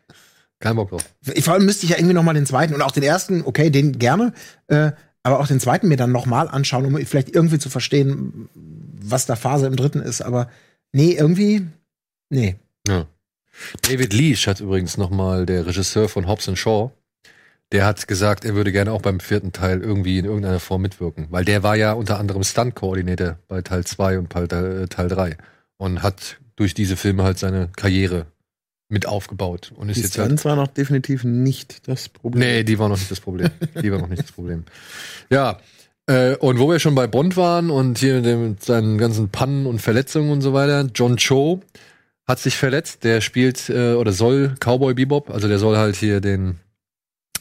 kein Bock drauf. Vor allem müsste ich ja irgendwie noch mal den zweiten und auch den ersten, okay, den gerne, äh, aber auch den zweiten mir dann noch mal anschauen, um vielleicht irgendwie zu verstehen, was da Phase im dritten ist. Aber nee, irgendwie, nee. Ja. David Leach hat übrigens noch mal der Regisseur von Hobbs Shaw, der hat gesagt, er würde gerne auch beim vierten Teil irgendwie in irgendeiner Form mitwirken, weil der war ja unter anderem Stunt-Koordinator bei Teil 2 und Teil 3 und hat durch diese Filme halt seine Karriere mit aufgebaut. Und ist die jetzt Stunts halt, war noch definitiv nicht das Problem. Nee, die war noch nicht das Problem. die war noch nicht das Problem. Ja, äh, und wo wir schon bei Bond waren und hier mit, dem, mit seinen ganzen Pannen und Verletzungen und so weiter, John Cho hat sich verletzt. Der spielt äh, oder soll Cowboy Bebop, also der soll halt hier den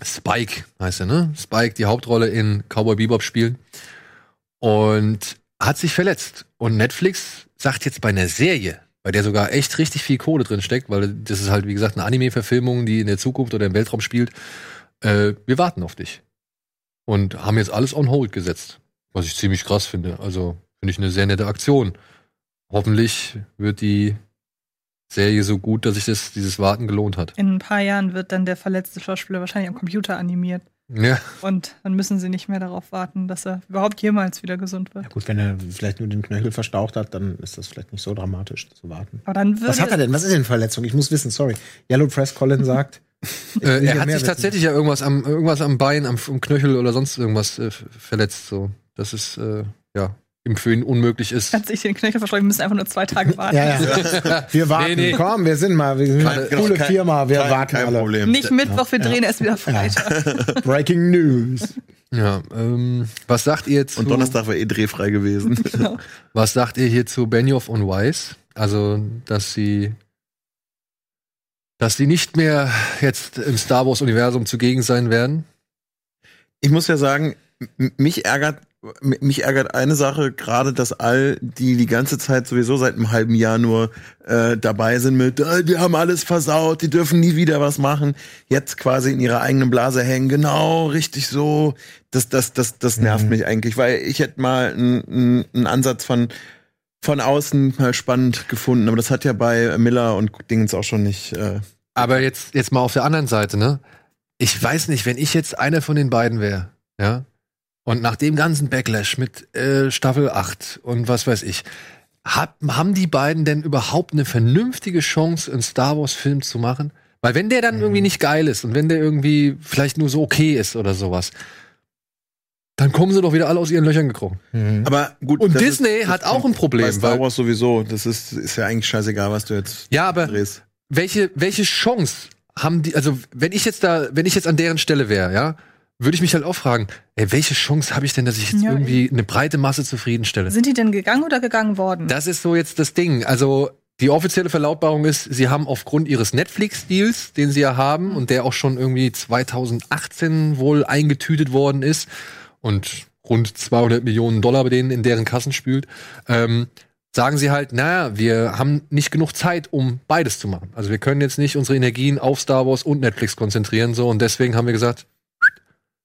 Spike, heißt er, ne? Spike die Hauptrolle in Cowboy Bebop spielen. Und hat sich verletzt. Und Netflix sagt jetzt bei einer Serie, bei der sogar echt richtig viel Kohle drin steckt, weil das ist halt, wie gesagt, eine Anime-Verfilmung, die in der Zukunft oder im Weltraum spielt. Äh, wir warten auf dich. Und haben jetzt alles on hold gesetzt. Was ich ziemlich krass finde. Also finde ich eine sehr nette Aktion. Hoffentlich wird die Serie so gut, dass sich das, dieses Warten gelohnt hat. In ein paar Jahren wird dann der verletzte Schauspieler wahrscheinlich am Computer animiert. Ja. Und dann müssen sie nicht mehr darauf warten, dass er überhaupt jemals wieder gesund wird. Ja gut, wenn er vielleicht nur den Knöchel verstaucht hat, dann ist das vielleicht nicht so dramatisch zu warten. Aber dann Was hat er denn? Was ist denn Verletzung? Ich muss wissen, sorry. Yellow Press Colin sagt. äh, er hat sich wissen. tatsächlich ja irgendwas am, irgendwas am Bein, am, am Knöchel oder sonst irgendwas äh, verletzt. So. Das ist, äh, ja, im Föhn unmöglich ist. Hat sich den Knöchel verschreiben, wir müssen einfach nur zwei Tage warten. ja, ja. Wir warten. Nee, nee. Komm, wir sind mal, wir sind eine genau, coole kein, Firma, wir kein, warten kein alle. Problem. Nicht Mittwoch, wir drehen ja. erst wieder Freitag. Breaking News. Ja, ähm, was sagt ihr zu... Und Donnerstag war eh drehfrei gewesen. genau. Was sagt ihr hier zu Benioff und Weiss? Also, dass sie dass sie nicht mehr jetzt im Star Wars Universum zugegen sein werden? Ich muss ja sagen, mich ärgert mich ärgert eine Sache, gerade dass all die die ganze Zeit sowieso seit einem halben Jahr nur äh, dabei sind mit, äh, die haben alles versaut, die dürfen nie wieder was machen, jetzt quasi in ihrer eigenen Blase hängen, genau, richtig so. Das, das, das, das nervt mhm. mich eigentlich, weil ich hätte mal einen ein Ansatz von von außen mal spannend gefunden, aber das hat ja bei Miller und Dingens auch schon nicht. Äh, aber jetzt jetzt mal auf der anderen Seite, ne? Ich weiß nicht, wenn ich jetzt einer von den beiden wäre, ja, und nach dem ganzen Backlash mit äh, Staffel 8 und was weiß ich, hab, haben die beiden denn überhaupt eine vernünftige Chance, einen Star Wars-Film zu machen? Weil wenn der dann mhm. irgendwie nicht geil ist und wenn der irgendwie vielleicht nur so okay ist oder sowas, dann kommen sie doch wieder alle aus ihren Löchern gekrochen. Mhm. Aber gut. Und Disney ist, hat auch ein Problem. Bei Star Wars sowieso. Das ist, ist ja eigentlich scheißegal, was du jetzt ja, aber drehst. Welche, welche Chance haben die, also wenn ich jetzt da, wenn ich jetzt an deren Stelle wäre, ja, würde ich mich halt auch fragen, ey, welche Chance habe ich denn, dass ich jetzt ja, irgendwie eine breite Masse zufriedenstelle? Sind die denn gegangen oder gegangen worden? Das ist so jetzt das Ding. Also die offizielle Verlautbarung ist, sie haben aufgrund ihres Netflix-Deals, den sie ja haben und der auch schon irgendwie 2018 wohl eingetütet worden ist und rund 200 Millionen Dollar bei denen in deren Kassen spült, ähm, sagen sie halt, naja, wir haben nicht genug Zeit, um beides zu machen. Also wir können jetzt nicht unsere Energien auf Star Wars und Netflix konzentrieren, so und deswegen haben wir gesagt,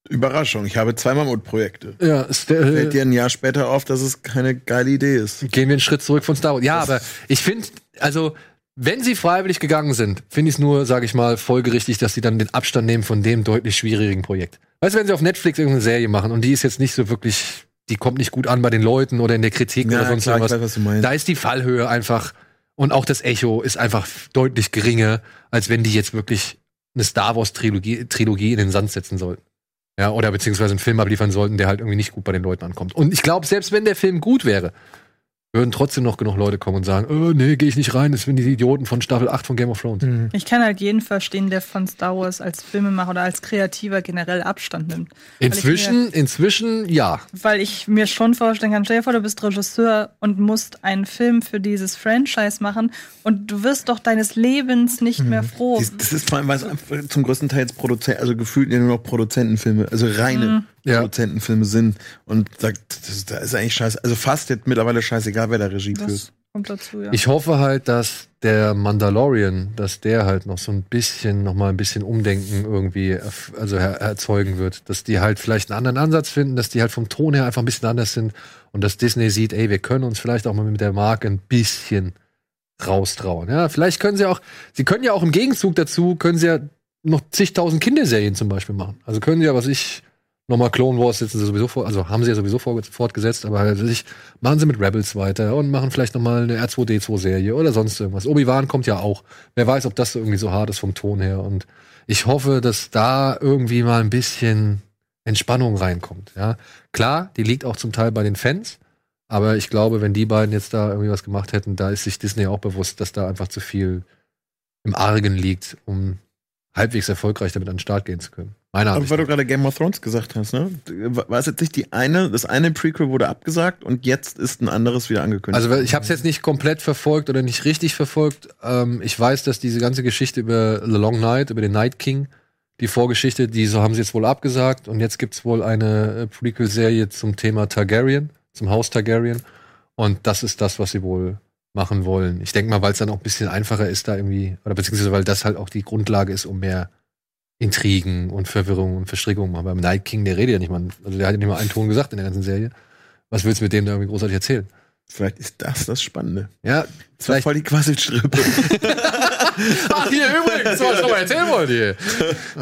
Überraschung, ich habe zweimal Mammutprojekte. Ja, ist der, fällt dir ein Jahr später auf, dass es keine geile Idee ist. Gehen wir einen Schritt zurück von Star Wars. Ja, das aber ich finde, also wenn sie freiwillig gegangen sind, finde ich es nur, sage ich mal, folgerichtig, dass sie dann den Abstand nehmen von dem deutlich schwierigen Projekt. Weißt du, wenn sie auf Netflix irgendeine Serie machen und die ist jetzt nicht so wirklich, die kommt nicht gut an bei den Leuten oder in der Kritik ja, oder sonst klar, irgendwas. Weiß, da ist die Fallhöhe einfach und auch das Echo ist einfach deutlich geringer, als wenn die jetzt wirklich eine Star Wars Trilogie, Trilogie in den Sand setzen sollten. Ja, oder beziehungsweise einen Film abliefern sollten, der halt irgendwie nicht gut bei den Leuten ankommt. Und ich glaube, selbst wenn der Film gut wäre, würden trotzdem noch genug Leute kommen und sagen, oh, nee, gehe ich nicht rein, das sind die Idioten von Staffel 8 von Game of Thrones. Mhm. Ich kann halt jeden verstehen, der von Star Wars als Filmemacher oder als Kreativer generell Abstand nimmt. Weil ich Inzwischen, inzwischen, ja. Weil ich mir schon vorstellen kann, stell dir vor, du bist Regisseur und musst einen Film für dieses Franchise machen und du wirst doch deines Lebens nicht mehr froh. Das, das ist vor allem, weil es einfach zum größten Teil jetzt Produzent, also gefühlt ja nur noch Produzentenfilme, also reine Ja. Produzentenfilme sind und sagt, das, das ist eigentlich scheiße. Also fast jetzt mittlerweile scheißegal, wer da Regie führt. Kommt dazu, ja. Ich hoffe halt, dass der Mandalorian, dass der halt noch so ein bisschen, noch mal ein bisschen Umdenken irgendwie, also er, erzeugen wird. Dass die halt vielleicht einen anderen Ansatz finden, dass die halt vom Ton her einfach ein bisschen anders sind und dass Disney sieht, ey, wir können uns vielleicht auch mal mit der Marke ein bisschen raustrauen. Ja, vielleicht können sie auch, sie können ja auch im Gegenzug dazu, können sie ja noch zigtausend Kinderserien zum Beispiel machen. Also können sie ja, was ich, nochmal Clone Wars setzen sie sowieso vor, also haben sie ja sowieso fortgesetzt, aber halt, sich, machen sie mit Rebels weiter und machen vielleicht nochmal eine R2D2-Serie oder sonst irgendwas. Obi-Wan kommt ja auch. Wer weiß, ob das irgendwie so hart ist vom Ton her. Und ich hoffe, dass da irgendwie mal ein bisschen Entspannung reinkommt. Ja, klar, die liegt auch zum Teil bei den Fans. Aber ich glaube, wenn die beiden jetzt da irgendwie was gemacht hätten, da ist sich Disney auch bewusst, dass da einfach zu viel im Argen liegt, um halbwegs erfolgreich damit an den Start gehen zu können. Meiner Ansicht weil du gerade Game of Thrones gesagt hast, ne? War es jetzt nicht die eine, das eine Prequel wurde abgesagt und jetzt ist ein anderes wieder angekündigt? Also ich habe es jetzt nicht komplett verfolgt oder nicht richtig verfolgt. Ähm, ich weiß, dass diese ganze Geschichte über The Long Night, über den Night King, die Vorgeschichte, die so haben sie jetzt wohl abgesagt. Und jetzt gibt's wohl eine äh, Prequel-Serie zum Thema Targaryen, zum Haus Targaryen. Und das ist das, was sie wohl machen wollen. Ich denke mal, weil es dann auch ein bisschen einfacher ist, da irgendwie, oder beziehungsweise weil das halt auch die Grundlage ist, um mehr Intrigen und Verwirrung und Verstrickungen machen. Beim Night King, der redet ja nicht mal, also der hat ja nicht mal einen Ton gesagt in der ganzen Serie. Was willst du mit dem da irgendwie großartig erzählen? Vielleicht ist das das Spannende. Ja, Das war voll die Quasselstrippe. Ach, hier übrigens, was ich noch mal erzählen wollte hier.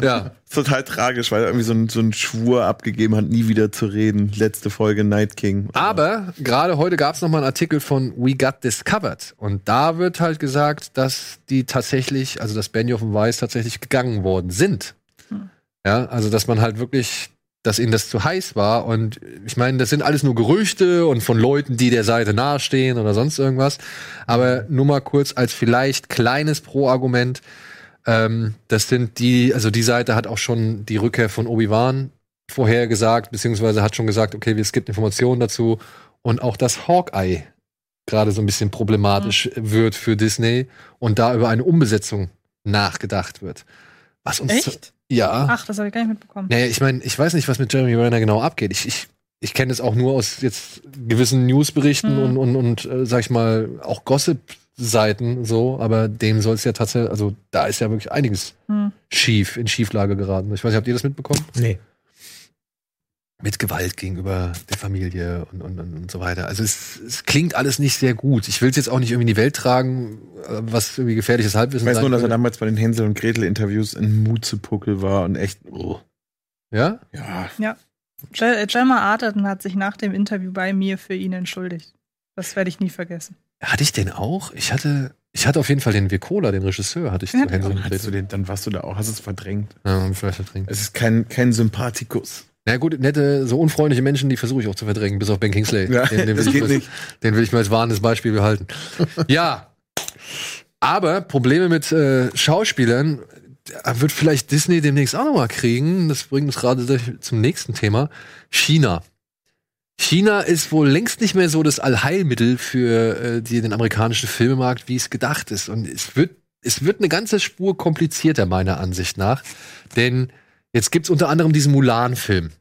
Ja. Total tragisch, weil er irgendwie so einen so Schwur abgegeben hat, nie wieder zu reden. Letzte Folge Night King. Aber gerade heute gab es noch mal einen Artikel von We Got Discovered. Und da wird halt gesagt, dass die tatsächlich, also dass Benioff und Weiss tatsächlich gegangen worden sind. Ja, also dass man halt wirklich, dass ihnen das zu heiß war. Und ich meine, das sind alles nur Gerüchte und von Leuten, die der Seite nahestehen oder sonst irgendwas. Aber nur mal kurz als vielleicht kleines Pro-Argument. Ähm, das sind die, also die Seite hat auch schon die Rückkehr von Obi-Wan vorher gesagt, beziehungsweise hat schon gesagt, okay, es gibt Informationen dazu. Und auch das Hawkeye gerade so ein bisschen problematisch wird für Disney und da über eine Umbesetzung nachgedacht wird. Was uns Echt? Ja. Ach, das habe ich gar nicht mitbekommen. Naja, ich meine, ich weiß nicht, was mit Jeremy Renner genau abgeht. Ich, ich, ich kenne es auch nur aus jetzt gewissen Newsberichten Hm. und, und, und äh, sag ich mal, auch Gossip-Seiten so, aber dem soll es ja tatsächlich, also da ist ja wirklich einiges Hm. schief, in Schieflage geraten. Ich weiß nicht, habt ihr das mitbekommen? Nee. Mit Gewalt gegenüber der Familie und, und, und, und so weiter. Also es, es klingt alles nicht sehr gut. Ich will es jetzt auch nicht irgendwie in die Welt tragen, äh, was irgendwie gefährliches Halbwissen Ich weiß nur, dass er damals bei den Hänsel und Gretel Interviews in Mutzepuckel war und echt, oh, Ja? ja. Jel- äh, Gemma Arterton hat sich nach dem Interview bei mir für ihn entschuldigt. Das werde ich nie vergessen. Hatte ich den auch? Ich hatte, ich hatte auf jeden Fall den Virkola, den Regisseur, hatte ich Ja, zu Hänsel und Gretel. den, dann warst du da auch, hast es verdrängt. Ja, vielleicht verdrängt. Es ist kein, kein Sympathikus. Na gut, nette, so unfreundliche Menschen, die versuche ich auch zu verdrängen, bis auf Ben Kingsley. Ja, den, den, das will ich geht mal, nicht. den will ich mal als warnendes Beispiel behalten. ja. Aber Probleme mit äh, Schauspielern wird vielleicht Disney demnächst auch noch mal kriegen. Das bringt uns gerade zum nächsten Thema. China. China ist wohl längst nicht mehr so das Allheilmittel für äh, die, den amerikanischen Filmemarkt, wie es gedacht ist. Und es wird, es wird eine ganze Spur komplizierter, meiner Ansicht nach. Denn jetzt gibt's unter anderem diesen Mulan-Film.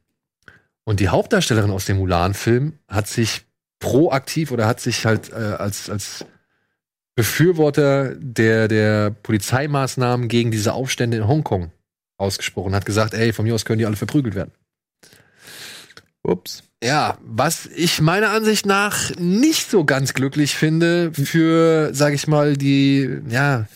Und die Hauptdarstellerin aus dem Mulan-Film hat sich proaktiv oder hat sich halt äh, als, als Befürworter der, der Polizeimaßnahmen gegen diese Aufstände in Hongkong ausgesprochen. Hat gesagt, ey, von mir aus können die alle verprügelt werden. Ups. Ja, was ich meiner Ansicht nach nicht so ganz glücklich finde für, sag ich mal, die, ja,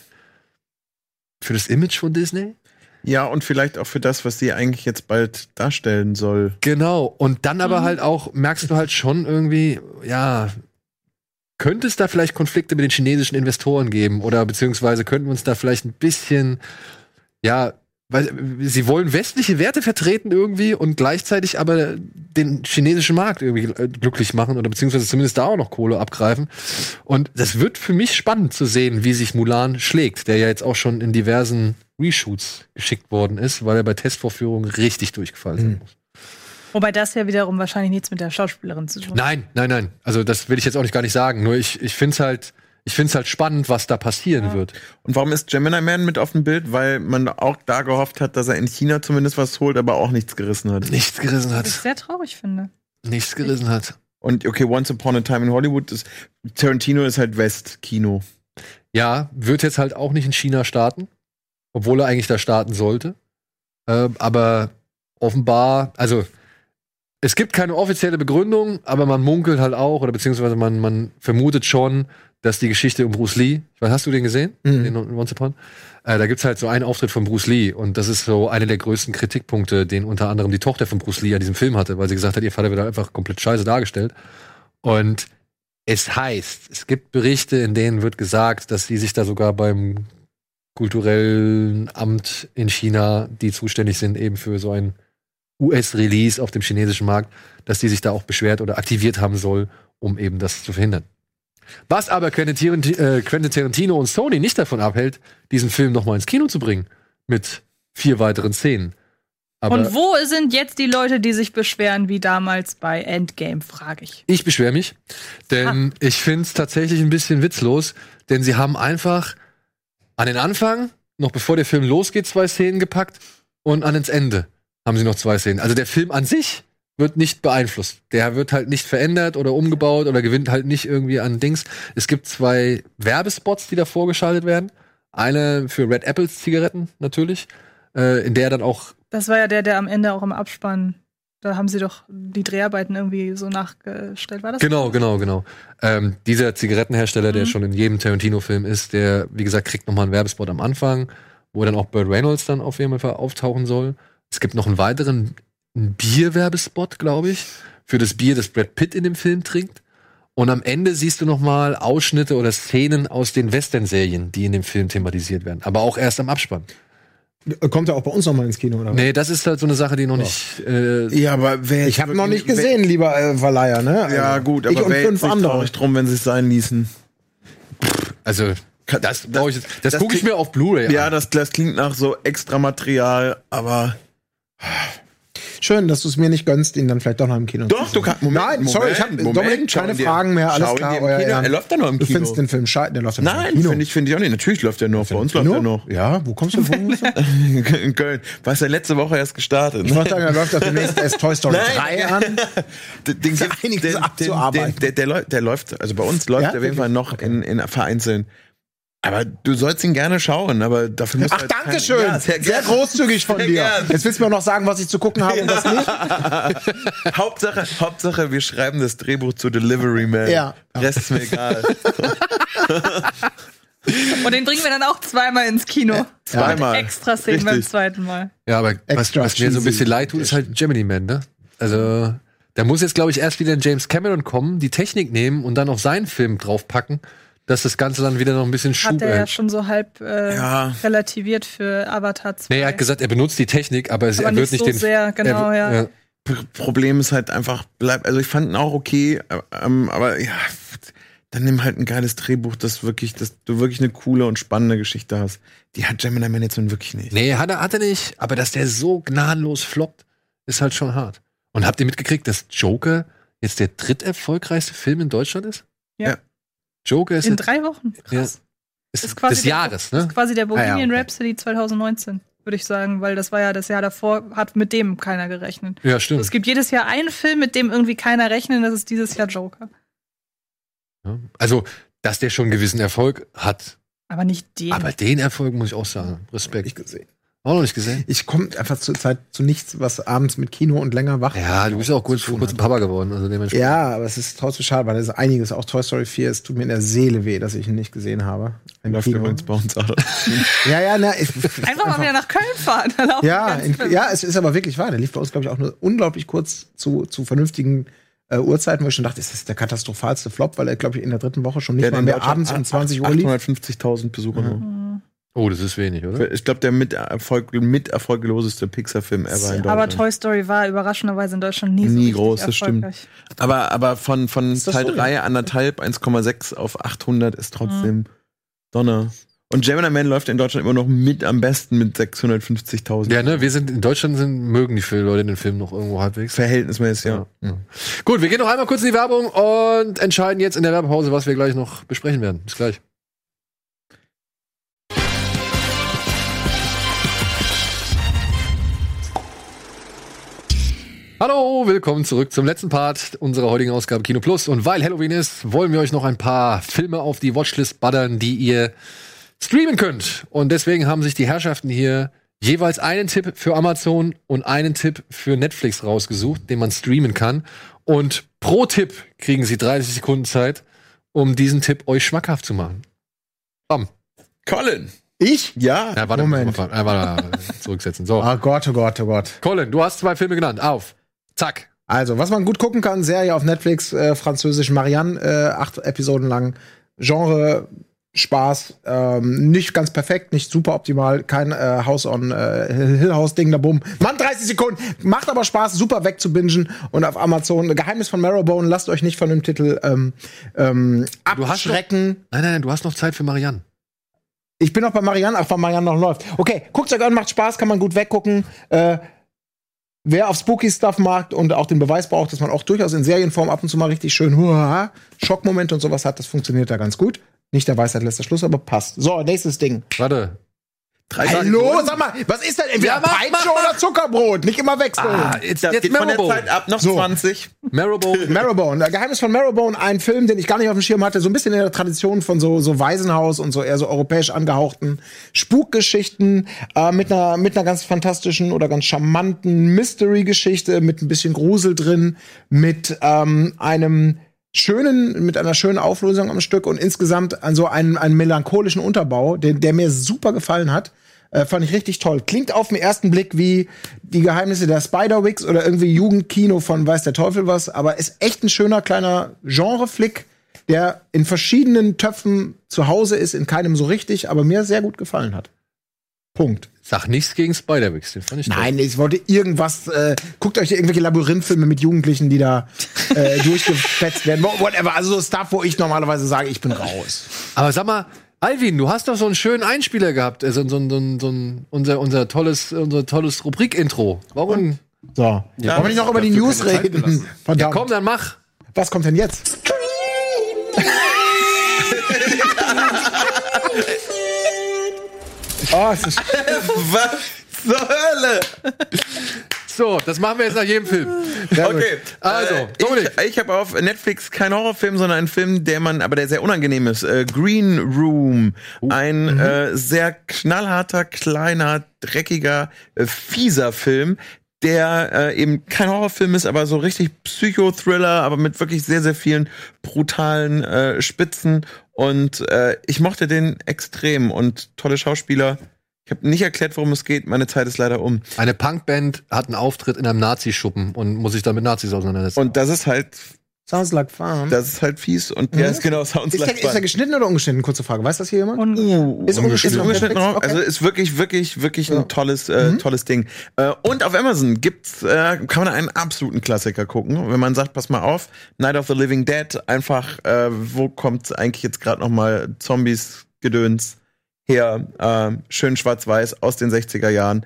für das Image von Disney. Ja, und vielleicht auch für das, was sie eigentlich jetzt bald darstellen soll. Genau. Und dann aber halt auch, merkst du halt schon irgendwie, ja, könnte es da vielleicht Konflikte mit den chinesischen Investoren geben? Oder beziehungsweise könnten wir uns da vielleicht ein bisschen, ja, weil sie wollen westliche Werte vertreten irgendwie und gleichzeitig aber den chinesischen Markt irgendwie äh, glücklich machen oder beziehungsweise zumindest da auch noch Kohle abgreifen. Und das wird für mich spannend zu sehen, wie sich Mulan schlägt, der ja jetzt auch schon in diversen Reshoots geschickt worden ist, weil er bei Testvorführungen richtig durchgefallen sein muss. Wobei das ja wiederum wahrscheinlich nichts mit der Schauspielerin zu tun hat. Nein, nein, nein. Also das will ich jetzt auch nicht gar nicht sagen. Nur ich, ich finde es halt, ich finde es halt spannend, was da passieren wird. Und warum ist Gemini Man mit auf dem Bild? Weil man auch da gehofft hat, dass er in China zumindest was holt, aber auch nichts gerissen hat. Nichts gerissen Was ich hat. sehr traurig finde. Nichts gerissen hat. Und okay, Once Upon a Time in Hollywood ist Tarantino ist halt Westkino. Ja, wird jetzt halt auch nicht in China starten, obwohl er eigentlich da starten sollte. Ähm, aber offenbar, also es gibt keine offizielle Begründung, aber man munkelt halt auch, oder beziehungsweise man, man vermutet schon, dass die Geschichte um Bruce Lee, ich weiß, hast du den gesehen? Mhm. Den Once Upon? Äh, da gibt's halt so einen Auftritt von Bruce Lee und das ist so einer der größten Kritikpunkte, den unter anderem die Tochter von Bruce Lee an diesem Film hatte, weil sie gesagt hat, ihr Vater wird einfach komplett scheiße dargestellt. Und es heißt, es gibt Berichte, in denen wird gesagt, dass sie sich da sogar beim kulturellen Amt in China, die zuständig sind eben für so ein US-Release auf dem chinesischen Markt, dass die sich da auch beschwert oder aktiviert haben soll, um eben das zu verhindern. Was aber Quentin Tarantino, äh, Tarantino und Sony nicht davon abhält, diesen Film noch mal ins Kino zu bringen mit vier weiteren Szenen. Aber Und wo sind jetzt die Leute, die sich beschweren, wie damals bei Endgame, frage ich. Ich beschwere mich, denn ich finde es tatsächlich ein bisschen witzlos, denn sie haben einfach an den Anfang, noch bevor der Film losgeht, zwei Szenen gepackt und an ins Ende haben sie noch zwei Szenen. Also der Film an sich wird nicht beeinflusst. Der wird halt nicht verändert oder umgebaut oder gewinnt halt nicht irgendwie an Dings. Es gibt zwei Werbespots, die da vorgeschaltet werden. Eine für Red Apples Zigaretten natürlich, äh, in der dann auch Das war ja der, der am Ende auch im Abspann, da haben sie doch die Dreharbeiten irgendwie so nachgestellt. War das? Genau, genau, genau. Ähm, dieser Zigarettenhersteller, der Mhm. schon in jedem Tarantino-Film ist, der, wie gesagt, kriegt nochmal einen Werbespot am Anfang, wo dann auch Burt Reynolds dann auf jeden Fall auftauchen soll. Es gibt noch einen weiteren Bier-Werbespot, glaube ich, für das Bier, das Brad Pitt in dem Film trinkt. Und am Ende siehst du nochmal Ausschnitte oder Szenen aus den Western-Serien, die in dem Film thematisiert werden. Aber auch erst am Abspann. Kommt er auch bei uns noch mal ins Kino, oder? Nee, das ist halt so eine Sache, die noch nicht. Äh, Ja, aber wer Ich habe noch nicht gesehen, lieber äh, Verleiher, ne? Also, Ja, gut, ich aber und wer fünf andere. traurig drum, wenn sie es sein ließen. also, das, brauch ich jetzt- das, das gucke ich klingt- mir auf Blu-ray Ja, an. das, das klingt nach so extra Material, aber. Schön, dass du es mir nicht gönnst, ihn dann vielleicht doch noch im Kino Doch, du kannst. Moment, Nein, Moment, sorry, ich hab- Moment, Dominik, keine dir- Fragen mehr, alles klar, euer Kino. Er läuft ja noch im Du Kino. findest den Film scheiße, der läuft ja Nein, im Kino. finde ich, finde ich auch nicht. Natürlich läuft er noch. Bei uns läuft er noch. Ja, wo kommst du von? In Köln. War es ja letzte Woche erst gestartet. Ich wollte sagen, da läuft doch demnächst erst Toy Story Nein. 3 an. Den, ja gibt- einiges abzuarbeiten. der, läuft, der läuft, also bei uns läuft Ja, er auf jeden? Fall noch in, in vereinzeln. Aber du sollst ihn gerne schauen, aber dafür musst Ach, du halt danke schön. Ja, sehr, gern. großzügig von Sehr dir. gern. Jetzt willst du mir auch noch sagen, was ich zu gucken habe und was nicht. Hauptsache, Hauptsache, wir schreiben das Drehbuch zu Delivery Man. Ja. Rest ist mir egal. Und den bringen wir dann auch zweimal ins Kino. Zweimal. Extra Szenen beim zweiten Mal. Ja, aber was, Extra was mir so ein bisschen leid tut, ist halt Gemini Man, ne? Also, da muss jetzt, glaube ich, erst wieder ein James Cameron kommen, die Technik nehmen und dann auf seinen Film draufpacken, dass das Ganze dann wieder noch ein bisschen Schub Hat er ja schon so halb äh, Ja. relativiert für Avatar 2. Nee, er hat gesagt, er benutzt die Technik, aber, Aber er wird nicht nicht so den. sehr, genau, er, ja. P- Problem ist halt einfach, bleib, also ich fand ihn auch okay, ähm, aber ja, dann nimm halt ein geiles Drehbuch, das wirklich, dass du wirklich eine coole und spannende Geschichte hast. Die hat Gemini Man jetzt nun wirklich nicht. Nee, hat er, hat er nicht. Aber dass der so gnadenlos floppt, ist halt schon hart. Und habt ihr mitgekriegt, dass Joker jetzt der dritterfolgreichste Film in Deutschland ist? Ja. Ja. Joker ist, In drei Wochen. ja, Krass. ist, Ist quasi des der- Jahres, Das ne? ist quasi der Bohemian Ah, ja, okay. Rhapsody 2019, würde ich sagen, weil das war ja das Jahr davor, hat mit dem keiner gerechnet. Ja, stimmt. Es gibt jedes Jahr einen Film, mit dem irgendwie keiner rechnet, das ist dieses Jahr Joker. Ja. Also, dass der schon einen gewissen Erfolg hat. Aber nicht den. Aber den Erfolg muss ich auch sagen. Respekt. Nicht gesehen. Auch noch nicht gesehen? Ich komme einfach zur Zeit zu nichts, was abends mit Kino und länger wach. Ja, du bist ja auch kurz, kurzem Papa geworden. Also dementsprechend. Ja, aber es ist trotzdem schade, weil es ist einiges, auch Toy Story 4, es tut mir in der Seele weh, dass ich ihn nicht gesehen habe. Im Läuft Kino. übrigens bei uns auch. Ja, ja, na, ich, Einfach mal wieder nach Köln fahren. Ja, in, ja, es ist aber wirklich wahr. Der lief bei uns, glaube ich, auch nur unglaublich kurz zu, zu vernünftigen äh, Uhrzeiten, wo ich schon dachte, das ist der katastrophalste Flop, weil er, glaube ich, in der dritten Woche schon nicht mal mehr abends um 20 Uhr lief. 850.000 Besucher nur. Mhm. Oh, das ist wenig, oder? Ich glaube, der mit, Erfolg, mit erfolgloseste Pixar-Film ever in Deutschland. Aber Toy Story war überraschenderweise in Deutschland nie so Nie groß, das stimmt. Aber, aber von, von Teil so, ja? 3 anderthalb, 1,6 auf 800 ist trotzdem Donner. Und Gemini Man läuft in Deutschland immer noch mit am besten mit 650.000. Ja, ne, wir sind in Deutschland sind, mögen die viele Leute den Film noch irgendwo halbwegs. Verhältnismäßig, ja. Gut, wir gehen noch einmal kurz in die Werbung und entscheiden jetzt in der Werbepause, was wir gleich noch besprechen werden. Bis gleich. Hallo, willkommen zurück zum letzten Part unserer heutigen Ausgabe Kino Plus. Und weil Halloween ist, wollen wir euch noch ein paar Filme auf die Watchlist buddern, die ihr streamen könnt. Und deswegen haben sich die Herrschaften hier jeweils einen Tipp für Amazon und einen Tipp für Netflix rausgesucht, den man streamen kann. Und pro Tipp kriegen sie 30 Sekunden Zeit, um diesen Tipp euch schmackhaft zu machen. Bam. Colin. Ich? Ja. Ja, warte, Moment. Moment. Äh, warte, zurücksetzen. So. Oh Gott, oh Gott, oh Gott. Colin, du hast zwei Filme genannt. Auf. Zack. Also, was man gut gucken kann, Serie auf Netflix, äh, französisch Marianne, äh, acht Episoden lang. Genre, Spaß, ähm, nicht ganz perfekt, nicht super optimal, kein äh, House on äh, Hill House Ding da bumm. Mann, 30 Sekunden, macht aber Spaß, super wegzubingen und auf Amazon Geheimnis von Marrowbone, lasst euch nicht von dem Titel ähm, ähm, Du hast abschrecken. Nein, nein, nein, du hast noch Zeit für Marianne. Ich bin auch bei Marianne, ach, weil Marianne noch läuft. Okay, guckt's euch an, macht Spaß, kann man gut weggucken. Äh, wer auf Spooky Stuff mag und auch den Beweis braucht, dass man auch durchaus in Serienform ab und zu mal richtig schön huaha, Schockmomente und sowas hat, das funktioniert da ganz gut. Nicht der Weisheit lässt der Schluss, aber passt. So, nächstes Ding. Warte. Hallo, sag mal, was ist denn entweder Ja, mach, Peitsche mach, oder Zuckerbrot? Nicht immer wechseln. Ah, jetzt, Das jetzt geht von der Marrowbone. Zeit ab, noch So. 20. Marrowbone. Marrowbone, der Geheimnis von Marrowbone, ein Film, den ich gar nicht auf dem Schirm hatte, so ein bisschen in der Tradition von so, so Waisenhaus und so eher so europäisch angehauchten Spukgeschichten äh, mit einer mit einer ganz fantastischen oder ganz charmanten Mystery-Geschichte mit ein bisschen Grusel drin, mit ähm, einem schönen, mit einer schönen Auflösung am Stück und insgesamt an so einen, einen melancholischen Unterbau, den, der mir super gefallen hat. Äh, fand ich richtig toll. Klingt auf den ersten Blick wie die Geheimnisse der Spiderwicks oder irgendwie Jugendkino von weiß der Teufel was, aber ist echt ein schöner kleiner Genreflick, der in verschiedenen Töpfen zu Hause ist, in keinem so richtig, aber mir sehr gut gefallen hat. Punkt. Sag nichts gegen Spider-Wix, den fand ich toll. Nein, ich wollte irgendwas. Äh, guckt euch irgendwelche Labyrinthfilme mit Jugendlichen, die da äh, durchgefetzt werden. Wha- Whatever. Also so Stuff, wo ich normalerweise sage, ich bin raus. Aber sag mal, Alvin, du hast doch so einen schönen Einspieler gehabt, äh, so, so, so, so ein, unser, unser tolles, unser tolles Rubrik-Intro. Warum? So. Wollen wir nicht noch über die News reden? Ja, komm, dann mach. Was kommt denn jetzt? Oh, es ist Was zur Hölle? So, das machen wir jetzt nach jedem Film. sehr gut. Okay, Also, äh, Dominik. ich, ich habe auf Netflix keinen Horrorfilm, sondern einen Film, der man, aber der sehr unangenehm ist. Äh, Green Room, ein äh, sehr knallharter, kleiner, dreckiger, äh, fieser Film, der äh, eben kein Horrorfilm ist, aber so richtig Psychothriller, aber mit wirklich sehr, sehr vielen brutalen äh, Spitzen. Und äh, ich mochte den extrem und tolle Schauspieler. Ich habe nicht erklärt, worum es geht. Meine Zeit ist leider um. Eine Punkband hat einen Auftritt in einem Nazi-Schuppen und muss sich dann mit Nazis auseinandersetzen. Und das ist halt Sounds like fun. Das ist halt fies und ja, ist genau Sounds ist, like der, ist der fun. geschnitten oder ungeschnitten? Kurze Frage. Weiß das hier jemand? Und ist ungeschnitten. Ist ungeschnitten? Okay. also ist wirklich, wirklich, wirklich Ja. ein tolles, äh, tolles Ding. Äh, und auf Amazon gibt's, äh, kann man einen absoluten Klassiker gucken. Wenn man sagt, pass mal auf, Night of the Living Dead, einfach, äh, wo kommt eigentlich jetzt gerade noch mal Zombies Gedöns her, äh, schön schwarz-weiß aus den 60er Jahren.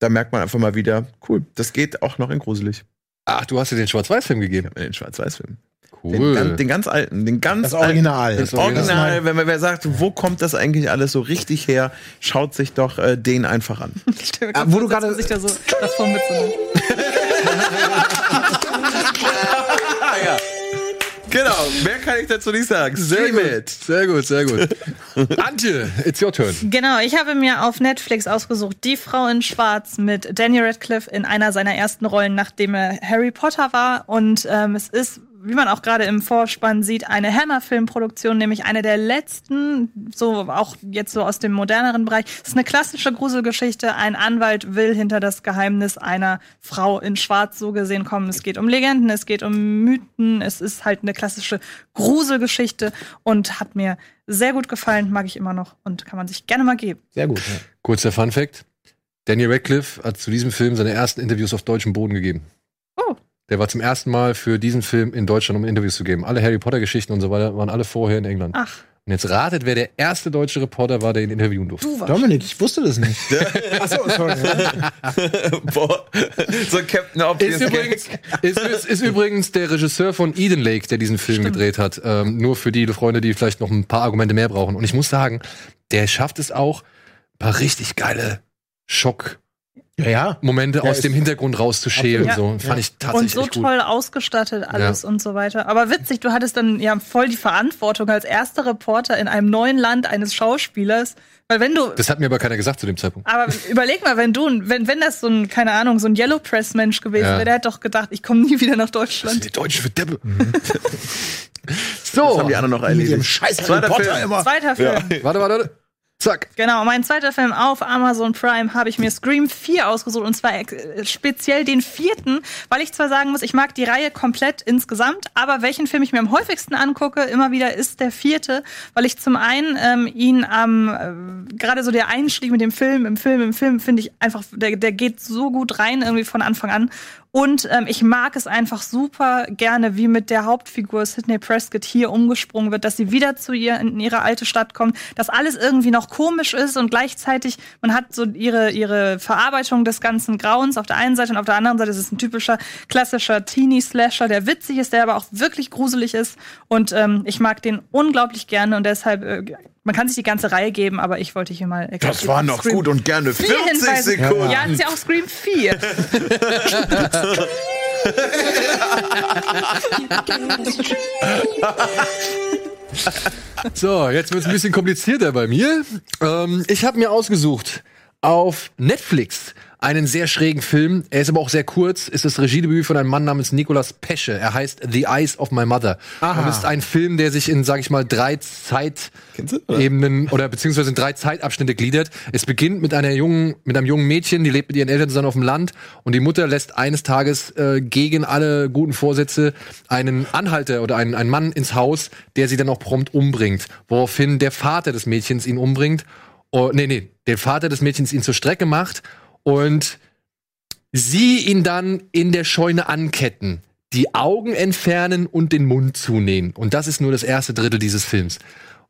Da merkt man einfach mal wieder, cool, das geht auch noch in gruselig. Ach, du hast dir den Schwarz-Weiß-Film gegeben. In den Schwarz-Weiß-Film. Cool. Den, ganz- den ganz alten, den ganz Das Original. Das alten. Original. Original, wenn man wer sagt, wo kommt das eigentlich alles so richtig her, schaut sich doch äh, den einfach an. ich Ah, grad wo du gerade- sich da so davor mit Genau, mehr kann ich dazu nicht sagen. Sehr Stream gut. it. Sehr gut, sehr gut. Antje, it's your turn. Genau, ich habe mir auf Netflix ausgesucht Die Frau in Schwarz mit Daniel Radcliffe in einer seiner ersten Rollen, nachdem er Harry Potter war. Und ähm, es ist wie man auch gerade im Vorspann sieht, eine Hammer-Filmproduktion, nämlich eine der letzten, so auch jetzt so aus dem moderneren Bereich. Es ist eine klassische Gruselgeschichte. Ein Anwalt will hinter das Geheimnis einer Frau in Schwarz so gesehen kommen. Es geht um Legenden, es geht um Mythen, es ist halt eine klassische Gruselgeschichte und hat mir sehr gut gefallen, mag ich immer noch und kann man sich gerne mal geben. Sehr gut. Ja. Kurzer Fun Fact. Daniel Radcliffe hat zu diesem Film seine ersten Interviews auf deutschem Boden gegeben. Oh. Der war zum ersten Mal für diesen Film in Deutschland, um Interviews zu geben. Alle Harry Potter-Geschichten und so weiter waren alle vorher in England. Ach. Und jetzt ratet, wer der erste deutsche Reporter war, der ihn interviewen durfte. Du warst. Dominik, ich wusste das nicht. Achso, sorry. Boah, so Captain Obvious. Ist übrigens, ist, ist, ist übrigens der Regisseur von Eden Lake, der diesen Film gedreht hat. Ähm, nur für die Freunde, die vielleicht noch ein paar Argumente mehr brauchen. Und ich muss sagen, der schafft es auch, ein paar richtig geile Schock. Ja, ja. Momente Der aus dem Hintergrund rauszuschälen. Absolut. So. Fand ich Und tatsächlich so gut. toll ausgestattet alles und so weiter. Aber witzig, du hattest dann ja voll die Verantwortung als erster Reporter in einem neuen Land eines Schauspielers. Weil wenn du, Das hat mir aber keiner gesagt zu dem Zeitpunkt. aber überleg mal, wenn du, wenn, wenn das so ein, keine Ahnung, so ein Yellow Press Mensch gewesen Ja. wäre, der hätte doch gedacht, ich komme nie wieder nach Deutschland. Die Deutschen für Deppe. Das so, haben die anderen noch erledigt. scheiß Zweiter Potter Film. immer. Zweiter Film. warte, warte, warte. Zack. Genau, mein zweiter Film auf Amazon Prime habe ich mir Scream 4 ausgesucht und zwar äh, speziell den vierten, weil ich zwar sagen muss, ich mag die Reihe komplett insgesamt, aber welchen Film ich mir am häufigsten angucke, immer wieder ist der vierte, weil ich zum einen ähm, ihn am, äh, gerade so der Einstieg mit dem Film, im Film, im Film, finde ich einfach, der, der geht so gut rein irgendwie von Anfang an. Und ähm, ich mag es einfach super gerne, wie mit der Hauptfigur Sidney Prescott hier umgesprungen wird, dass sie wieder zu ihr in ihre alte Stadt kommt, dass alles irgendwie noch komisch ist und gleichzeitig man hat so ihre ihre Verarbeitung des ganzen Grauens auf der einen Seite und auf der anderen Seite ist es ein typischer klassischer Teenie-Slasher, der witzig ist, der aber auch wirklich gruselig ist. Und ähm, ich mag den unglaublich gerne und deshalb äh, man kann sich die ganze Reihe geben, aber ich wollte hier mal Das war noch gut und gerne 40 Hinweise. Sekunden. Ja, ist ja auch Scream 4. So, jetzt wird es ein bisschen komplizierter bei mir. Ähm, ich habe mir ausgesucht auf Netflix einen sehr schrägen Film. Er ist aber auch sehr kurz. Ist das Regiedebüt von einem Mann namens Nicolas Pesce. Er heißt The Eyes of My Mother. Und ist ein Film, der sich in, sag ich mal, drei Zeitebenen oder beziehungsweise in drei Zeitabschnitte gliedert. Es beginnt mit einer jungen, mit einem jungen Mädchen, die lebt mit ihren Eltern zusammen auf dem Land und die Mutter lässt eines Tages äh, gegen alle guten Vorsätze einen Anhalter oder einen, einen Mann ins Haus, der sie dann auch prompt umbringt. Woraufhin der Vater des Mädchens ihn umbringt. Oh, nee, nee, der Vater des Mädchens ihn zur Strecke macht und sie ihn dann in der Scheune anketten, die Augen entfernen und den Mund zunähen. Und das ist nur das erste Drittel dieses Films.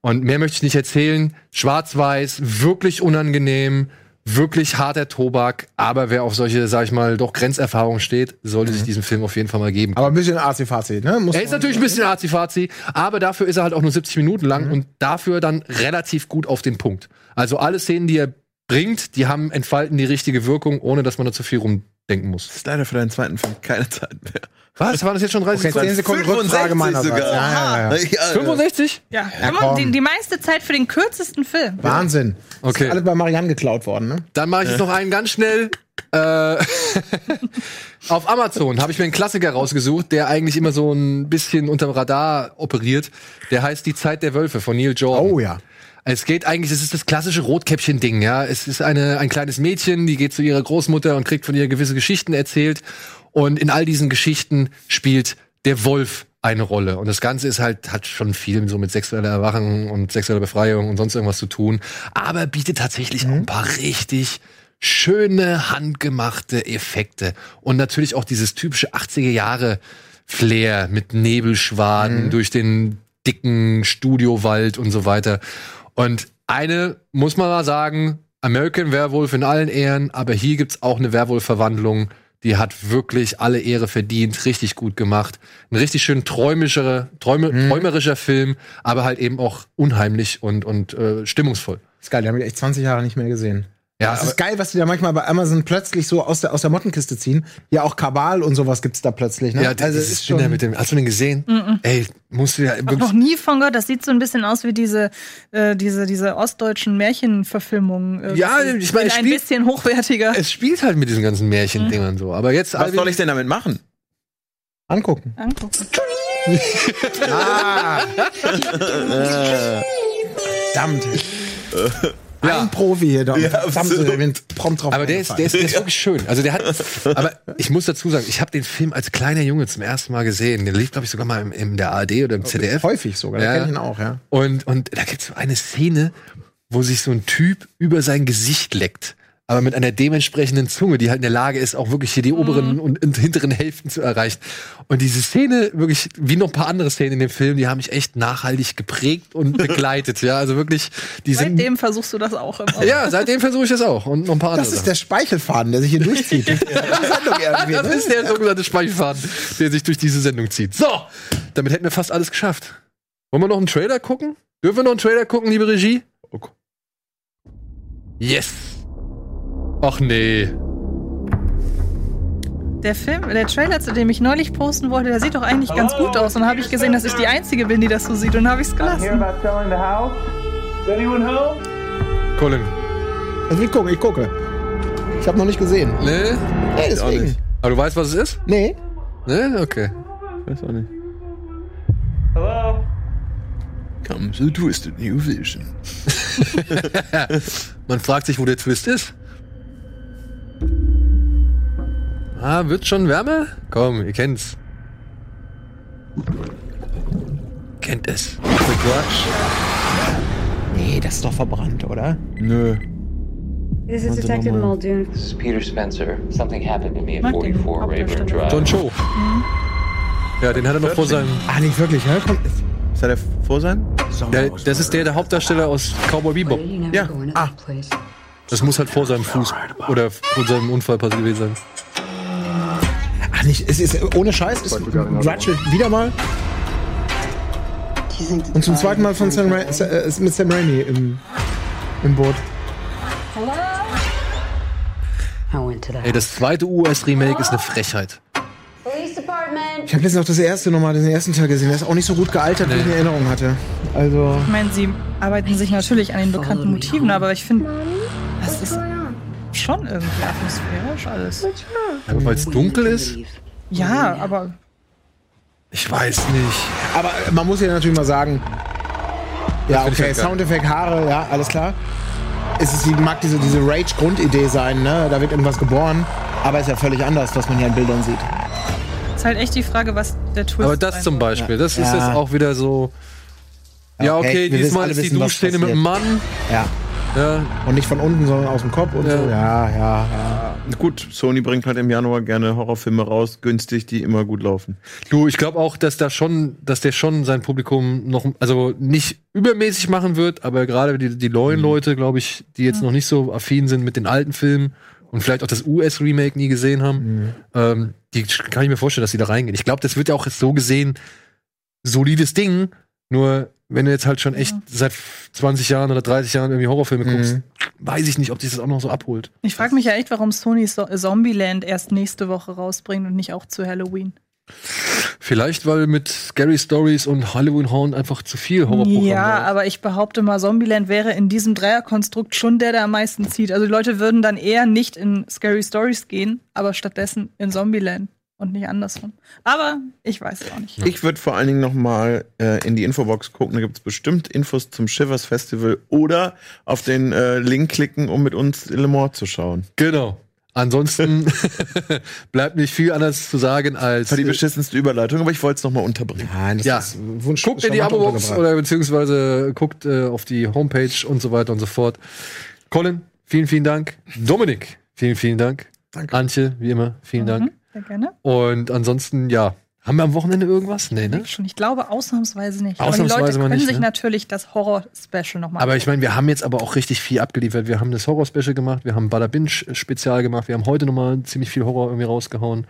Und mehr möchte ich nicht erzählen. Schwarz-Weiß, wirklich unangenehm, wirklich harter Tobak. Aber wer auf solche, sag ich mal, doch Grenzerfahrungen steht, sollte sich diesen Film auf jeden Fall mal geben. Aber ein bisschen AC-Fazi, ne? Muss Er ist natürlich ein bisschen azi aber dafür ist er halt auch nur 70 Minuten lang und dafür dann relativ gut auf den Punkt. Also alle Szenen, die er bringt, die haben entfalten die richtige Wirkung, ohne dass man da zu viel rumdenken muss. Das ist leider für deinen zweiten Film keine Zeit mehr. Was? Waren das jetzt schon 30 Okay, 10 Sekunden Rückfrage meinerseits. sogar. Ja, ja, ja. Ja, 65? Ja, komm. die, die meiste Zeit für den kürzesten Film. Wahnsinn. Okay. Ist alles bei Marianne geklaut worden, ne? Dann mache ich jetzt noch einen ganz schnell. Äh, auf Amazon habe ich mir einen Klassiker rausgesucht, der eigentlich immer so ein bisschen unterm Radar operiert. Der heißt Die Zeit der Wölfe von Neil Jordan. Oh ja. Es geht eigentlich, es ist das klassische Rotkäppchen-Ding, ja. Es ist eine, ein kleines Mädchen, die geht zu ihrer Großmutter und kriegt von ihr gewisse Geschichten erzählt. Und in all diesen Geschichten spielt der Wolf eine Rolle. Und das Ganze ist halt, hat schon viel so mit sexueller Erwachung und sexueller Befreiung und sonst irgendwas zu tun. Aber bietet tatsächlich auch ein paar richtig schöne, handgemachte Effekte. Und natürlich auch dieses typische 80er Jahre Flair mit Nebelschwaden durch den dicken Studiowald und so weiter. Und eine, muss man mal sagen, American Werewolf in allen Ehren, aber hier gibt's auch eine Werwolf-Verwandlung, die hat wirklich alle Ehre verdient, richtig gut gemacht. Ein richtig schön träumischer, träume, träumerischer Film, aber halt eben auch unheimlich und, und äh, stimmungsvoll. Ist geil, den habe ich echt 20 Jahre nicht mehr gesehen. Ja, Es ist geil, was die da manchmal bei Amazon plötzlich so aus der, aus der Mottenkiste ziehen. Ja, auch Kabal und sowas gibt's da plötzlich, ne? ja, also es ist schon mit dem, hast du den gesehen? Ey, musst du ja Hab wirklich, noch nie von gehört. Das sieht so ein bisschen aus wie diese, äh, diese, diese ostdeutschen Märchenverfilmungen. irgendwie. Ja, ich meine, In es ein spielt- bisschen hochwertiger. es spielt halt mit diesen ganzen Märchendingern so. Aber jetzt, Was soll ich denn damit machen? angucken. Angucken. ah. Verdammt. Ein Profi hier doch. Ja, prompt drauf Aber der ist, der, ist, der ist wirklich schön. Also der hat, aber ich muss dazu sagen, ich habe den Film als kleiner Junge zum ersten Mal gesehen. Der lief, glaube ich, sogar mal im, in der ARD oder im ZDF. Häufig sogar, da Ja. kenn ich ihn auch, ja. Und, und da gibt es so eine Szene, wo sich so ein Typ über sein Gesicht leckt. Aber mit einer dementsprechenden Zunge, die halt in der Lage ist, auch wirklich hier die oberen und, hinteren Hälften zu erreichen. Und diese Szene, wirklich, wie noch ein paar andere Szenen in dem Film, die haben mich echt nachhaltig geprägt und begleitet. ja, also wirklich, die sind. Seitdem versuchst du das auch immer. Ja, seitdem versuche ich das auch. Und noch ein paar andere. Das ist der Speichelfaden, der sich hier durchzieht. Sendung irgendwie, Das ne? ist der sogenannte Speichelfaden, der sich durch diese Sendung zieht. So, damit hätten wir fast alles geschafft. Wollen wir noch einen Trailer gucken? Dürfen wir noch einen Trailer gucken, liebe Regie? Yes. Ach nee. Der Film, der Trailer, zu dem ich neulich posten wollte, der sieht doch eigentlich ganz gut aus. Und dann habe ich gesehen, dass ich die Einzige bin, die das so sieht. Und dann habe ich es gelassen. Colin. Also ich gucke, ich gucke. Ich habe noch nicht gesehen. Nee? Nee, deswegen. Aber du weißt, was es ist? Nee. Nee? Okay. Weiß auch nicht. Comes a twisted new vision. Man fragt sich, wo der Twist ist. Ah, wird schon wärmer? Komm, ihr kennt's. Kennt es. The Grudge. Nee, das ist doch verbrannt, oder? Nö. This is Detective Muldoon. This is Peter Spencer. Something happened to me at Mag den 44 Rayburn Hauptdarsteller. Drive. John Cho. Ja, den hat er noch vor seinem. Ah, nicht wirklich, hä? Komm. Ist er der vor sein? Der, das ist der, der Hauptdarsteller aus Cowboy Bebop. Ja. Ah. Das muss halt vor seinem Fuß oder vor seinem Unfall passiert gewesen sein. Ach, nicht, es ist ohne Scheiß, ist Ratchet wieder mal. Und zum zweiten Mal von Sam Ra äh, mit Sam Raimi im, im Boot. Ey, das zweite US-Remake ist eine Frechheit. Police Department. Ich habe jetzt noch das erste nochmal, den ersten Teil gesehen. Der ist auch nicht so gut gealtert, wie ich in Erinnerung hatte. Also. Ich meine, sie arbeiten sich natürlich an den bekannten Motiven, aber ich finde, das ist schon irgendwie atmosphärisch alles. Aber weil es dunkel ist? Ja, aber Ich weiß nicht. Aber man muss ja natürlich mal sagen, ja, okay, halt. Soundeffekt, Haare, ja, alles klar. Es ist, mag diese, diese Rage-Grundidee sein, ne? Da wird irgendwas geboren. Aber ist ja völlig anders, was man hier in Bildern sieht. ist halt echt die Frage, was der Twist Aber das zum. Beispiel, das ist Ja. jetzt auch wieder so. Ja, okay, okay, diesmal ist die Duschszene mit dem Mann. Ja. Ja, Und nicht von unten, sondern aus dem Kopf und Ja. so. Ja, ja, ja. Gut, Sony bringt halt im Januar gerne Horrorfilme raus, günstig, die immer gut laufen. du, ich glaube auch, dass da schon, dass der schon sein Publikum noch, also nicht übermäßig machen wird, aber gerade die, die neuen Mhm. Leute, glaube ich, die jetzt noch nicht so affin sind mit den alten Filmen und vielleicht auch das US-Remake nie gesehen haben, Mhm. ähm, die kann ich mir vorstellen, dass die da reingehen. Ich glaube, das wird ja auch so gesehen solides Ding, nur wenn du jetzt halt schon echt seit 20 Jahren oder 30 Jahren irgendwie Horrorfilme guckst, Mhm. weiß ich nicht, ob sich das auch noch so abholt. Ich frage mich ja echt, warum Sony so Zombieland erst nächste Woche rausbringt und nicht auch zu Halloween. Vielleicht, weil mit Scary Stories und Halloween Horn einfach zu viel Horrorprogramm Ja, ist. aber ich behaupte mal, Zombieland wäre in diesem Dreierkonstrukt schon der, der am meisten zieht. Also die Leute würden dann eher nicht in Scary Stories gehen, aber stattdessen in Zombieland und nicht andersrum. Aber ich weiß es auch nicht. Ich würde vor allen Dingen noch mal äh, in die Infobox gucken. Da gibt es bestimmt Infos zum Shivers Festival oder auf den äh, Link klicken, um mit uns Le Mans zu schauen. Genau. Ansonsten bleibt nicht viel anderes zu sagen als Das war die beschissenste Überleitung, aber ich wollte es noch mal unterbringen. Nein, das Ja. ist Wunsch. guckt in die Abo-Box oder beziehungsweise guckt äh, auf die Homepage und so weiter und so fort. Colin, vielen, vielen Dank. Dominik, vielen, vielen Dank. Danke. Antje, wie immer, vielen Dank. Sehr gerne. Und ansonsten, ja, haben wir am Wochenende irgendwas? Nee, ne? Schon, ich glaube ausnahmsweise nicht. Ausnahmsweise aber die Leute können nicht, sich ne? natürlich das Horror-Special nochmal Aber ich meine, wir haben jetzt aber auch richtig viel abgeliefert. Wir haben das Horror-Special gemacht, wir haben Bada Binge-Spezial gemacht, wir haben heute nochmal ziemlich viel Horror irgendwie rausgehauen.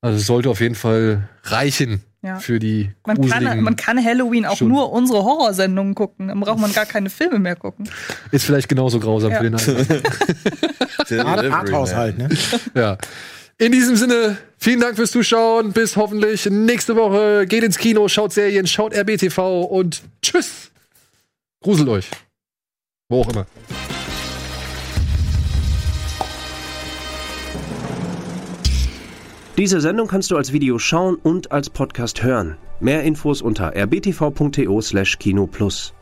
Also es sollte auf jeden Fall reichen Ja. für die man kann, man kann Halloween auch Stunden. nur unsere Horrorsendungen gucken. Dann braucht man gar keine Filme mehr gucken. Ist vielleicht genauso grausam Ja. für den. Art, Arthaushalt, ne? ja. In diesem Sinne, vielen Dank fürs Zuschauen. Bis hoffentlich nächste Woche. Geht ins Kino, schaut Serien, schaut RBTV und tschüss. Gruselt euch. Wo auch immer. Diese Sendung kannst du als Video schauen und als Podcast hören. Mehr Infos unter rbtv.to/kinoplus.